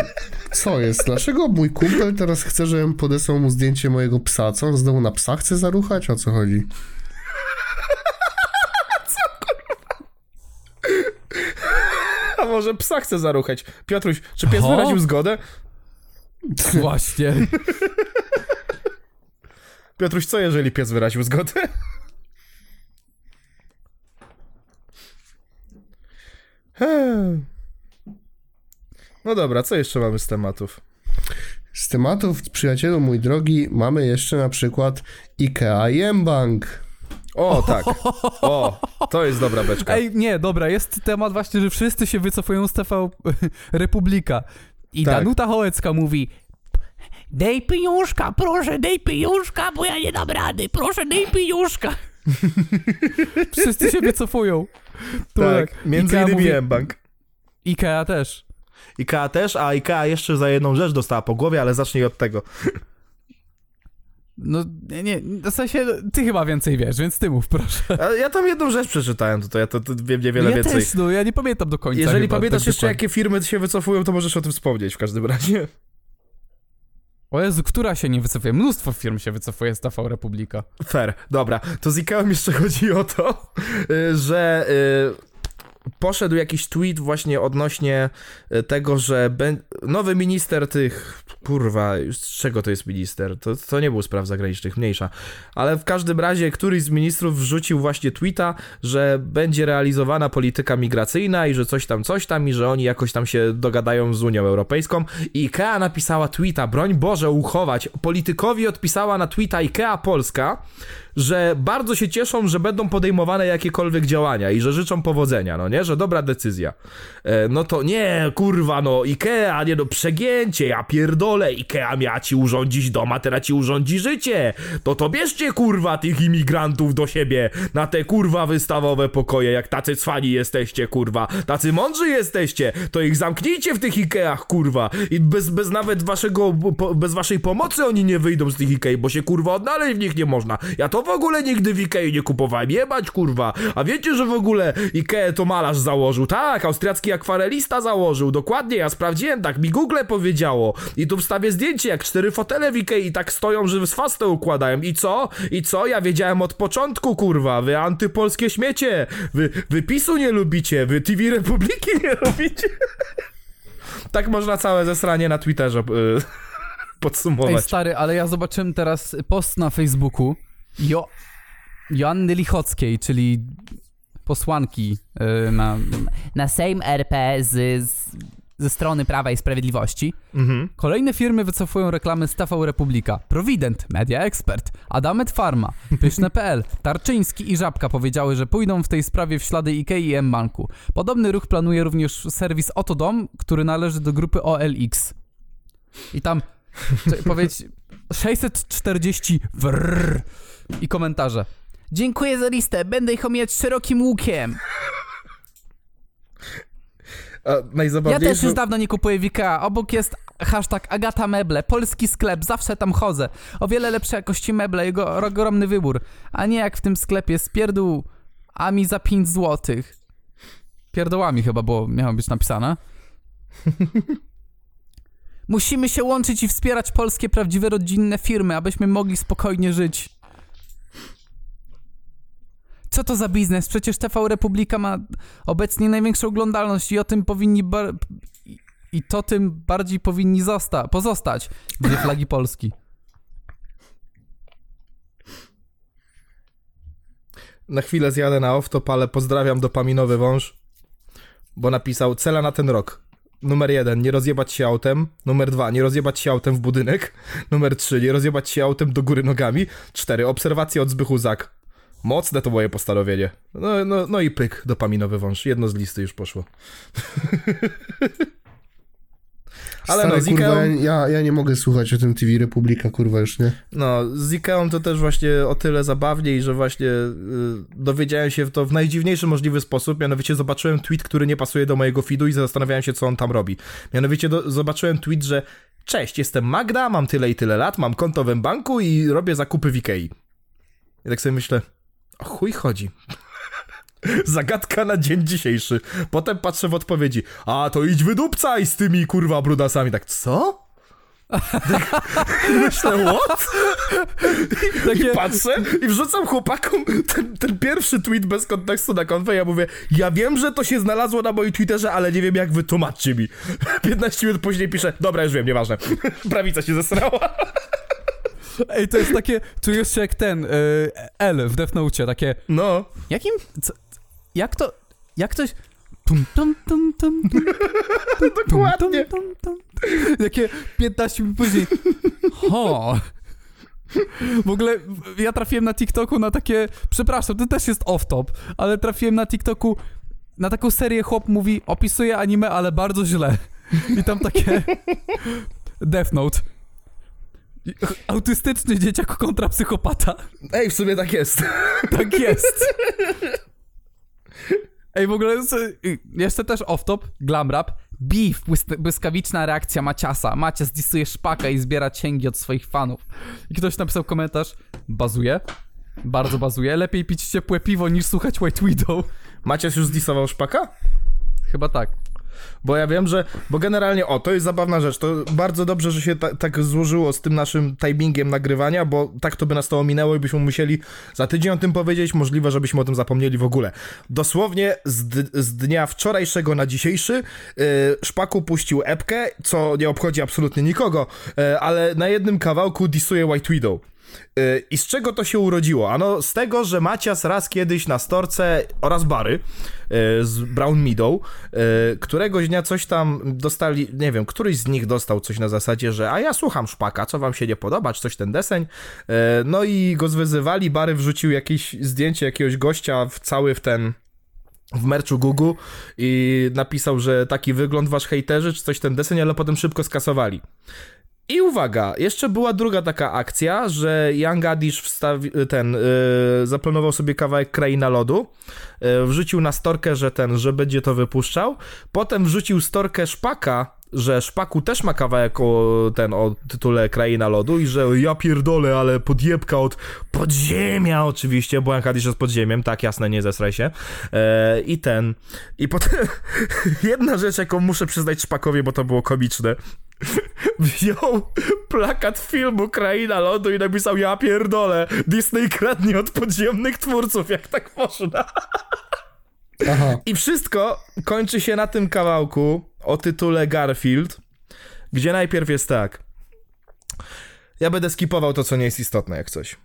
co jest? Dlaczego mój kumpel teraz chce, żebym podesłał mu zdjęcie mojego psa? Co on znowu na psa chce zaruchać? O co chodzi? A może psa chce zaruchać? Piotruś, czy pies wyraził zgodę? Właśnie. Piotruś, co jeżeli pies wyraził zgodę? Hmm. No dobra, co jeszcze mamy z tematów? Z tematów, przyjacielu mój drogi, mamy jeszcze na przykład IKEA i M-Bank. O, tak. O, to jest dobra beczka. Ej, nie, dobra, jest temat właśnie, że wszyscy się wycofują z TV Republika. I Tak. Danuta Hołecka mówi Dej pieniążka, proszę, dej pieniążka, bo ja nie dam rady, proszę, dej pieniążka. wszyscy się wycofują. Tak, między Ikea innymi mówi- M-Bank. Ikea też. IKEA też, a IKEA jeszcze za jedną rzecz dostała po głowie, ale zacznij od tego. No, nie, nie, w sensie, ty chyba więcej wiesz, więc ty mów, proszę. Ja tam jedną rzecz przeczytałem, to ja to, to wiem niewiele ja więcej. też, no, ja nie pamiętam do końca Jeżeli chyba, pamiętasz tak jeszcze, dokładnie. jakie firmy się wycofują, to możesz o tym wspomnieć w każdym razie. O Jezu, która się nie wycofuje? Mnóstwo firm się wycofuje z TV Republika. Fair, dobra. To z IKEA jeszcze chodzi o to, y, że y, poszedł jakiś tweet właśnie odnośnie y, tego, że nowy minister tych... Kurwa, z czego to jest minister? To, to nie był spraw zagranicznych, mniejsza. Ale w każdym razie któryś z ministrów wrzucił właśnie tweeta, że będzie realizowana polityka migracyjna i że coś tam, coś tam i że oni jakoś tam się dogadają z Unią Europejską. I IKEA napisała tweeta, broń Boże uchować. Politykowi odpisała na tweeta IKEA Polska, że bardzo się cieszą, że będą podejmowane jakiekolwiek działania i że życzą powodzenia, no nie? Że dobra decyzja. E, no to nie, kurwa, no Ikea, nie no, przegięcie, ja pierdolę, Ikea miała ci urządzić dom, a teraz ci urządzi życie. To to bierzcie, kurwa, tych imigrantów do siebie na te, kurwa, wystawowe pokoje, jak tacy cwani jesteście, kurwa, tacy mądrzy jesteście, to ich zamknijcie w tych Ikeach, kurwa, i bez, bez nawet waszego, po, bez waszej pomocy oni nie wyjdą z tych Ikei, bo się, kurwa, odnaleźć w nich nie można. Ja to w ogóle nigdy w Ikei nie kupowałem, jebać, kurwa. A wiecie, że w ogóle Ikea to malarz założył? Tak, austriacki akwarelista założył, dokładnie, ja sprawdziłem, tak mi Google powiedziało. I tu wstawię zdjęcie, jak cztery fotele w Ikei tak stoją, że z fastę układają. I co? I co? Ja wiedziałem od początku, kurwa, wy antypolskie śmiecie, wy, wy PiSu nie lubicie, wy TV Republiki nie lubicie. tak można całe zesranie na Twitterze y, podsumować. Ej, stary, ale ja zobaczyłem teraz post na Facebooku jo Joanny Lichockiej, czyli posłanki y, na, na Sejm RP z, z, ze strony Prawa i Sprawiedliwości. Mhm. Kolejne firmy wycofują reklamy z TV Republika. Provident, Media Expert, Adamet Pharma, Pyszne.pl, Tarczyński i Żabka powiedziały, że pójdą w tej sprawie w ślady IKEA i M-Banku. Podobny ruch planuje również serwis Otodom, który należy do grupy OLX. I tam, powiedz, 640 wrrr i komentarze. Dziękuję za listę, będę ich omijać szerokim łukiem. A Ja też już dawno nie kupuję w IKEA. Obok jest hashtag Agata Meble, polski sklep, zawsze tam chodzę. O wiele lepszej jakości meble, jego ogromny wybór. A nie jak w tym sklepie z pierdółami za 5 złotych. Pierdołami chyba było, miało być napisane. Musimy się łączyć i wspierać polskie prawdziwe rodzinne firmy, abyśmy mogli spokojnie żyć. Co to za biznes? Przecież TV Republika ma obecnie największą oglądalność i o tym powinni bar- i- to tym bardziej powinni zosta- pozostać dwie flagi Polski. Na chwilę zjadę na off-top, ale pozdrawiam dopaminowy wąż, bo napisał cela na ten rok. Numer jeden, nie rozjebać się autem. Numer dwa, nie rozjebać się autem w budynek. Numer trzy, nie rozjebać się autem do góry nogami. Cztery, obserwacje od Zbychu Zak. Mocne to moje postanowienie. No, no, no i pyk, dopaminowy wąż. Jedno z listy już poszło. Ale no, z kurwa, Ikeą- ja, ja nie mogę słuchać o tym TV Republika, kurwa, już nie. No, z Ikeą to też właśnie o tyle zabawniej, że właśnie y, dowiedziałem się w to w najdziwniejszy możliwy sposób, mianowicie zobaczyłem tweet, który nie pasuje do mojego feedu i zastanawiałem się, co on tam robi. Mianowicie do, zobaczyłem tweet, że cześć, jestem Magda, mam tyle i tyle lat, mam konto w banku i robię zakupy w Ikei. I tak sobie myślę, o chuj chodzi. Zagadka na dzień dzisiejszy. Potem patrzę w odpowiedzi, a to idź wydupcaj z tymi kurwa brudasami. Tak, co? Myślę, what? Takie, I patrzę i wrzucam chłopakom ten, ten pierwszy tweet bez kontekstu na konfę. Ja mówię, ja wiem, że to się znalazło na moim Twitterze, ale nie wiem jak wytłumaczcie mi. 15 minut później piszę, dobra, już wiem, nieważne. Prawica się zesrała. Ej, to jest takie, czujesz się jak ten, y, L w Death Note, takie, No, jakim, co, jak to, jak ktoś... Tum, tum, tum, tum, tum, tum, Dokładnie. Tum, tum, tum, tum. Takie 15 minut później. Ho. W ogóle ja trafiłem na TikToku na takie, przepraszam, to też jest off-top, ale trafiłem na TikToku na taką serię chłop mówi, opisuje anime, ale bardzo źle. I tam takie Death Note. Autystyczny dzieciak kontra psychopata. Ej, w sumie tak jest. Tak jest. Ej, w ogóle y, jeszcze też off-top, glam rap. Beef, błysk- błyskawiczna reakcja Maciasa. Macias disuje szpaka i zbiera cięgi od swoich fanów. I ktoś napisał komentarz, bazuje. Bardzo bazuje. Lepiej pić ciepłe piwo niż słuchać White Widow. Macias już zdisował szpaka? Chyba tak. Bo ja wiem, że. Bo generalnie, o, to jest zabawna rzecz. To bardzo dobrze, że się ta, tak złożyło z tym naszym timingiem nagrywania, bo tak to by nas to ominęło i byśmy musieli za tydzień o tym powiedzieć. Możliwe, żebyśmy o tym zapomnieli w ogóle. Dosłownie z, d- z dnia wczorajszego na dzisiejszy yy, Szpaku puścił epkę, co nie obchodzi absolutnie nikogo, yy, ale na jednym kawałku disuje White Widow. Yy, I z czego to się urodziło? Ano z tego, że Macias raz kiedyś na storce oraz bary yy, z Brown Meadow, yy, któregoś dnia coś tam dostali, nie wiem, któryś z nich dostał coś na zasadzie, że a ja słucham szpaka, co wam się nie podoba, czy coś ten deseń. No i go zwyzywali, bary wrzucił jakieś zdjęcie jakiegoś gościa w cały w ten w merczu Gugu i napisał, że taki wygląd wasz hejterzy, czy coś ten deseń, ale potem szybko skasowali. I uwaga, jeszcze była druga taka akcja, że Young Adish wstawi, ten, yy, zaplanował sobie kawałek Kraina Lodu, yy, wrzucił na storkę, że ten, że będzie to wypuszczał, potem wrzucił storkę Szpaka, że Szpaku też ma kawałek o, ten, o tytule Kraina Lodu i że ja pierdolę, ale podjebka od podziemia oczywiście, bo Young Adish jest podziemiem, tak jasne, nie zesraj się. E, I ten, i potem jedna rzecz, jaką muszę przyznać Szpakowi, bo to było komiczne, wziął plakat filmu Kraina Lodu i napisał ja pierdolę, Disney kradnie od podziemnych twórców, jak tak można. Aha. I wszystko kończy się na tym kawałku o tytule Garfield, gdzie najpierw jest tak. Ja będę skipował to, co nie jest istotne, jak coś.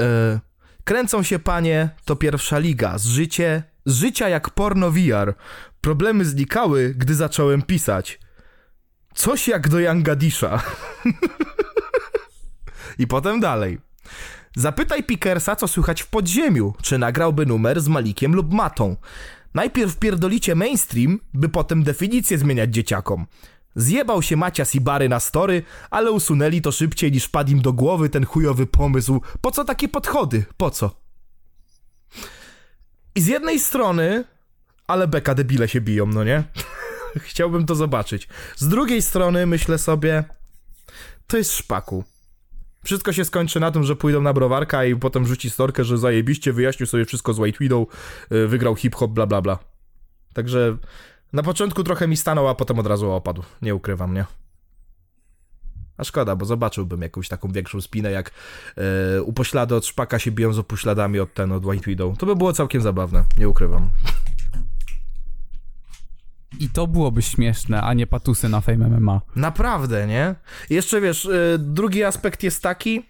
E, kręcą się panie, to pierwsza liga. Z, życie, z życia jak porno VR. Problemy znikały, gdy zacząłem pisać. Coś jak do Yangadisha. I potem dalej. Zapytaj Pickersa, co słychać w podziemiu, czy nagrałby numer z Malikiem lub Matą. Najpierw pierdolicie mainstream, by potem definicję zmieniać dzieciakom. Zjebał się Macias i Bary na story, ale usunęli to szybciej niż padł im do głowy ten chujowy pomysł. Po co takie podchody? Po co? I z jednej strony, ale beka debile się biją, no nie? Chciałbym to zobaczyć. Z drugiej strony myślę sobie, to jest szpaku. Wszystko się skończy na tym, że pójdą na browarka i potem rzuci storkę, że zajebiście wyjaśnił sobie wszystko z White Widow, yy, wygrał hip-hop, bla bla bla. Także na początku trochę mi stanął, a potem od razu opadł. Nie ukrywam, nie? A szkoda, bo zobaczyłbym jakąś taką większą spinę, jak yy, upoślady od szpaka się biją z upośladami od ten, od White Widow. To by było całkiem zabawne, nie ukrywam. I to byłoby śmieszne, a nie patusy na Fame MMA. Naprawdę, nie? Jeszcze wiesz, y, drugi aspekt jest taki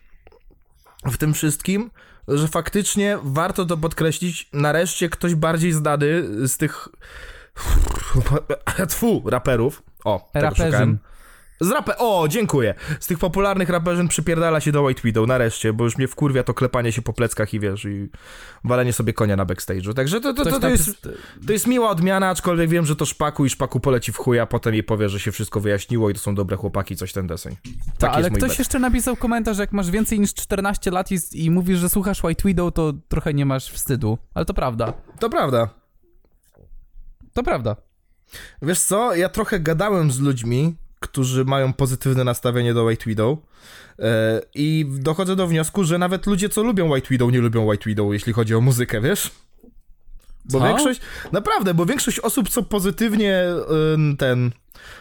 w tym wszystkim, że faktycznie warto to podkreślić. Nareszcie ktoś bardziej znany z tych. Tfu, raperów. O, tego Raperzyn. szukałem. Z rape... O, dziękuję. Z tych popularnych raperzyn przypierdala się do White Widow, nareszcie, bo już mnie wkurwia to klepanie się po pleckach i wiesz, i walenie sobie konia na backstage'u. Także to, to, to, Ktoś to, jest, to jest miła odmiana, aczkolwiek wiem, że to szpaku i szpaku poleci w chuja, potem jej powie, że się wszystko wyjaśniło i to są dobre chłopaki, coś ten deseń. Ta, Taki ale ktoś bet. jeszcze napisał komentarz, że jak masz więcej niż 14 lat i, i mówisz, że słuchasz White Widow, to trochę nie masz wstydu. Ale to prawda. To prawda. To prawda. Wiesz co, ja trochę gadałem z ludźmi, którzy mają pozytywne nastawienie do White Widow e, i dochodzę do wniosku, że nawet ludzie, co lubią White Widow, nie lubią White Widow, jeśli chodzi o muzykę, wiesz? Bo Co? większość, naprawdę, bo większość osób, co pozytywnie ten,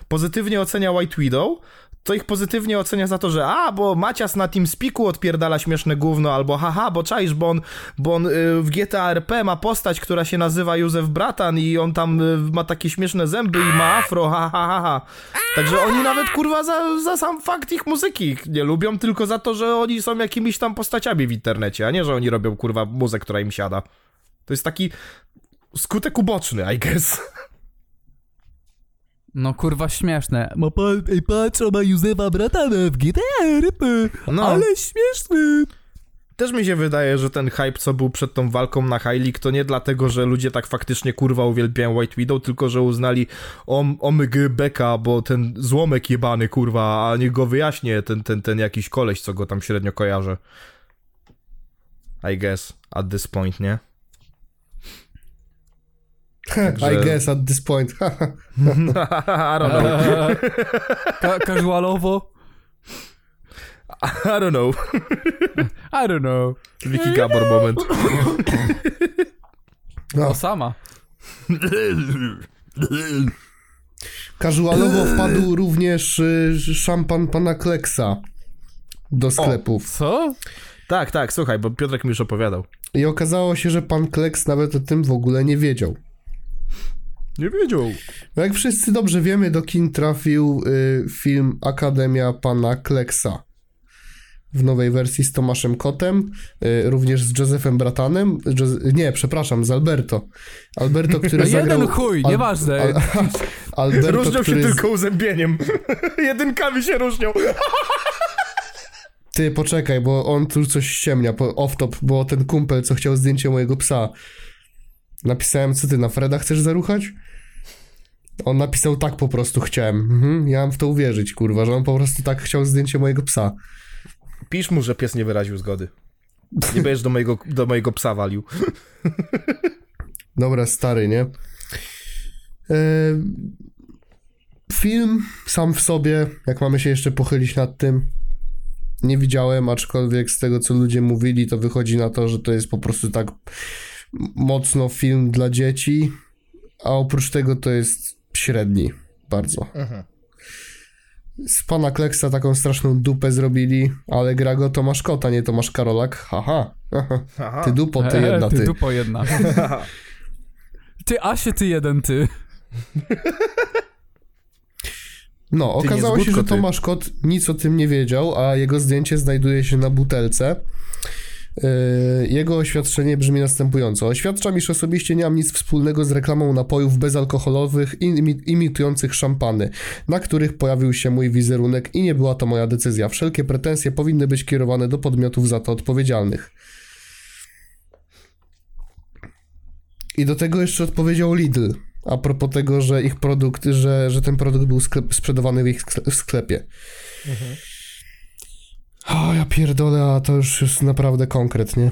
pozytywnie ocenia White Widow, to ich pozytywnie ocenia za to, że a, bo Macias na TeamSpeaku odpierdala śmieszne gówno, albo haha, bo czaisz, bo on, bo on y, w GTA RP ma postać, która się nazywa Józef Bratan i on tam y, ma takie śmieszne zęby i ma afro, ha, ha, ha, ha. Także oni nawet, kurwa, za, za sam fakt ich muzyki nie lubią, tylko za to, że oni są jakimiś tam postaciami w internecie, a nie, że oni robią, kurwa, muzę, która im siada. To jest taki skutek uboczny, I guess. No kurwa śmieszne. Ma pan, ej patrz, ona Józefa Bratana w GTA RP. No. Ale śmieszny. Też mi się wydaje, że ten hype, co był przed tą walką na High League, to nie dlatego, że ludzie tak faktycznie kurwa uwielbiają White Widow, tylko że uznali om, omyg beka, bo ten złomek jebany kurwa, a niech go wyjaśnie ten, ten, ten jakiś koleś, co go tam średnio kojarzę. I guess, at this point, nie? Także- I guess at this point. I don't know. Ka- casualowo? I don't know. I don't know. Wiki Gabor moment. No. O, sama. Casualowo wpadł również y, szampan pana Kleksa do sklepów. Co? Tak, tak, słuchaj, bo Piotrek mi już opowiadał. I okazało się, że pan Kleks nawet o tym w ogóle nie wiedział. Nie wiedział. No Jak wszyscy dobrze wiemy, do kin trafił y, film Akademia pana Kleksa. W nowej wersji z Tomaszem Kotem, y, również z Josephem Bratanem. Nie, przepraszam, z Alberto. Alberto, który jeden zagrał... chuj, nieważne. Al- Alberto, Różnią się tylko uzębieniem. Jedynkami się różnią. Ty, poczekaj, bo on tu coś ściemnia, po off-top, bo ten kumpel, co chciał zdjęcie mojego psa. Napisałem, co ty, na Freda chcesz zaruchać? On napisał tak po prostu chciałem. Mhm, ja mam w to uwierzyć, kurwa, że on po prostu tak chciał zdjęcie mojego psa. Pisz mu, że pies nie wyraził zgody. Nie będziesz do mojego, do mojego psa walił. Dobra, stary, nie? E, film sam w sobie, jak mamy się jeszcze pochylić nad tym, nie widziałem, aczkolwiek z tego, co ludzie mówili, to wychodzi na to, że to jest po prostu tak mocno film dla dzieci, a oprócz tego to jest średni, bardzo. Z pana Kleksa taką straszną dupę zrobili, ale gra go Tomasz Kota, nie Tomasz Karolak. Haha. Aha. Ty dupo, ty jedna, ty. ty. dupo jedna. Ty Asie, ty jeden, ty. No, Ty okazało się, że. Tomasz Kot nic o tym nie wiedział, a jego zdjęcie znajduje się na butelce. Yy, Jego oświadczenie brzmi następująco. Oświadczam, iż osobiście nie mam nic wspólnego z reklamą napojów bezalkoholowych imi- imitujących szampany, na których pojawił się mój wizerunek i nie była to moja decyzja. Wszelkie pretensje powinny być kierowane do podmiotów za to odpowiedzialnych. I do tego jeszcze odpowiedział Lidl. A propos tego, że ich produkt, że, że ten produkt był sklep, sprzedawany w ich sklepie. O, ja pierdolę, a to już jest naprawdę konkret, nie?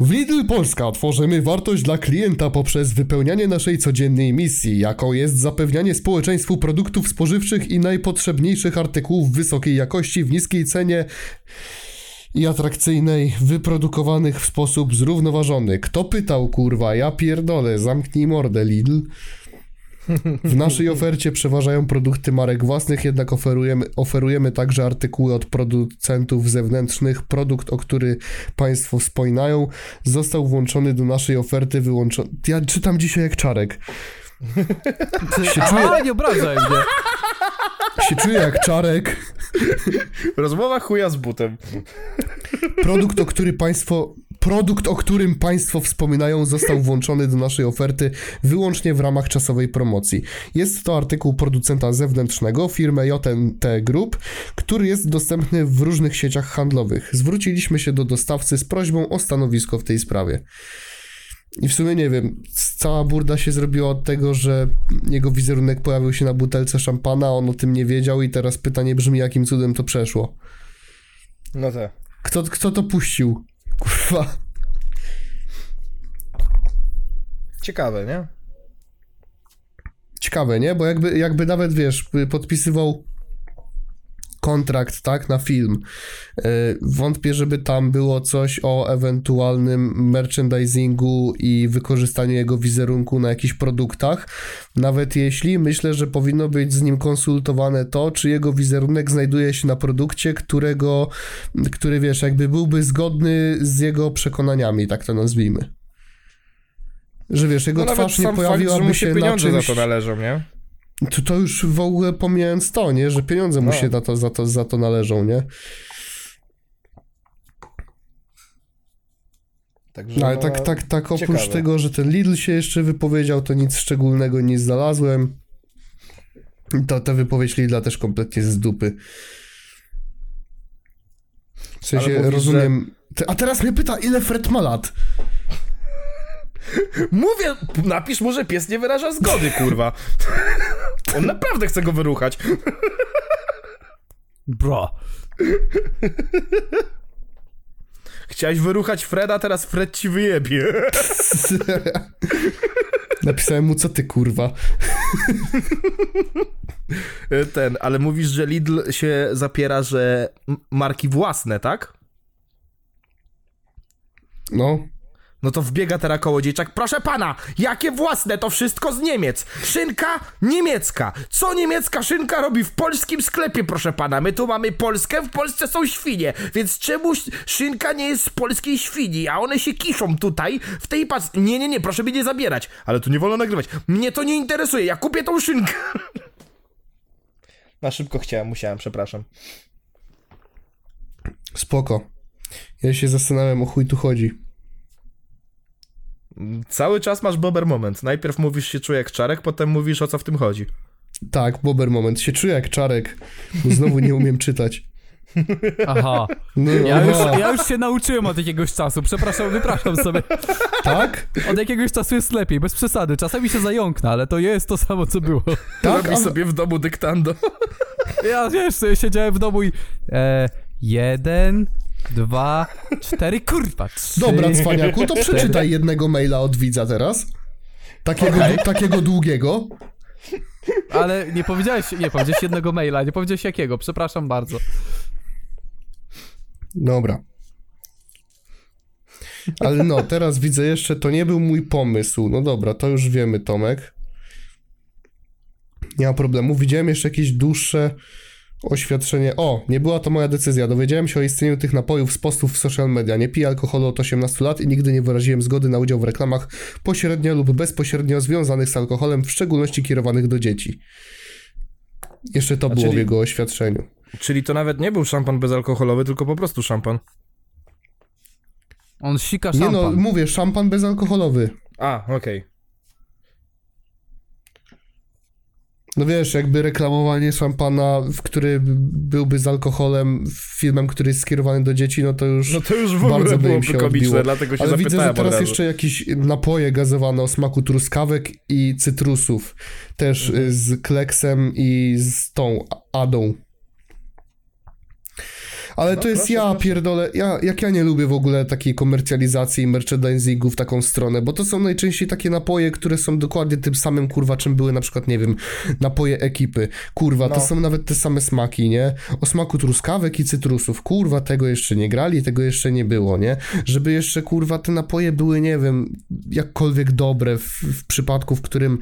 W Lidl Polska tworzymy wartość dla klienta poprzez wypełnianie naszej codziennej misji, jaką jest zapewnianie społeczeństwu produktów spożywczych i najpotrzebniejszych artykułów wysokiej jakości w niskiej cenie i atrakcyjnej, wyprodukowanych w sposób zrównoważony. Kto pytał, kurwa? Ja pierdolę, zamknij mordę, Lidl. W naszej ofercie przeważają produkty marek własnych, jednak oferujemy, oferujemy także artykuły od producentów zewnętrznych. Produkt, o który Państwo wspominają, został włączony do naszej oferty wyłączony. Ja czytam dzisiaj jak czarek. ty Się A, nie obrażaj mnie. Się czuję jak czarek. Rozmowa chuja z butem. Produkt, o który państwo. Produkt, o którym Państwo wspominają, został włączony do naszej oferty wyłącznie w ramach czasowej promocji. Jest to artykuł producenta zewnętrznego, firmy JNT Group, który jest dostępny w różnych sieciach handlowych. Zwróciliśmy się do dostawcy z prośbą o stanowisko w tej sprawie. I w sumie nie wiem, cała burda się zrobiła od tego, że jego wizerunek pojawił się na butelce szampana, on o tym nie wiedział i teraz pytanie brzmi, jakim cudem to przeszło. No tak. Kto, kto to puścił? Kurwa. Ciekawe, nie? Ciekawe, nie? Bo jakby, jakby nawet, wiesz, podpisywał kontrakt, tak, na film. Yy, Wątpię, żeby tam było coś o ewentualnym merchandisingu i wykorzystaniu jego wizerunku na jakichś produktach. Nawet jeśli myślę, że powinno być z nim konsultowane to, czy jego wizerunek znajduje się na produkcie, którego, który, wiesz, jakby byłby zgodny z jego przekonaniami, tak to nazwijmy. Że wiesz, jego No twarz nie fakt, pojawiłaby mu się na pieniądze czymś... za to należą, nie? To, to już w ogóle pomijając to, nie? Że pieniądze mu No. się za to, za, to, za to należą, nie? Także No, ale no, tak, tak, tak oprócz ciekawe. tego, że ten Lidl się jeszcze wypowiedział, to nic szczególnego nie znalazłem. Ta, ta wypowiedź Lidla też kompletnie z dupy. W sensie mówisz, rozumiem. Te- A teraz mnie pyta, ile Fred ma lat? Mówię, napisz mu, że pies nie wyraża zgody, kurwa. On naprawdę chce go wyruchać. Bro. Chciałeś wyruchać Freda, teraz Fred ci wyjebie. Napisałem mu, co ty kurwa. Ten, ale mówisz, że Lidl się zapiera, że marki własne, tak? No. No to wbiega teraz kołodziejczak. Proszę pana, jakie własne? To wszystko z Niemiec. Szynka niemiecka. Co niemiecka szynka robi w polskim sklepie, proszę pana? My tu mamy Polskę, w Polsce są świnie. Więc czemu sz- szynka nie jest z polskiej świni, a one się kiszą tutaj, w tej pas... Nie, nie, nie, proszę mnie nie zabierać. Ale tu nie wolno nagrywać. Mnie to nie interesuje, ja kupię tą szynkę. Na szybko chciałem, musiałem, przepraszam. Spoko. Ja się zastanawiam, o chuj tu chodzi. Cały czas masz bober moment. Najpierw mówisz się czuję jak czarek, potem mówisz o co w tym chodzi. Tak, bober moment. Się czuję jak czarek. bo Znowu nie umiem czytać. Aha. No, Ja już, aha. ja już się nauczyłem od jakiegoś czasu. Przepraszam, wypraszam sobie. Tak? Od jakiegoś czasu jest lepiej, bez przesady. Czasami się zająknę, ale to jest to samo, co było. Tak? Robi sobie w domu dyktando. Ja wiesz, sobie siedziałem w domu i... E, jeden, dwa, cztery, kurwa, trzy. Dobra, cwaniaku, to przeczytaj jednego maila od widza teraz. Takiego, takiego długiego. Ale nie powiedziałeś, nie powiedziałeś jednego maila, nie powiedziałeś jakiego, przepraszam bardzo. Dobra. Ale no, teraz widzę jeszcze, to nie był mój pomysł. No dobra, to już wiemy, Tomek. Nie ma problemu. Widziałem jeszcze jakieś dłuższe oświadczenie. O, nie była to moja decyzja. Dowiedziałem się o istnieniu tych napojów z postów w social media. Nie piję alkoholu od 18 lat i nigdy nie wyraziłem zgody na udział w reklamach pośrednio lub bezpośrednio związanych z alkoholem, w szczególności kierowanych do dzieci. Jeszcze to było w czyli- jego oświadczeniu. Czyli to nawet nie był szampan bezalkoholowy, tylko po prostu szampan. On sika Nie szampan. no, mówię, szampan bezalkoholowy. A, okej. No wiesz, jakby reklamowanie szampana, w który byłby z alkoholem, filmem, który jest skierowany do dzieci, no to już No to już w bardzo ogóle by im byłoby się komiczne, odbiło. dlatego się Ale widzę, że teraz jeszcze jakieś napoje gazowane o smaku truskawek i cytrusów. Też Mhm. y, z kleksem i z tą adą. Ale No, to jest proszę, ja, proszę. pierdolę, ja, jak ja nie lubię w ogóle takiej komercjalizacji i merchandisingu w taką stronę, bo to są najczęściej takie napoje, które są dokładnie tym samym, kurwa, czym były na przykład, nie wiem, napoje ekipy. Kurwa, to No. są nawet te same smaki, nie? O smaku truskawek i cytrusów. Kurwa, tego jeszcze nie grali, tego jeszcze nie było, nie? Żeby jeszcze, kurwa, te napoje były, nie wiem, jakkolwiek dobre w, w przypadku, w którym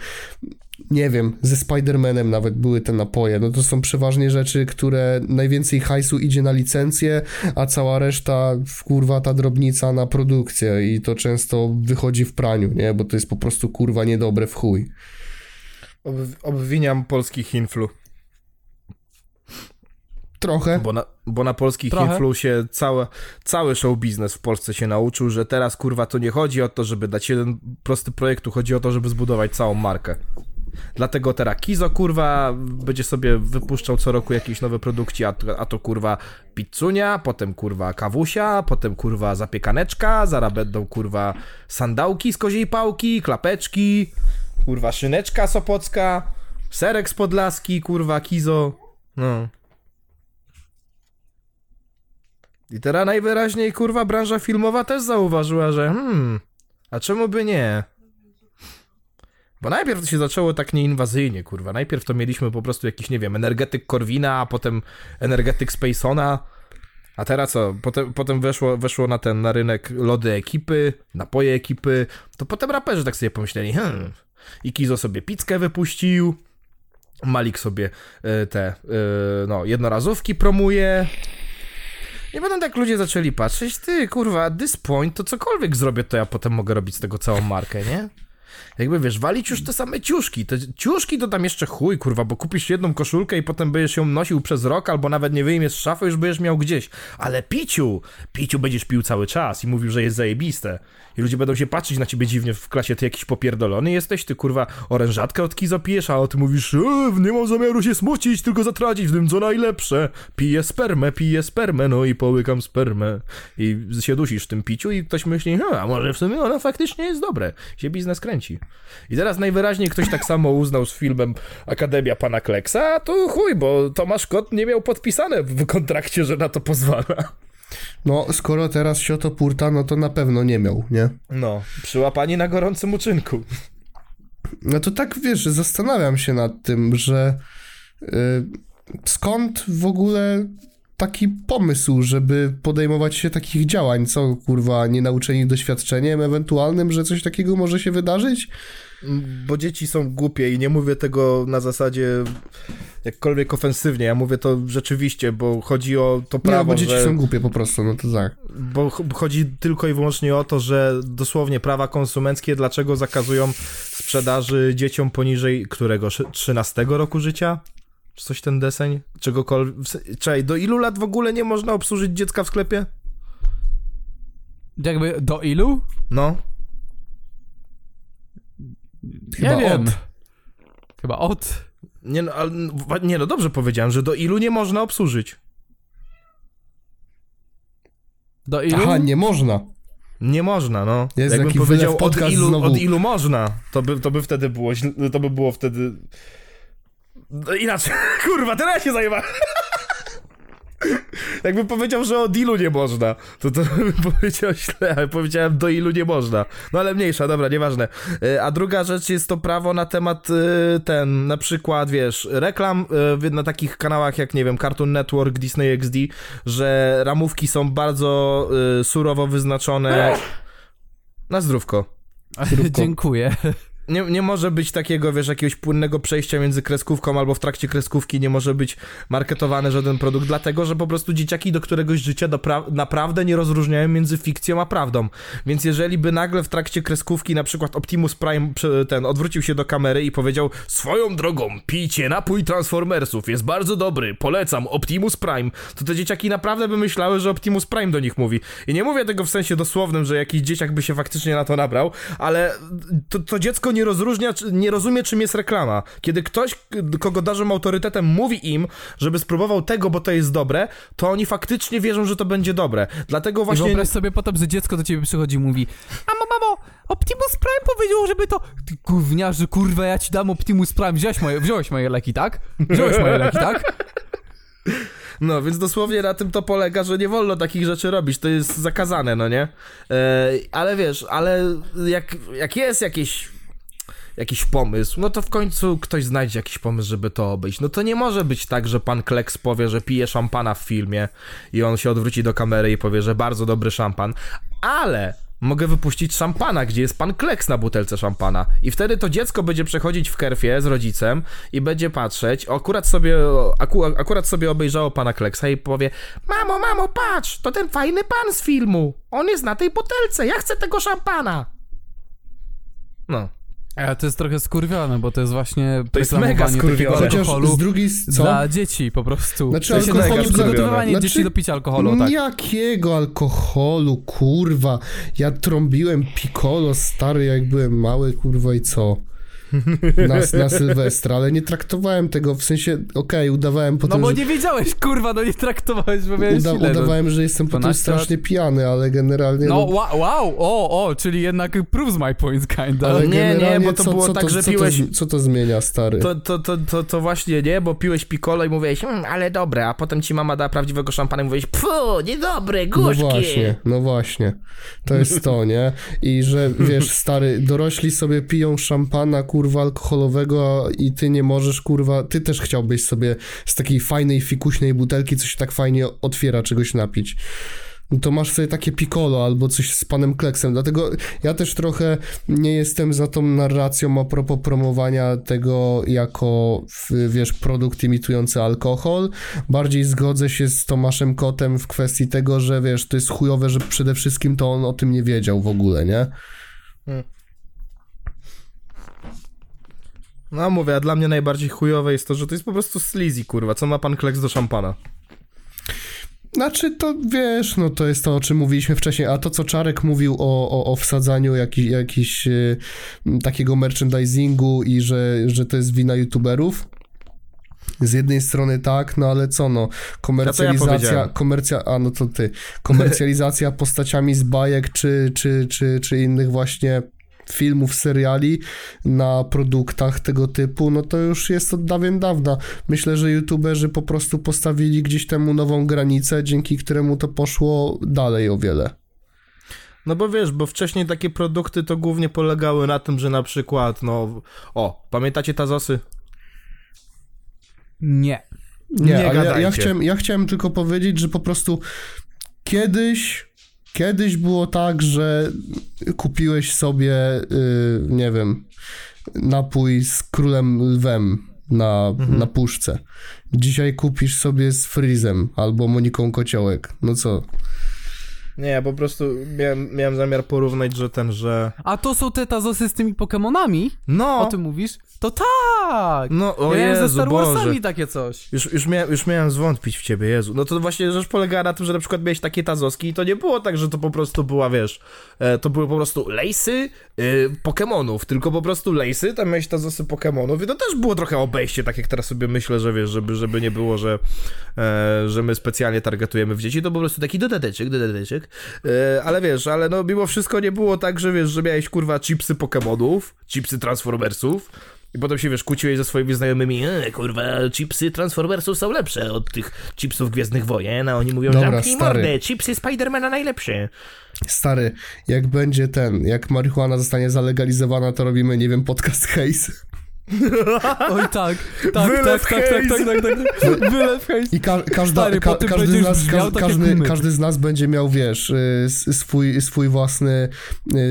nie wiem, ze Spider-Manem nawet były te napoje. No to są przeważnie rzeczy, które najwięcej hajsu idzie na licencję, a cała reszta, kurwa, ta drobnica na produkcję i to często wychodzi w praniu, nie? Bo to jest po prostu kurwa niedobre w chuj. Ob, obwiniam polskich influ, Trochę. bo na, bo na polskich Trochę. influ się całe, cały show biznes w Polsce się nauczył, że teraz kurwa to nie chodzi o to, żeby dać jeden prosty projekt, tu chodzi o to, żeby zbudować całą markę. Dlatego teraz Kizo kurwa będzie sobie wypuszczał co roku jakieś nowe produkcje, a a to kurwa pizzunia, potem kurwa kawusia, potem kurwa zapiekaneczka, zaraz będą kurwa sandałki z koziej pałki, klapeczki, kurwa szyneczka sopocka, serek z Podlaski, kurwa Kizo, no. I teraz najwyraźniej kurwa branża filmowa też zauważyła, że hmm, a czemu by nie? Bo najpierw to się zaczęło tak nieinwazyjnie, kurwa. Najpierw to mieliśmy po prostu jakiś, nie wiem, energetyk Korwina, a potem energetyk Spacona. A teraz co? Potem, potem weszło, weszło na ten, na rynek lody ekipy, napoje ekipy. To potem raperzy tak sobie pomyśleli, hmm. I Kizo sobie pizzkę wypuścił. Malik sobie e, te, e, no, jednorazówki promuje. I potem tak ludzie zaczęli patrzeć, ty kurwa, this point to cokolwiek zrobię, to ja potem mogę robić z tego całą markę, nie? Jakby wiesz, walić już te same ciuszki. Te ciuszki to tam jeszcze chuj, kurwa, bo kupisz jedną koszulkę i potem będziesz ją nosił przez rok, albo nawet nie wyjmiesz z szafy, już będziesz miał gdzieś. Ale piciu, piciu będziesz pił cały czas i mówił, że jest zajebiste. I ludzie będą się patrzeć na ciebie dziwnie w klasie, ty jakiś popierdolony jesteś, ty kurwa orężatkę od kizo pijesz, a ty mówisz, e, nie mam zamiaru się smucić, tylko zatracić w tym co najlepsze. Piję spermę, piję spermę, no i połykam spermę. I się dusisz w tym piciu i ktoś myśli, "Ha, a może w sumie ono faktycznie jest dobre. Się biznes kręci. I teraz najwyraźniej ktoś tak samo uznał z filmem Akademia Pana Kleksa, a to chuj, bo Tomasz Kot nie miał podpisane w kontrakcie, że na to pozwala. No, skoro teraz Sioto Purta, no to na pewno nie miał, nie? No, przyłapani na gorącym uczynku. No to tak, wiesz, zastanawiam się nad tym, że y, skąd w ogóle taki pomysł, żeby podejmować się takich działań? Co, kurwa, nie nauczeni doświadczeniem ewentualnym, że coś takiego może się wydarzyć? Bo dzieci są głupie i nie mówię tego na zasadzie jakkolwiek ofensywnie, ja mówię to rzeczywiście, bo chodzi o to prawo, bo dzieci że... są głupie po prostu, no to tak. Bo ch- chodzi tylko i wyłącznie o to, że dosłownie prawa konsumenckie dlaczego zakazują sprzedaży dzieciom poniżej którego? Szy- 13 roku życia? Czy coś ten deseń? Czegokolwiek? Czekaj, do ilu lat w ogóle nie można obsłużyć dziecka w sklepie? Jakby do ilu? No. Chyba nie wiem. od. Chyba od. Nie no, ale, nie no, dobrze powiedziałem, że do ilu nie można obsłużyć. Do ilu? Aha, nie można. Nie można, no. Jest Jakbym powiedział od ilu, znowu. od ilu można, to by, to by wtedy było źle, to by było wtedy... No, Inaczej, kurwa, teraz się zajęła. Jakbym powiedział, że od ilu nie można, to to bym powiedział źle, ale powiedziałem do ilu nie można. No ale mniejsza, dobra, nieważne. E, A druga rzecz jest to prawo na temat e, ten, na przykład, wiesz, reklam e, na takich kanałach jak, nie wiem, Cartoon Network, Disney XD, że ramówki są bardzo surowo wyznaczone. Na zdrówko. Dziękuję. Nie, nie może być takiego, wiesz, jakiegoś płynnego przejścia między kreskówką albo w trakcie kreskówki nie może być marketowany żaden produkt, dlatego, że po prostu dzieciaki do któregoś życia dopra- naprawdę nie rozróżniają między fikcją a prawdą. Więc jeżeli by nagle w trakcie kreskówki na przykład Optimus Prime ten odwrócił się do kamery i powiedział swoją drogą, pijcie napój Transformersów, jest bardzo dobry, polecam, Optimus Prime, to te dzieciaki naprawdę by myślały, że Optimus Prime do nich mówi. I nie mówię tego w sensie dosłownym, że jakiś dzieciak by się faktycznie na to nabrał, ale to, to dziecko nie rozróżnia, czy- nie rozumie, czym jest reklama. Kiedy ktoś, kogo darzą autorytetem, mówi im, żeby spróbował tego, bo to jest dobre, to oni faktycznie wierzą, że to będzie dobre. Dlatego I właśnie... wyobraź sobie potem, że dziecko do ciebie przychodzi i mówi Mamo, mamo, Optimus Prime powiedział, żeby to... Ty gówniarzu, kurwa, ja ci dam Optimus Prime. Wziąłeś moje, wziąłeś moje leki, tak? Wziąłeś moje leki, tak? No, więc dosłownie na tym to polega, że nie wolno takich rzeczy robić, to jest zakazane, no nie? E, ale wiesz, ale jak, jak jest jakieś jakiś pomysł, no to w końcu ktoś znajdzie jakiś pomysł, żeby to obejść. No to nie może być tak, że pan Kleks powie, że pije szampana w filmie i on się odwróci do kamery i powie, że bardzo dobry szampan, ale mogę wypuścić szampana, gdzie jest pan Kleks na butelce szampana i wtedy to dziecko będzie przechodzić w kerfie z rodzicem i będzie patrzeć, akurat sobie, aku, akurat sobie obejrzało pana Kleksa i powie mamo, mamo, patrz, to ten fajny pan z filmu, on jest na tej butelce, ja chcę tego szampana. No. Ale to jest trochę skurwione, bo to jest właśnie To jest mega skurwione. Chociaż z drugiej... Co? dla dzieci po prostu. Znaczy, sensie alkoholu przygotowywanie Znaczy, dzieci do picia alkoholu, tak. Jakiego alkoholu, kurwa? Ja trąbiłem piccolo stary, jak byłem mały, kurwa, i co? Na, na Sylwestra, ale nie traktowałem tego, w sensie, okej, udawałem No potem, bo że... nie wiedziałeś, kurwa, no nie traktowałeś, bo miałeś Uda, ile, no. udawałem, że jestem potem 12 lat? strasznie pijany, ale generalnie... No No, wow, wow, o, o, czyli jednak proves my point kinda. ale nie, nie, bo to co, było co tak, to, że co piłeś- To, co to zmienia, stary? To, to, to, to, to właśnie nie, bo piłeś piccolo i mówiłeś, mmm, ale dobre, a potem ci mama da prawdziwego szampana i mówiłeś, pfu, niedobre, No gorzkie. właśnie, no właśnie. To jest to, nie? I że, wiesz, stary, dorośli sobie piją szampana, kurwa, alkoholowego a- i ty nie możesz, kurwa, ty też chciałbyś sobie z takiej fajnej, fikuśnej butelki, co się tak fajnie otwiera, czegoś napić. No to masz sobie takie piccolo albo coś z panem Kleksem, dlatego ja też trochę nie jestem za tą narracją a propos promowania tego jako, wiesz, produkt imitujący alkohol. Bardziej zgodzę się z Tomaszem Kotem w kwestii tego, że wiesz, to jest chujowe, że przede wszystkim to on o tym nie wiedział w ogóle, nie? No mówię, a dla mnie najbardziej chujowe jest to, że to jest po prostu sleazy, kurwa. Co ma pan kleks do szampana? Znaczy, to wiesz, no to jest to, o czym mówiliśmy wcześniej, a to, co Czarek mówił o, o, o wsadzaniu jakiś, jakiś y, takiego merchandisingu i że, że to jest wina youtuberów, z jednej strony tak, no ale co no, komercjalizacja, powiedziałem. komercja, a no to ty, komercjalizacja postaciami z bajek czy, czy, czy, czy innych właśnie filmów, seriali na produktach tego typu, no to już jest od dawien dawna. Myślę, że youtuberzy po prostu postawili gdzieś temu nową granicę, dzięki któremu to poszło dalej o wiele. No bo wiesz, bo wcześniej takie produkty to głównie polegały na tym, że na przykład, no... O, pamiętacie Tazosy? Nie. Nie, Nie ale ja, ja, gadajcie. chciałem, ja chciałem tylko powiedzieć, że po prostu kiedyś, kiedyś było tak, że kupiłeś sobie, y, nie wiem, napój z królem lwem na, Mhm. na puszce. Dzisiaj kupisz sobie z Frizem albo Moniką Kociołek. No co? Nie, ja po prostu miałem, miałem zamiar porównać, że ten, że... A to są te tazosy z tymi Pokemonami? No! O tym mówisz? To tak! No, o ja miałem ze Jezu, Star Warsami Boże. takie coś. Już, już, miałem, już miałem zwątpić w ciebie, Jezu. No to właśnie rzecz polegała na tym, że na przykład miałeś takie tazoski i to nie było tak, że to po prostu była, wiesz, e, to były po prostu lejsy y, Pokemonów, tylko po prostu lejsy, tam miałeś tazosy Pokemonów i to też było trochę obejście, tak jak teraz sobie myślę, że wiesz, żeby, żeby nie było, że, e, że my specjalnie targetujemy w dzieci, to po prostu taki dodateczek, dodateczek, e, ale wiesz, ale no mimo wszystko nie było tak, że wiesz, że miałeś kurwa chipsy Pokemonów, chipsy Transformersów, i potem się, wiesz, kłóciłeś ze swoimi znajomymi, e, kurwa, chipsy Transformersów są lepsze od tych chipsów Gwiezdnych Wojen, a oni mówią, Dobra, zamknij stary. mordę, chipsy Spidermana najlepsze. Stary, jak będzie ten, jak marihuana zostanie zalegalizowana, to robimy, nie wiem, podcast Haze. Oj tak, tak, Wylew tak, tak, tak, tak, tak, tak, tak. Wylew hejs. I ka każda, Stary, ka każdy, z nas, ka tak każdy, każdy z nas będzie miał, wiesz, y, swój, swój własny,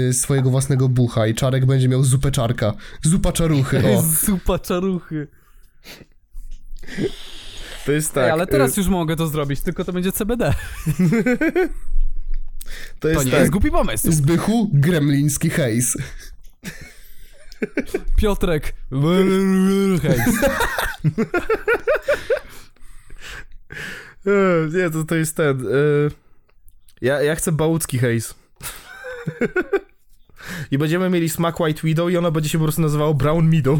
y, swojego własnego bucha i Czarek będzie miał zupę czarka. Zupa czaruchy, o. Zupa czaruchy. To jest tak. Ej, ale teraz y, już mogę to zrobić, tylko to będzie CBD. to To jest nie tak. jest głupi pomysł. Zbychu, gremliński hejs. Piotrek. E, Nie, to, to jest ten. e, Ja, ja chcę bałucki hejs. I będziemy mieli smak White Widow i ono będzie się po prostu nazywało Brown Meadow.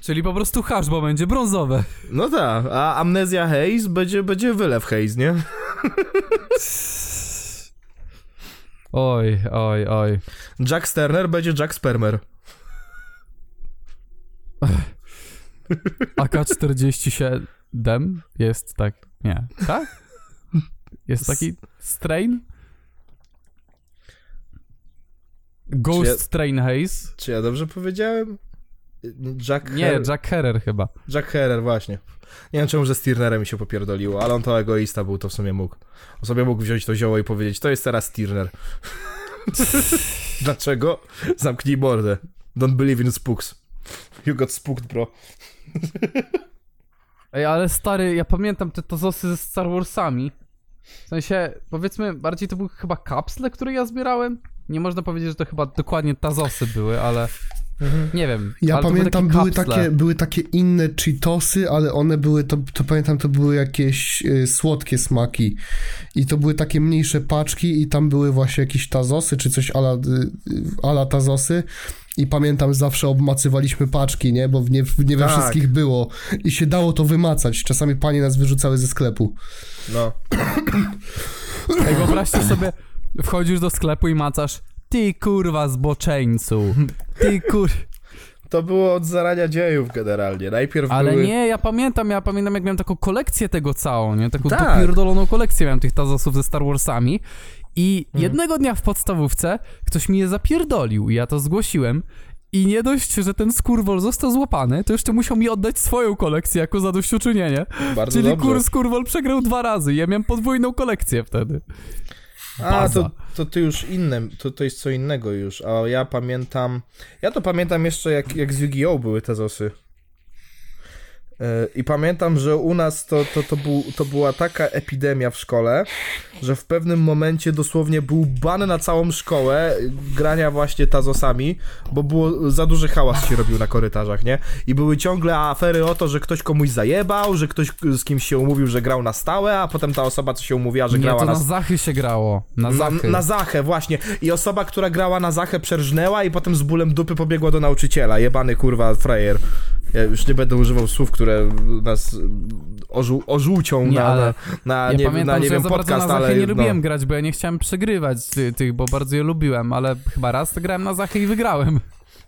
Czyli po prostu hasz, bo będzie brązowe. No tak, a Amnezja Haze będzie, będzie wylew Haze, nie? Oj, oj, oj. Jack Sterner będzie Jack Spermer. AK-47 jest tak... Nie, tak? Jest taki strain? Ghost ja- Strain Haze? Czy ja dobrze powiedziałem? Jack Nie, Her- Jack Herrer chyba. Jack Herrer, właśnie. Nie wiem czemu, że Stirnerem mi się popierdoliło, ale on to egoista był, to w sumie mógł. On sobie mógł wziąć to zioło i powiedzieć, to jest teraz Stirner. Dlaczego? Zamknij mordę. Don't believe in spooks. You got spooked, bro. Ej, ale stary, ja pamiętam te tozosy ze Star Warsami. W sensie, powiedzmy, bardziej to były chyba kapsle, które ja zbierałem. Nie można powiedzieć, że to chyba dokładnie tazosy były, ale nie wiem. Ja pamiętam, takie były takie, były takie inne cheatosy, ale one były, to, to pamiętam, to były jakieś y, słodkie smaki. I to były takie mniejsze paczki i tam były właśnie jakieś tazosy, czy coś ala, y, ala tazosy. I pamiętam, zawsze obmacywaliśmy paczki, nie? Bo nie, nie we Tak. wszystkich było. I się dało to wymacać. Czasami panie nas wyrzucały ze sklepu. No. Ej, wyobraźcie sobie, wchodzisz do sklepu i macasz ty kurwa zboczeńcu, ty kur... To było od zarania dziejów generalnie. Najpierw Ale były... nie, ja pamiętam, ja pamiętam jak miałem taką kolekcję tego całą, nie? Taką Tak. dopierdoloną kolekcję miałem tych tazosów ze Star Warsami i Mhm. jednego dnia w podstawówce ktoś mi je zapierdolił i ja to zgłosiłem i nie dość, że ten skurwol został złapany, to jeszcze musiał mi oddać swoją kolekcję jako zadośćuczynienie. Bardzo Czyli dobrze. kur skurwol przegrał dwa razy i ja miałem podwójną kolekcję wtedy. A, to, to ty już inne, to, to jest co innego już, a ja pamiętam, ja to pamiętam jeszcze jak, jak z Yu-Gi-Oh! były te zosy. E, I pamiętam, że u nas to, to, to, był, to była taka epidemia w szkole, że w pewnym momencie dosłownie był ban na całą szkołę grania właśnie tazosami, bo było za duży hałas się robił na korytarzach, nie? I były ciągle afery o to, że ktoś komuś zajebał, że ktoś z kimś się umówił, że grał na stałe, a potem ta osoba, co się umówiła, że Nie, grała to na, na zachy się grało. Na na, zachy. na Zachę, właśnie. I osoba, która grała na Zachę przerżnęła i potem z bólem dupy pobiegła do nauczyciela. Jebany kurwa frajer. Ja już nie będę używał słów, które nas ożu, ożółcią Nie, na, na, na, ja nie, pamiętam, na nie wiem, ja podcast, na ale nie no. lubiłem grać, bo ja nie chciałem przegrywać ty, tych, bo bardzo je lubiłem, ale chyba raz to grałem na Zachy i wygrałem.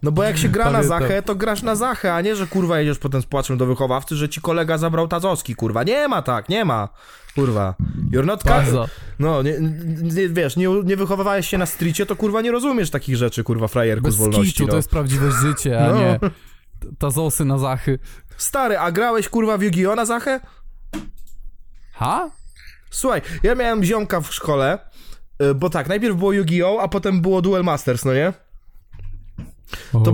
No bo jak się gra na. Zachę, to grasz na Zachę, a nie, że kurwa jedziesz potem z płaczem do wychowawcy, że ci kolega zabrał Tazowski, kurwa. Nie ma tak, nie ma. Kurwa. You're not Bardzo. No, nie, nie, wiesz, nie, nie wychowywałeś się na stricie, to kurwa nie rozumiesz takich rzeczy, kurwa, frajerku Bez z wolności. kitu, no. to jest prawdziwe życie, a No. nie tazosy na Zachy. Stary, a grałeś kurwa w Yu-Gi-Oh na Zachę? Ha? Słuchaj, ja miałem ziomka w szkole, y, bo tak, najpierw było Yu-Gi-Oh, a potem było Duel Masters, no nie? To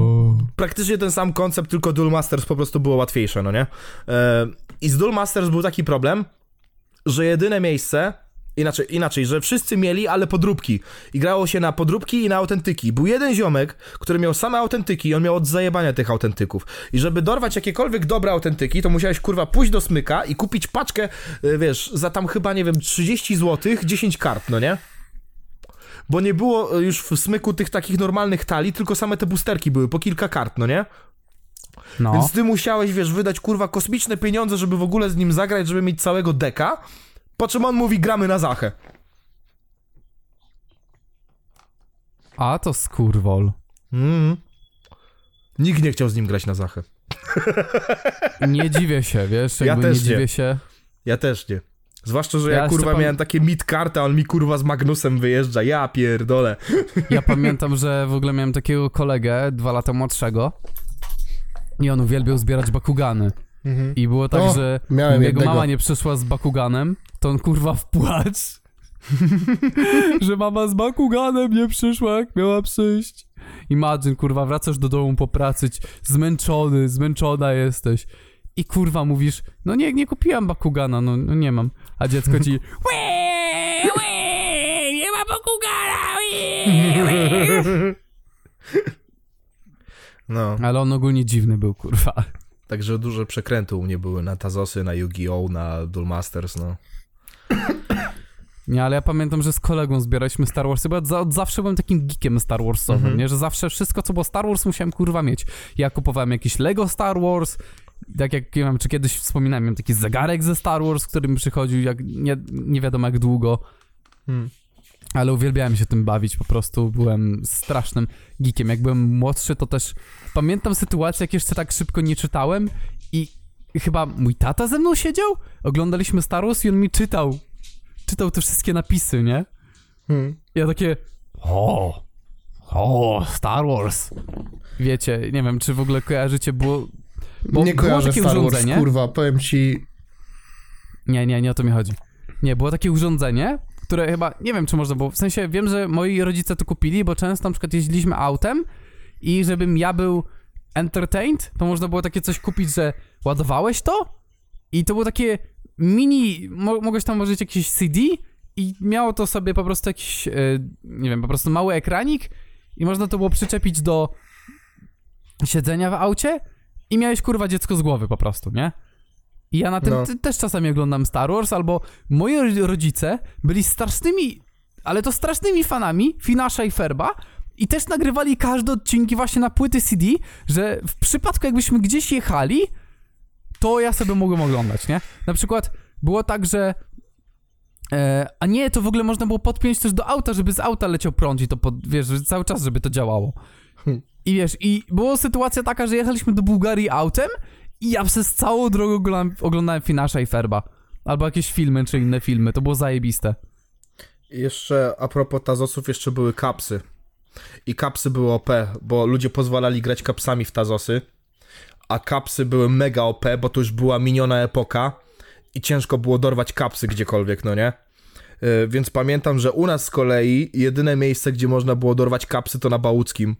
praktycznie ten sam koncept, tylko Duel Masters po prostu było łatwiejsze, no nie? E, I z Duel Masters był taki problem, że jedyne miejsce, inaczej, inaczej, że wszyscy mieli, ale podróbki. I grało się na podróbki i na autentyki. Był jeden ziomek, który miał same autentyki i on miał od zajebania tych autentyków. I żeby dorwać jakiekolwiek dobre autentyki, to musiałeś kurwa pójść do smyka i kupić paczkę, y, wiesz, za tam chyba, nie wiem, 30 zł, 10 kart, no nie? Bo nie było y, już w smyku tych takich normalnych talii, tylko same te boosterki były, po kilka kart, no nie? No. Więc ty musiałeś, wiesz, wydać kurwa kosmiczne pieniądze, żeby w ogóle z nim zagrać, żeby mieć całego deka. Po czym on mówi, gramy na Zachę. A to skurwol. Mhm. Nikt nie chciał z nim grać na Zachę. Nie dziwię się, wiesz, Ja jakby też nie nie. dziwię się. Ja też nie. Zwłaszcza, że Ja ja, kurwa pam- miałem takie mid karty, a on mi kurwa z Magnusem wyjeżdża. Ja pierdolę. Ja pamiętam, że w ogóle miałem takiego kolegę, dwa lata młodszego i on uwielbiał zbierać bakugany. I było tak, O, że jego jednego. mama nie przyszła z bakuganem, to on kurwa w płacz. że mama z bakuganem nie przyszła, jak miała przyjść. Imagine, kurwa, wracasz do domu po pracy, zmęczony, zmęczona jesteś. I kurwa mówisz, no nie, nie kupiłam bakugana, no, no nie mam. A dziecko ci, "Łe, łe, nie ma bakugana, łe, łe". No. Ale on ogólnie dziwny był, kurwa. Także duże przekręty u mnie były na Tazosy, na Yu-Gi-Oh, na Duel Masters, no. Nie, ale ja pamiętam, że z kolegą zbieraliśmy Star Warsy, bo ja za, od zawsze byłem takim geekiem Star Warsowym, Mhm. nie? Że zawsze wszystko, co było Star Wars, musiałem kurwa mieć. Ja kupowałem jakieś Lego Star Wars, tak jak, nie wiem, czy kiedyś wspominałem, miałem taki zegarek ze Star Wars, który mi przychodził jak, nie, nie wiadomo jak długo. Hmm. Ale uwielbiałem się tym bawić, po prostu byłem strasznym geekiem. Jak byłem młodszy, to też pamiętam sytuację, jak jeszcze tak szybko nie czytałem i chyba mój tata ze mną siedział, oglądaliśmy Star Wars i on mi czytał, czytał te wszystkie napisy, nie? Hmm. Ja takie, o, o, Star Wars. Wiecie, nie wiem, czy w ogóle kojarzycie, było... Bo nie kojarzę takie Star Wars, urządzenie. kurwa, powiem ci... Nie, nie, nie o to mi chodzi. Nie, było takie urządzenie, które chyba, nie wiem czy można było, w sensie wiem, że moi rodzice to kupili, bo często na przykład jeździliśmy autem i żebym ja był entertained, to można było takie coś kupić, że ładowałeś to i to było takie mini, mo mogłeś tam włożyć jakiś CD i miało to sobie po prostu jakiś, e, nie wiem, po prostu mały ekranik i można to było przyczepić do siedzenia w aucie i miałeś kurwa dziecko z głowy po prostu, nie? I ja na tym No. te- też czasami oglądam Star Wars, albo moi ro- rodzice byli strasznymi, ale to strasznymi fanami Finasza i Ferba i też nagrywali każde odcinki właśnie na płyty CD, że w przypadku jakbyśmy gdzieś jechali, to ja sobie mogłem oglądać, nie? Na przykład było tak, że e, a nie, to w ogóle można było podpiąć też do auta, żeby z auta leciał prąd i to pod, wiesz, cały czas, żeby to działało. I wiesz, i była sytuacja taka, że jechaliśmy do Bułgarii autem i ja przez całą drogę oglądałem, oglądałem Finasza i Ferba. Albo jakieś filmy, czy inne filmy. To było zajebiste. Jeszcze a propos Tazosów, jeszcze były kapsy. I kapsy były OP, bo ludzie pozwalali grać kapsami w Tazosy, a kapsy były mega OP, bo to już była miniona epoka i ciężko było dorwać kapsy gdziekolwiek, no nie? Yy, więc pamiętam, że u nas z kolei jedyne miejsce, gdzie można było dorwać kapsy to na Bałuckim.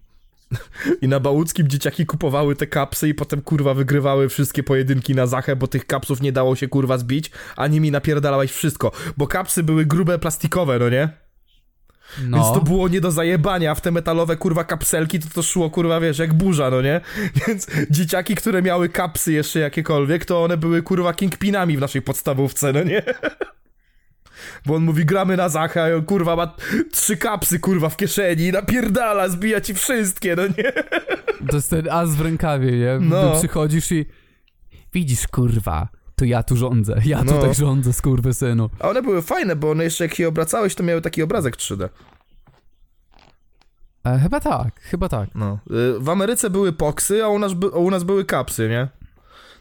I na Bałuckim dzieciaki kupowały te kapsy i potem kurwa wygrywały wszystkie pojedynki na Zachę, bo tych kapsów nie dało się kurwa zbić, a nimi napierdalałeś wszystko. Bo kapsy były grube, plastikowe, no nie? No. Więc to było nie do zajebania, a w te metalowe kurwa kapselki to to szło kurwa wiesz, jak burza, no nie? Więc dzieciaki, które miały kapsy jeszcze jakiekolwiek, to one były kurwa kingpinami w naszej podstawówce, no nie? Bo on mówi, gramy na Zachę, a on kurwa ma trzy kapsy kurwa w kieszeni napierdala, zbija ci wszystkie, no nie? To jest ten as w rękawie, nie? No. Ty przychodzisz i widzisz, kurwa, to ja tu rządzę. Ja No. tutaj rządzę, skurwysynu. A one były fajne, bo one jeszcze jak je obracałeś, to miały taki obrazek 3D. E, chyba tak, chyba tak. No. Y, W Ameryce były poksy, a u nas, by, a u nas były kapsy, nie?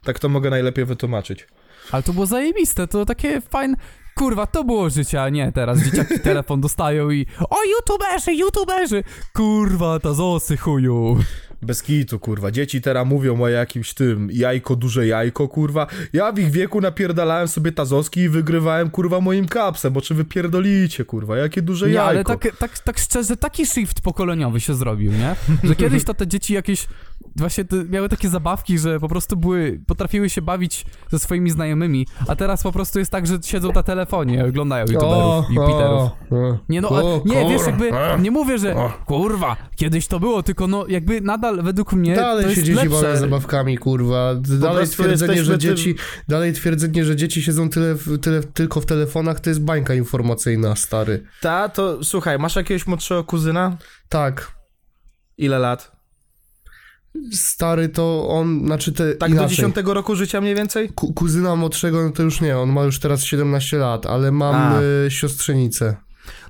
Tak to mogę najlepiej wytłumaczyć. Ale to było zajebiste, to takie fajne... Kurwa, to było życie, a nie teraz dzieciaki telefon dostają i o, youtuberzy, youtuberzy! Kurwa, ta zosy chuju. Bez kitu, kurwa. Dzieci teraz mówią o jakimś tym jajko, duże jajko, kurwa. Ja w ich wieku napierdalałem sobie tazoski i wygrywałem, kurwa, moim kapsem, bo czy wy pierdolicie, kurwa, jakie duże Nie, jajko. ale tak, tak, tak szczerze, taki shift pokoleniowy się zrobił, nie? Że kiedyś to te dzieci jakieś właśnie te, miały takie zabawki, że po prostu były, potrafiły się bawić ze swoimi znajomymi, a teraz po prostu jest tak, że siedzą na telefonie oglądają youtuberów i Peterów. Nie no, o, a, nie, wiesz, jakby, nie mówię, że kurwa, kiedyś to było, tylko no jakby nadal według mnie Dalej to się jest dzieci lepsze. bawią zabawkami, kurwa. Dalej twierdzenie, że dzieci, dalej twierdzenie, że dzieci siedzą tyle, w- tyle tylko w telefonach, to jest bańka informacyjna, stary. Ta, to słuchaj, masz jakiegoś młodszego kuzyna? Tak. Ile lat? Stary to on, znaczy te Tak do inaczej. 10 roku życia mniej więcej? Ku, kuzyna młodszego, no to już nie, on ma już teraz 17 lat, ale mam y, siostrzenicę.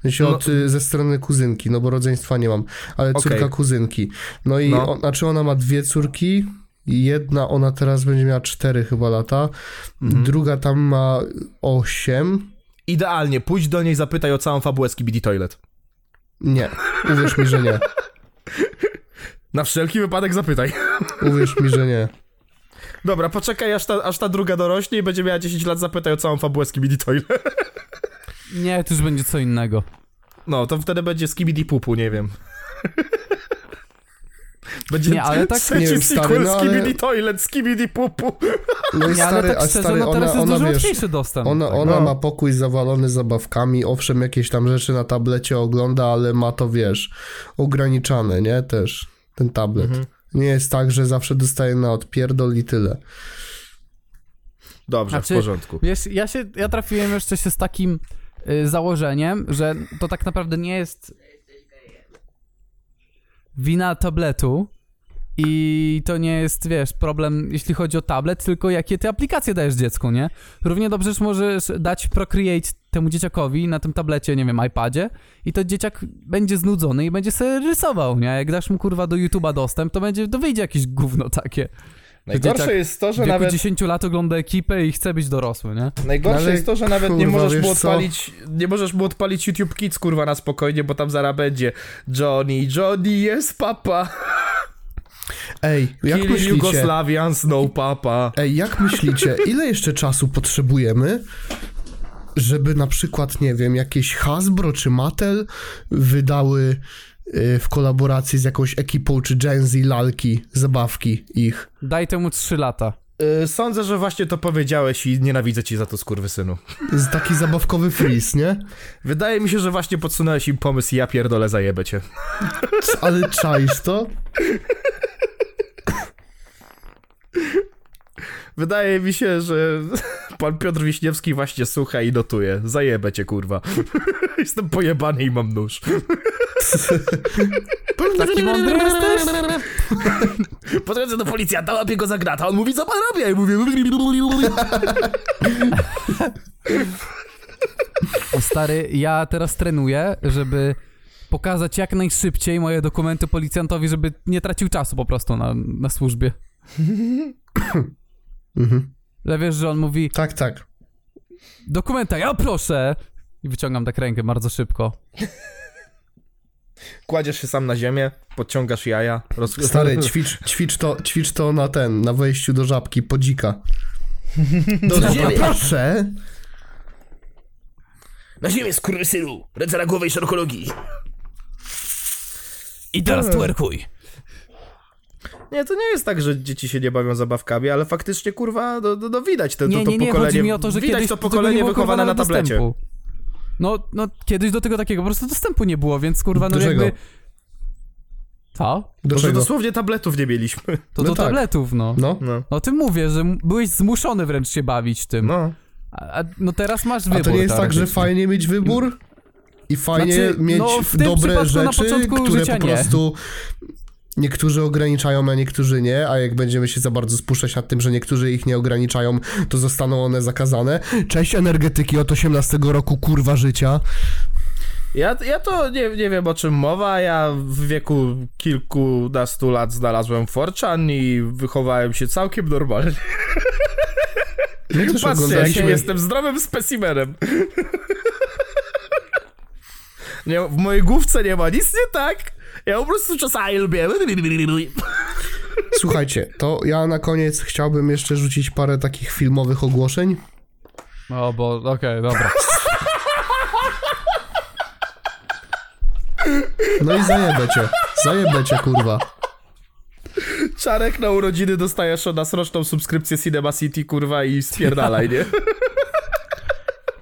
Sensie No- od, y, ze strony kuzynki, no bo rodzeństwa nie mam, ale córka Okej. kuzynki. No i No. On, znaczy ona ma dwie córki, jedna ona teraz będzie miała 4 chyba lata, Mhm. druga tam ma 8. Idealnie, pójdź do niej, zapytaj o całą fabułę Skibidi Toilet. Nie, uwierz mi, że nie. Na wszelki wypadek zapytaj. Uwierz mi, że nie. Dobra, poczekaj aż ta, aż ta druga dorośnie i będzie miała 10 lat, zapytaj o całą fabułę Skibidi Toilet. Nie, to już będzie co innego. No, to wtedy będzie Skibidi Pupu, nie wiem. Będzie Nie, ale tak- nie wiem, stary, no ale- Skibidi Toilet, Skibidi Pupu. No i Nie, ale stary, tak a szczerze, stary, no teraz ona, jest ona dużo wiesz, łatwiejszy dostęp. Ona, tak. ona no. ma pokój zawalony zabawkami, owszem, jakieś tam rzeczy na tablecie ogląda, ale ma to, wiesz, ograniczane, nie? Też ten tablet. Mhm. Nie jest tak, że zawsze dostaje na odpierdol i tyle. Dobrze, Znaczy- w porządku. Wiesz, ja się, ja trafiłem jeszcze się z takim y, założeniem, że to tak naprawdę nie jest wina tabletu i to nie jest, wiesz, problem, jeśli chodzi o tablet, tylko jakie ty aplikacje dajesz dziecku, nie? Równie dobrze że możesz dać Procreate temu dzieciakowi na tym tablecie, nie wiem, iPadzie i to dzieciak będzie znudzony i będzie sobie rysował, nie? Jak dasz mu, kurwa, do YouTube'a dostęp, to będzie, to wyjdzie jakieś gówno takie. Najgorsze jest to, że nawet... 10 lat ogląda ekipę i chce być dorosły, nie? Najgorsze Ale, jest to, że nawet nie kurwa, możesz mu wiesz co? odpalić, nie możesz mu odpalić YouTube Kids, kurwa, na spokojnie, bo tam zaraz będzie Johnny, Johnny jest papa, Ej, jak Kill myślicie? Jugoslavians, no papa. Ej, jak myślicie, ile jeszcze czasu potrzebujemy, żeby na przykład, nie wiem, jakieś Hasbro czy Mattel wydały y, w kolaboracji z jakąś ekipą czy Gen Z lalki, zabawki ich? Daj temu 3 lata. Y, Sądzę, że właśnie to powiedziałeś i nienawidzę ci za to, skurwysynu. Z taki zabawkowy freeze, nie? Wydaje mi się, że właśnie podsunąłeś im pomysł i ja pierdolę zajebę cię. Ale czaisz to? Wydaje mi się, że pan Piotr Wiśniewski właśnie słucha i notuje. Zajebę cię, kurwa. Jestem pojebany i mam nóż. Taki mądry jesteś? Podchodzę do policjanta, łapię go za gratę, a on mówi, co pan robi? Ja mówię... Stary, ja teraz trenuję, żeby pokazać jak najszybciej moje dokumenty policjantowi, żeby nie tracił czasu po prostu na, na służbie. Mhm. Ale wiesz, że on mówi, Tak, tak. dokumenta, ja proszę! I wyciągam tak rękę bardzo szybko. Kładziesz się sam na ziemię, podciągasz jaja, roz... Stary, ćwicz, ćwicz, to, ćwicz to na ten, na wejściu do żabki, podzika. Do ziemi, proszę! Na ziemię, skurwysynu! Ręce na głowę i szerokologii. I teraz twerkuj! Nie, to nie jest tak, że dzieci się nie bawią zabawkami, ale faktycznie, kurwa, no, no, no widać to, to, Nie, to nie, nie, pokolenie, chodzi mi o to, że widać kiedyś to pokolenie nie było, kurwa, wychowane na tablecie. dostępu. No, no, kiedyś do tego takiego po prostu dostępu nie było, więc kurwa, no jakby... Co? Do Może dosłownie tabletów nie mieliśmy. To No do tak. tabletów, no. No. No, O tym mówię, że byłeś zmuszony wręcz się bawić tym. no. A, a, no teraz masz wybór A to nie jest tak, że teoretycznie. fajnie mieć wybór? I fajnie Znaczy, mieć no, w tym dobre rzeczy, początku które życia po nie. Niektórzy ograniczają, a niektórzy nie, a jak będziemy się za bardzo spuszczać nad tym, że niektórzy ich nie ograniczają, to zostaną one zakazane. Cześć energetyki od 18 roku, kurwa życia. Ja, ja to nie, nie wiem o czym mowa. Ja w wieku kilkunastu lat znalazłem Forchan i wychowałem się całkiem normalnie. My też Patrzcie, ja jestem zdrowym specimenem. Nie, w mojej główce nie ma nic nie tak. Ja po prostu czasami lubię. Słuchajcie, to ja na koniec chciałbym jeszcze rzucić parę takich filmowych ogłoszeń. O, bo okej, dobra. No i zajebę cię. Zajebę cię, kurwa. Czarek na urodziny dostajesz od nas roczną subskrypcję Cinema City, kurwa, i spierdalaj, nie?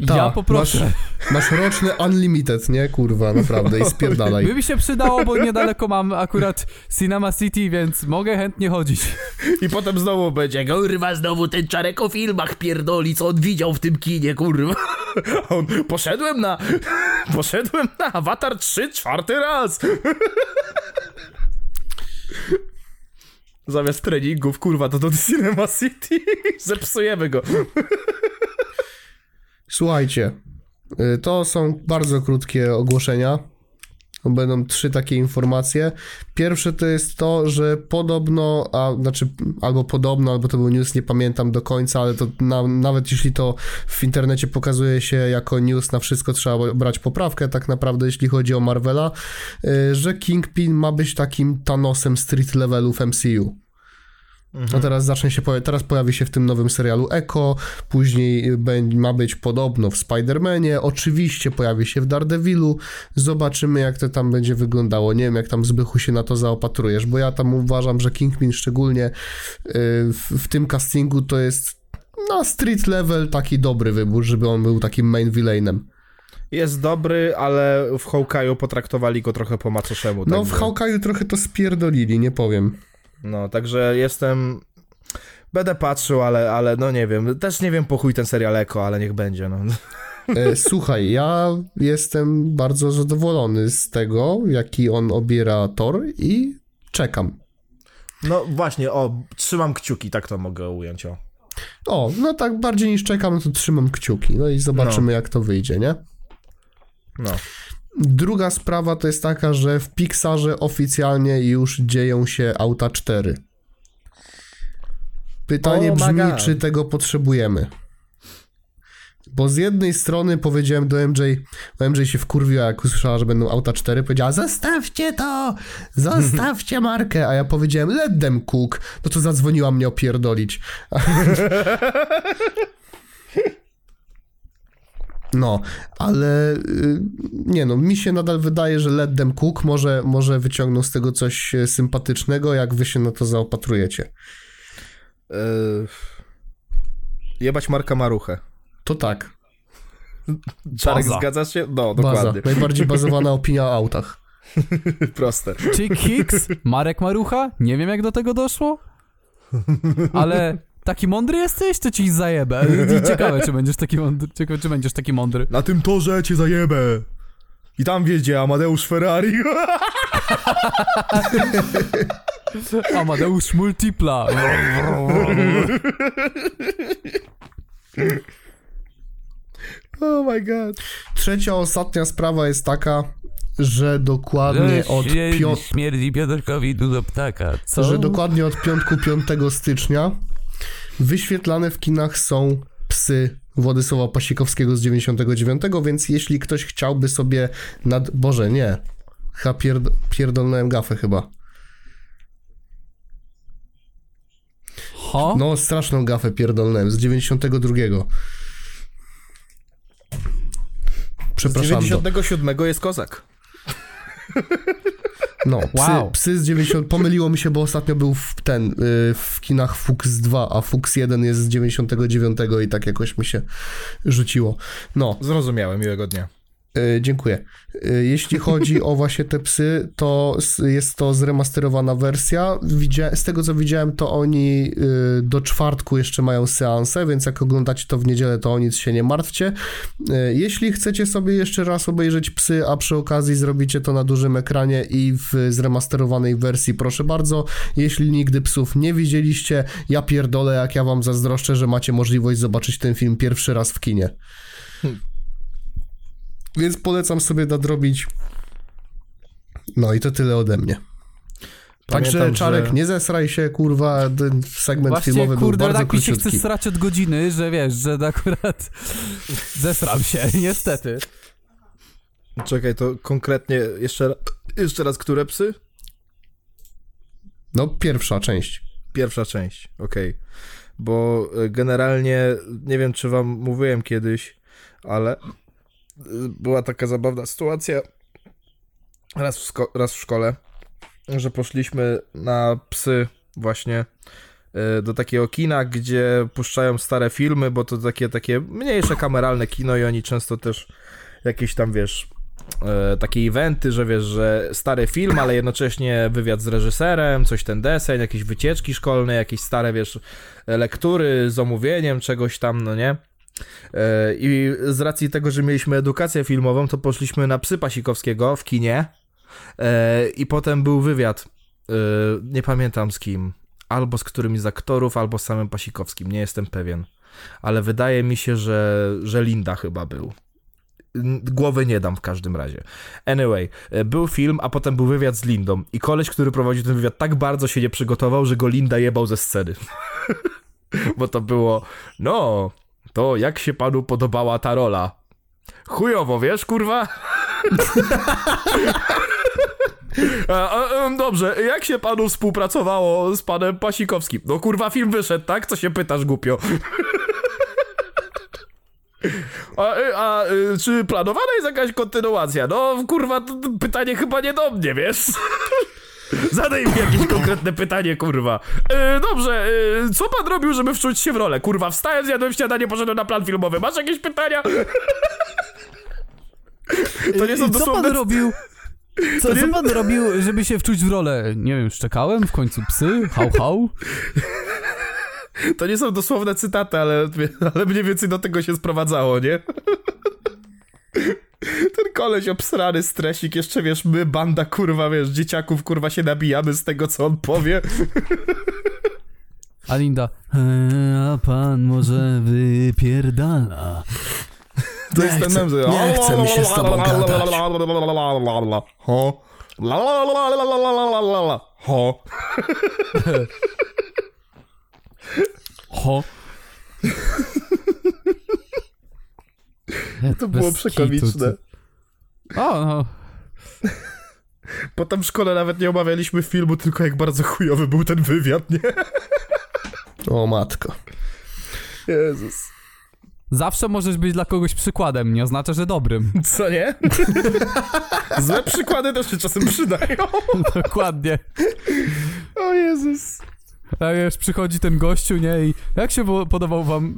Ta, ja poproszę. Masz, masz roczny unlimited, nie? Kurwa, naprawdę. I spierdalaj. By mi się przydało, bo niedaleko mam akurat Cinema City, więc mogę chętnie chodzić. I potem znowu będzie, kurwa, znowu ten Czarek o filmach pierdoli, co on widział w tym kinie, kurwa. A on, poszedłem na, poszedłem na Avatar 3 czwarty raz. Zamiast treningów, kurwa, to do Cinema City. Zepsujemy go. Słuchajcie, y, to są bardzo krótkie ogłoszenia. Będą trzy takie informacje. Pierwsze to jest to, że podobno, a znaczy albo podobno, albo to był news, nie pamiętam do końca, ale to na, nawet jeśli to w internecie pokazuje się jako news, na wszystko trzeba brać poprawkę, tak naprawdę, jeśli chodzi o Marvela, y, że Kingpin ma być takim Thanosem street levelu w MCU. No teraz zacznie się, teraz pojawi się w tym nowym serialu Echo, później ma być podobno w Spider-Manie, oczywiście pojawi się w Daredevilu, zobaczymy jak to tam będzie wyglądało, nie wiem jak tam Zbychu się na to zaopatrujesz, bo ja tam uważam, że Kingpin szczególnie y, w, w tym castingu to jest na street level taki dobry wybór, żeby on był takim main villainem. Jest dobry, ale w Hawkeye'u potraktowali go trochę po macoszemu. No tak w że- Hawkeye'u trochę to spierdolili, nie powiem. No, także jestem... Będę patrzył, ale, ale no nie wiem. Też nie wiem po chuj ten serial Eko, ale niech będzie, no. E, Słuchaj, ja jestem bardzo zadowolony z tego, jaki on obiera tor i czekam. No właśnie, o, trzymam kciuki, tak to mogę ująć, o. O, no tak bardziej niż czekam, no to trzymam kciuki. No i zobaczymy, jak to wyjdzie, nie? No. Druga sprawa to jest taka, że w Pixarze oficjalnie już dzieją się auta 4. Pytanie Oh brzmi, czy tego potrzebujemy. Bo z jednej strony powiedziałem do MJ, bo MJ się wkurwiła, jak usłyszała, że będą auta 4, powiedziała, zostawcie to, zostawcie markę, a ja powiedziałem, let them cook, no to zadzwoniła mnie opierdolić. No, ale y, nie no, mi się nadal wydaje, że Let Them Cook może, może wyciągną z tego coś e, sympatycznego, jak wy się na to zaopatrujecie. Yy... Jebać Marka Maruchę. To tak, Czarek, Baza. zgadzasz się? No, baza. dokładnie. Najbardziej bazowana opinia o autach. Proste. Chick Hicks, Marek Marucha, nie wiem jak do tego doszło, ale taki mądry jesteś, to ci zajebę. I Ciekawe, czy będziesz taki mądry. Ciekawe, czy będziesz taki mądry. Na tym torze cię zajebę. I tam wiedzie Amadeusz Ferrari. Amadeusz Multipla. oh my god. Trzecia, ostatnia sprawa jest taka, że dokładnie od piątku Śmierdzi Piotrkowi dużo ptaka. Co? że dokładnie od piątku 5 stycznia wyświetlane w kinach są psy Władysława Pasikowskiego z 99, więc jeśli ktoś chciałby sobie nad... Boże, nie. Chyba pierd... pierdolnąłem gafę chyba. Ho? No, straszną gafę pierdolnąłem z 92. Z Przepraszam. to. 97 jest kozak. No, psy, Wow. psy z 90. Pomyliło mi się, bo ostatnio był w ten, y, w kinach Fuchs 2, a Fuchs 1 jest z 99 i tak jakoś mi się rzuciło. No, Zrozumiałem, miłego dnia. Y, dziękuję. Y, jeśli chodzi o właśnie te psy, to jest to zremasterowana wersja. Widzia- z tego co widziałem, to oni y, do czwartku jeszcze mają seanse, więc jak oglądacie to w niedzielę, to o nic się nie martwcie. Jeśli chcecie sobie jeszcze raz obejrzeć psy, a przy okazji zrobicie to na dużym ekranie i w zremasterowanej wersji, proszę bardzo. Jeśli nigdy psów nie widzieliście, ja pierdolę, jak ja wam zazdroszczę, że macie możliwość zobaczyć ten film pierwszy raz w kinie. Więc polecam sobie nadrobić. No i to tyle ode mnie. Także Pamiętam, Czarek, że- nie zesraj się, kurwa, ten segment Właśnie, filmowy kurde, był bardzo tak mi się chce króciutki. srać od godziny, że wiesz, że akurat zesram się, niestety. Czekaj, to konkretnie jeszcze, jeszcze raz, które psy? No, pierwsza część. Pierwsza część, okej. Bo e, generalnie, nie wiem czy wam mówiłem kiedyś, ale była taka zabawna sytuacja raz w, raz w szkole, że poszliśmy na psy właśnie e, do takiego kina, gdzie puszczają stare filmy, bo to takie, takie mniejsze kameralne kino i oni często też jakieś tam, wiesz, e, takie eventy, że wiesz, że stary film, ale jednocześnie wywiad z reżyserem, coś ten deseń, jakieś wycieczki szkolne, jakieś stare, wiesz, lektury z omówieniem czegoś tam, no nie? E, I z racji tego, że mieliśmy edukację filmową, to poszliśmy na Psy Pasikowskiego w kinie e, i potem był wywiad, e, nie pamiętam z kim, albo z którymś z aktorów, albo z samym Pasikowskim, nie jestem pewien, ale wydaje mi się, że, że Linda chyba był. Głowy nie dam w każdym razie. Anyway, był film, a potem był wywiad z Lindą i koleś, który prowadził ten wywiad tak bardzo się nie przygotował, że go Linda jebał ze sceny. Bo to było, no, to jak się panu podobała ta rola? Chujowo, wiesz, kurwa? A, a, dobrze, jak się panu współpracowało z panem Pasikowskim? No kurwa, film wyszedł, tak? Co się pytasz, głupio? A, y, a y, czy planowana jest jakaś kontynuacja? No kurwa, pytanie chyba nie do mnie, wiesz? Zadaj mi jakieś konkretne pytanie, kurwa. E, dobrze, e, co pan robił, żeby wczuć się w rolę? Kurwa, wstałem, zjadłem śniadanie, poszedłem na plan filmowy. Masz jakieś pytania? To nie są I co dosłowne... pan robił? Co, co pan robił, żeby się wczuć w rolę? Nie wiem, szczekałem w końcu psy? Hał, hał? To nie są dosłowne cytaty, ale, ale mniej więcej do tego się sprowadzało, nie? Ten koleś obsrany stresik, jeszcze wiesz, my, banda, kurwa, wiesz, dzieciaków, kurwa, się nabijamy z tego, co on powie. A Linda, "E, a pan może wypierdala. To jest ten mem, że... nie chce mi się z tobą gadać. Ho. Ho. Ho. To było przekomiczne. O, no. Potem w szkole nawet nie omawialiśmy filmu, tylko jak bardzo chujowy był ten wywiad, nie? O matko. Jezus. Zawsze możesz być dla kogoś przykładem, nie oznacza, że dobrym. Co nie? Złe przykłady też się czasem przydają. Dokładnie. O Jezus. A wiesz, przychodzi ten gościu, nie? I jak się po- podobał wam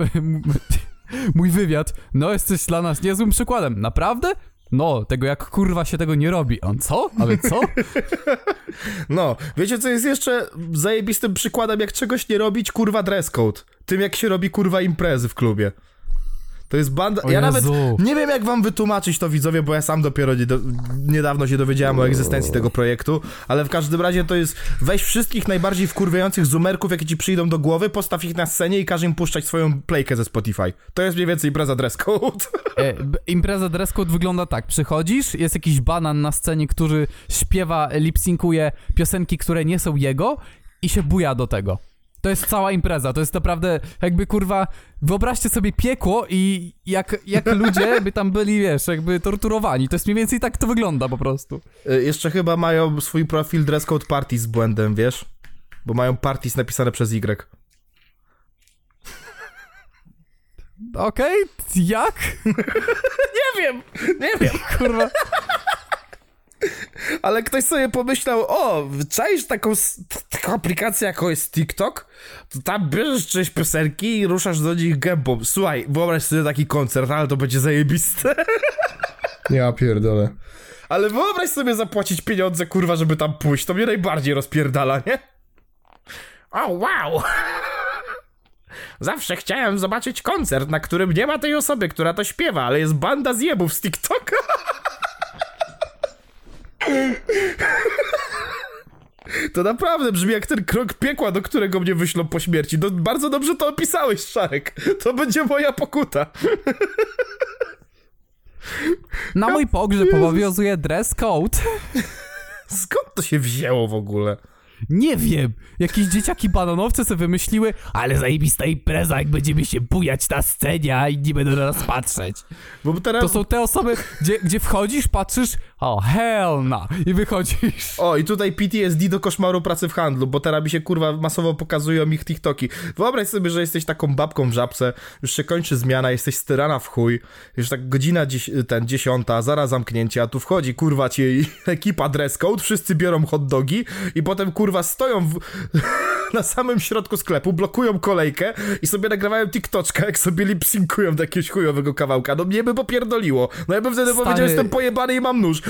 mój wywiad? No, jesteś dla nas niezłym przykładem. Naprawdę? No, tego jak kurwa się tego nie robi. On co? Ale co? No, wiecie co jest jeszcze zajebistym przykładem, jak czegoś nie robić, kurwa dress code. Tym jak się robi kurwa imprezy w klubie. To jest banda. O ja nawet Jezu. nie wiem, jak wam wytłumaczyć to widzowie, bo ja sam dopiero nie do... niedawno się dowiedziałem o egzystencji tego projektu, ale w każdym razie to jest weź wszystkich najbardziej wkurwiających zoomerków, jakie ci przyjdą do głowy, postaw ich na scenie i każ im puszczać swoją playkę ze Spotify. To jest mniej więcej impreza dress code. E, impreza dress code wygląda tak. Przychodzisz, jest jakiś banan na scenie, który śpiewa, lipsynkuje piosenki, które nie są jego i się buja do tego. To jest cała impreza, to jest naprawdę jakby kurwa, wyobraźcie sobie piekło i jak, jak ludzie by tam byli, wiesz, jakby torturowani. To jest mniej więcej tak to wygląda po prostu. Y, Jeszcze chyba mają swój profil dress code party z błędem, wiesz? Bo mają parties napisane przez Y. Okej, jak? Nie wiem, nie wiem. Kurwa. Ale ktoś sobie pomyślał, o, czaisz taką, taką aplikację, jaką jest TikTok? To tam bierzesz część piosenki i ruszasz do nich gębą. Słuchaj, wyobraź sobie taki koncert, ale to będzie zajebiste. Ja pierdolę. Ale wyobraź sobie zapłacić pieniądze, kurwa, żeby tam pójść. To mnie najbardziej rozpierdala, nie? O, wow! Zawsze chciałem zobaczyć koncert, na którym nie ma tej osoby, która to śpiewa, ale jest banda zjebów z TikToka. To naprawdę brzmi jak ten krok piekła, do którego mnie wyślą po śmierci. No, bardzo dobrze to opisałeś, Szarek. To będzie moja pokuta. Na mój pogrzeb obowiązuje dress code. Skąd to się wzięło w ogóle? Nie wiem, jakieś dzieciaki bananowce sobie wymyśliły, ale zajebista impreza, jak będziemy się bujać na scenie, a inni będą na nas patrzeć. Teraz... To są te osoby, gdzie, gdzie wchodzisz, patrzysz, o hell no, i wychodzisz. O, i tutaj PTSD do koszmaru pracy w handlu, bo teraz mi się kurwa masowo pokazują ich TikToki. Wyobraź sobie, że jesteś taką babką w żabce, już się kończy zmiana, jesteś styrana w chuj, już tak godzina dziś, ten dziesiąta, zaraz zamknięcie, a tu wchodzi kurwa ci ekipa dress code, wszyscy biorą hot dogi i potem kurwa stoją w, na samym środku sklepu, blokują kolejkę i sobie nagrywają TikToczka, jak sobie lipsynkują do jakiegoś chujowego kawałka. No mnie by popierdoliło. No ja bym wtedy Stary- powiedział, jestem pojebany i mam nóż.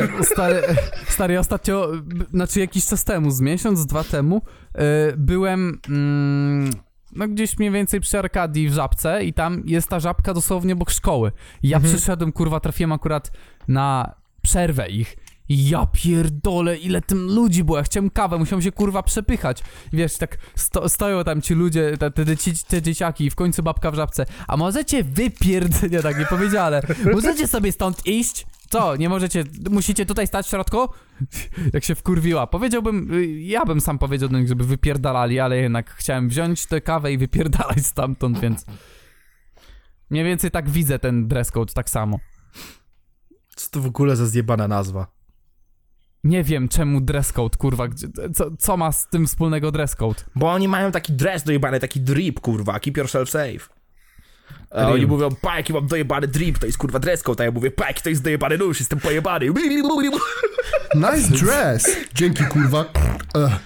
Stary, stary ostatnio, znaczy jakiś czas temu, z miesiąc, dwa temu, y, byłem mm, no gdzieś mniej więcej przy Arkadii w Żabce i tam jest ta żabka dosłownie obok szkoły. Ja przyszedłem, kurwa, trafiłem akurat na przerwę ich. I ja pierdolę, ile tym ludzi było, ja chciałem kawę, musiałem się kurwa przepychać. Wiesz, tak sto, stoją tam ci ludzie, te, te, te dzieciaki i w końcu babka w żabce. A możecie wypierd... Nie, tak nie powiedziała, ale możecie sobie stąd iść? Co, nie możecie, musicie tutaj stać w środku? Jak się wkurwiła. Powiedziałbym, y, ja bym sam powiedział do nich, żeby wypierdalali, ale jednak chciałem wziąć tę kawę i wypierdalać stamtąd, więc... Mniej więcej tak widzę ten dress code, tak samo. Co to w ogóle za zjebana nazwa? Nie wiem czemu dress code, kurwa, co, co ma z tym wspólnego dress code? Bo oni mają taki dress dojebany, taki drip, kurwa, keep yourself safe. A Drip. oni mówią, pa, jaki mam dojebany drip, to jest kurwa dress code, a ja mówię, pa, jaki to jest dojebany nóż, jestem pojebany. Nice dress! Dzięki kurwa.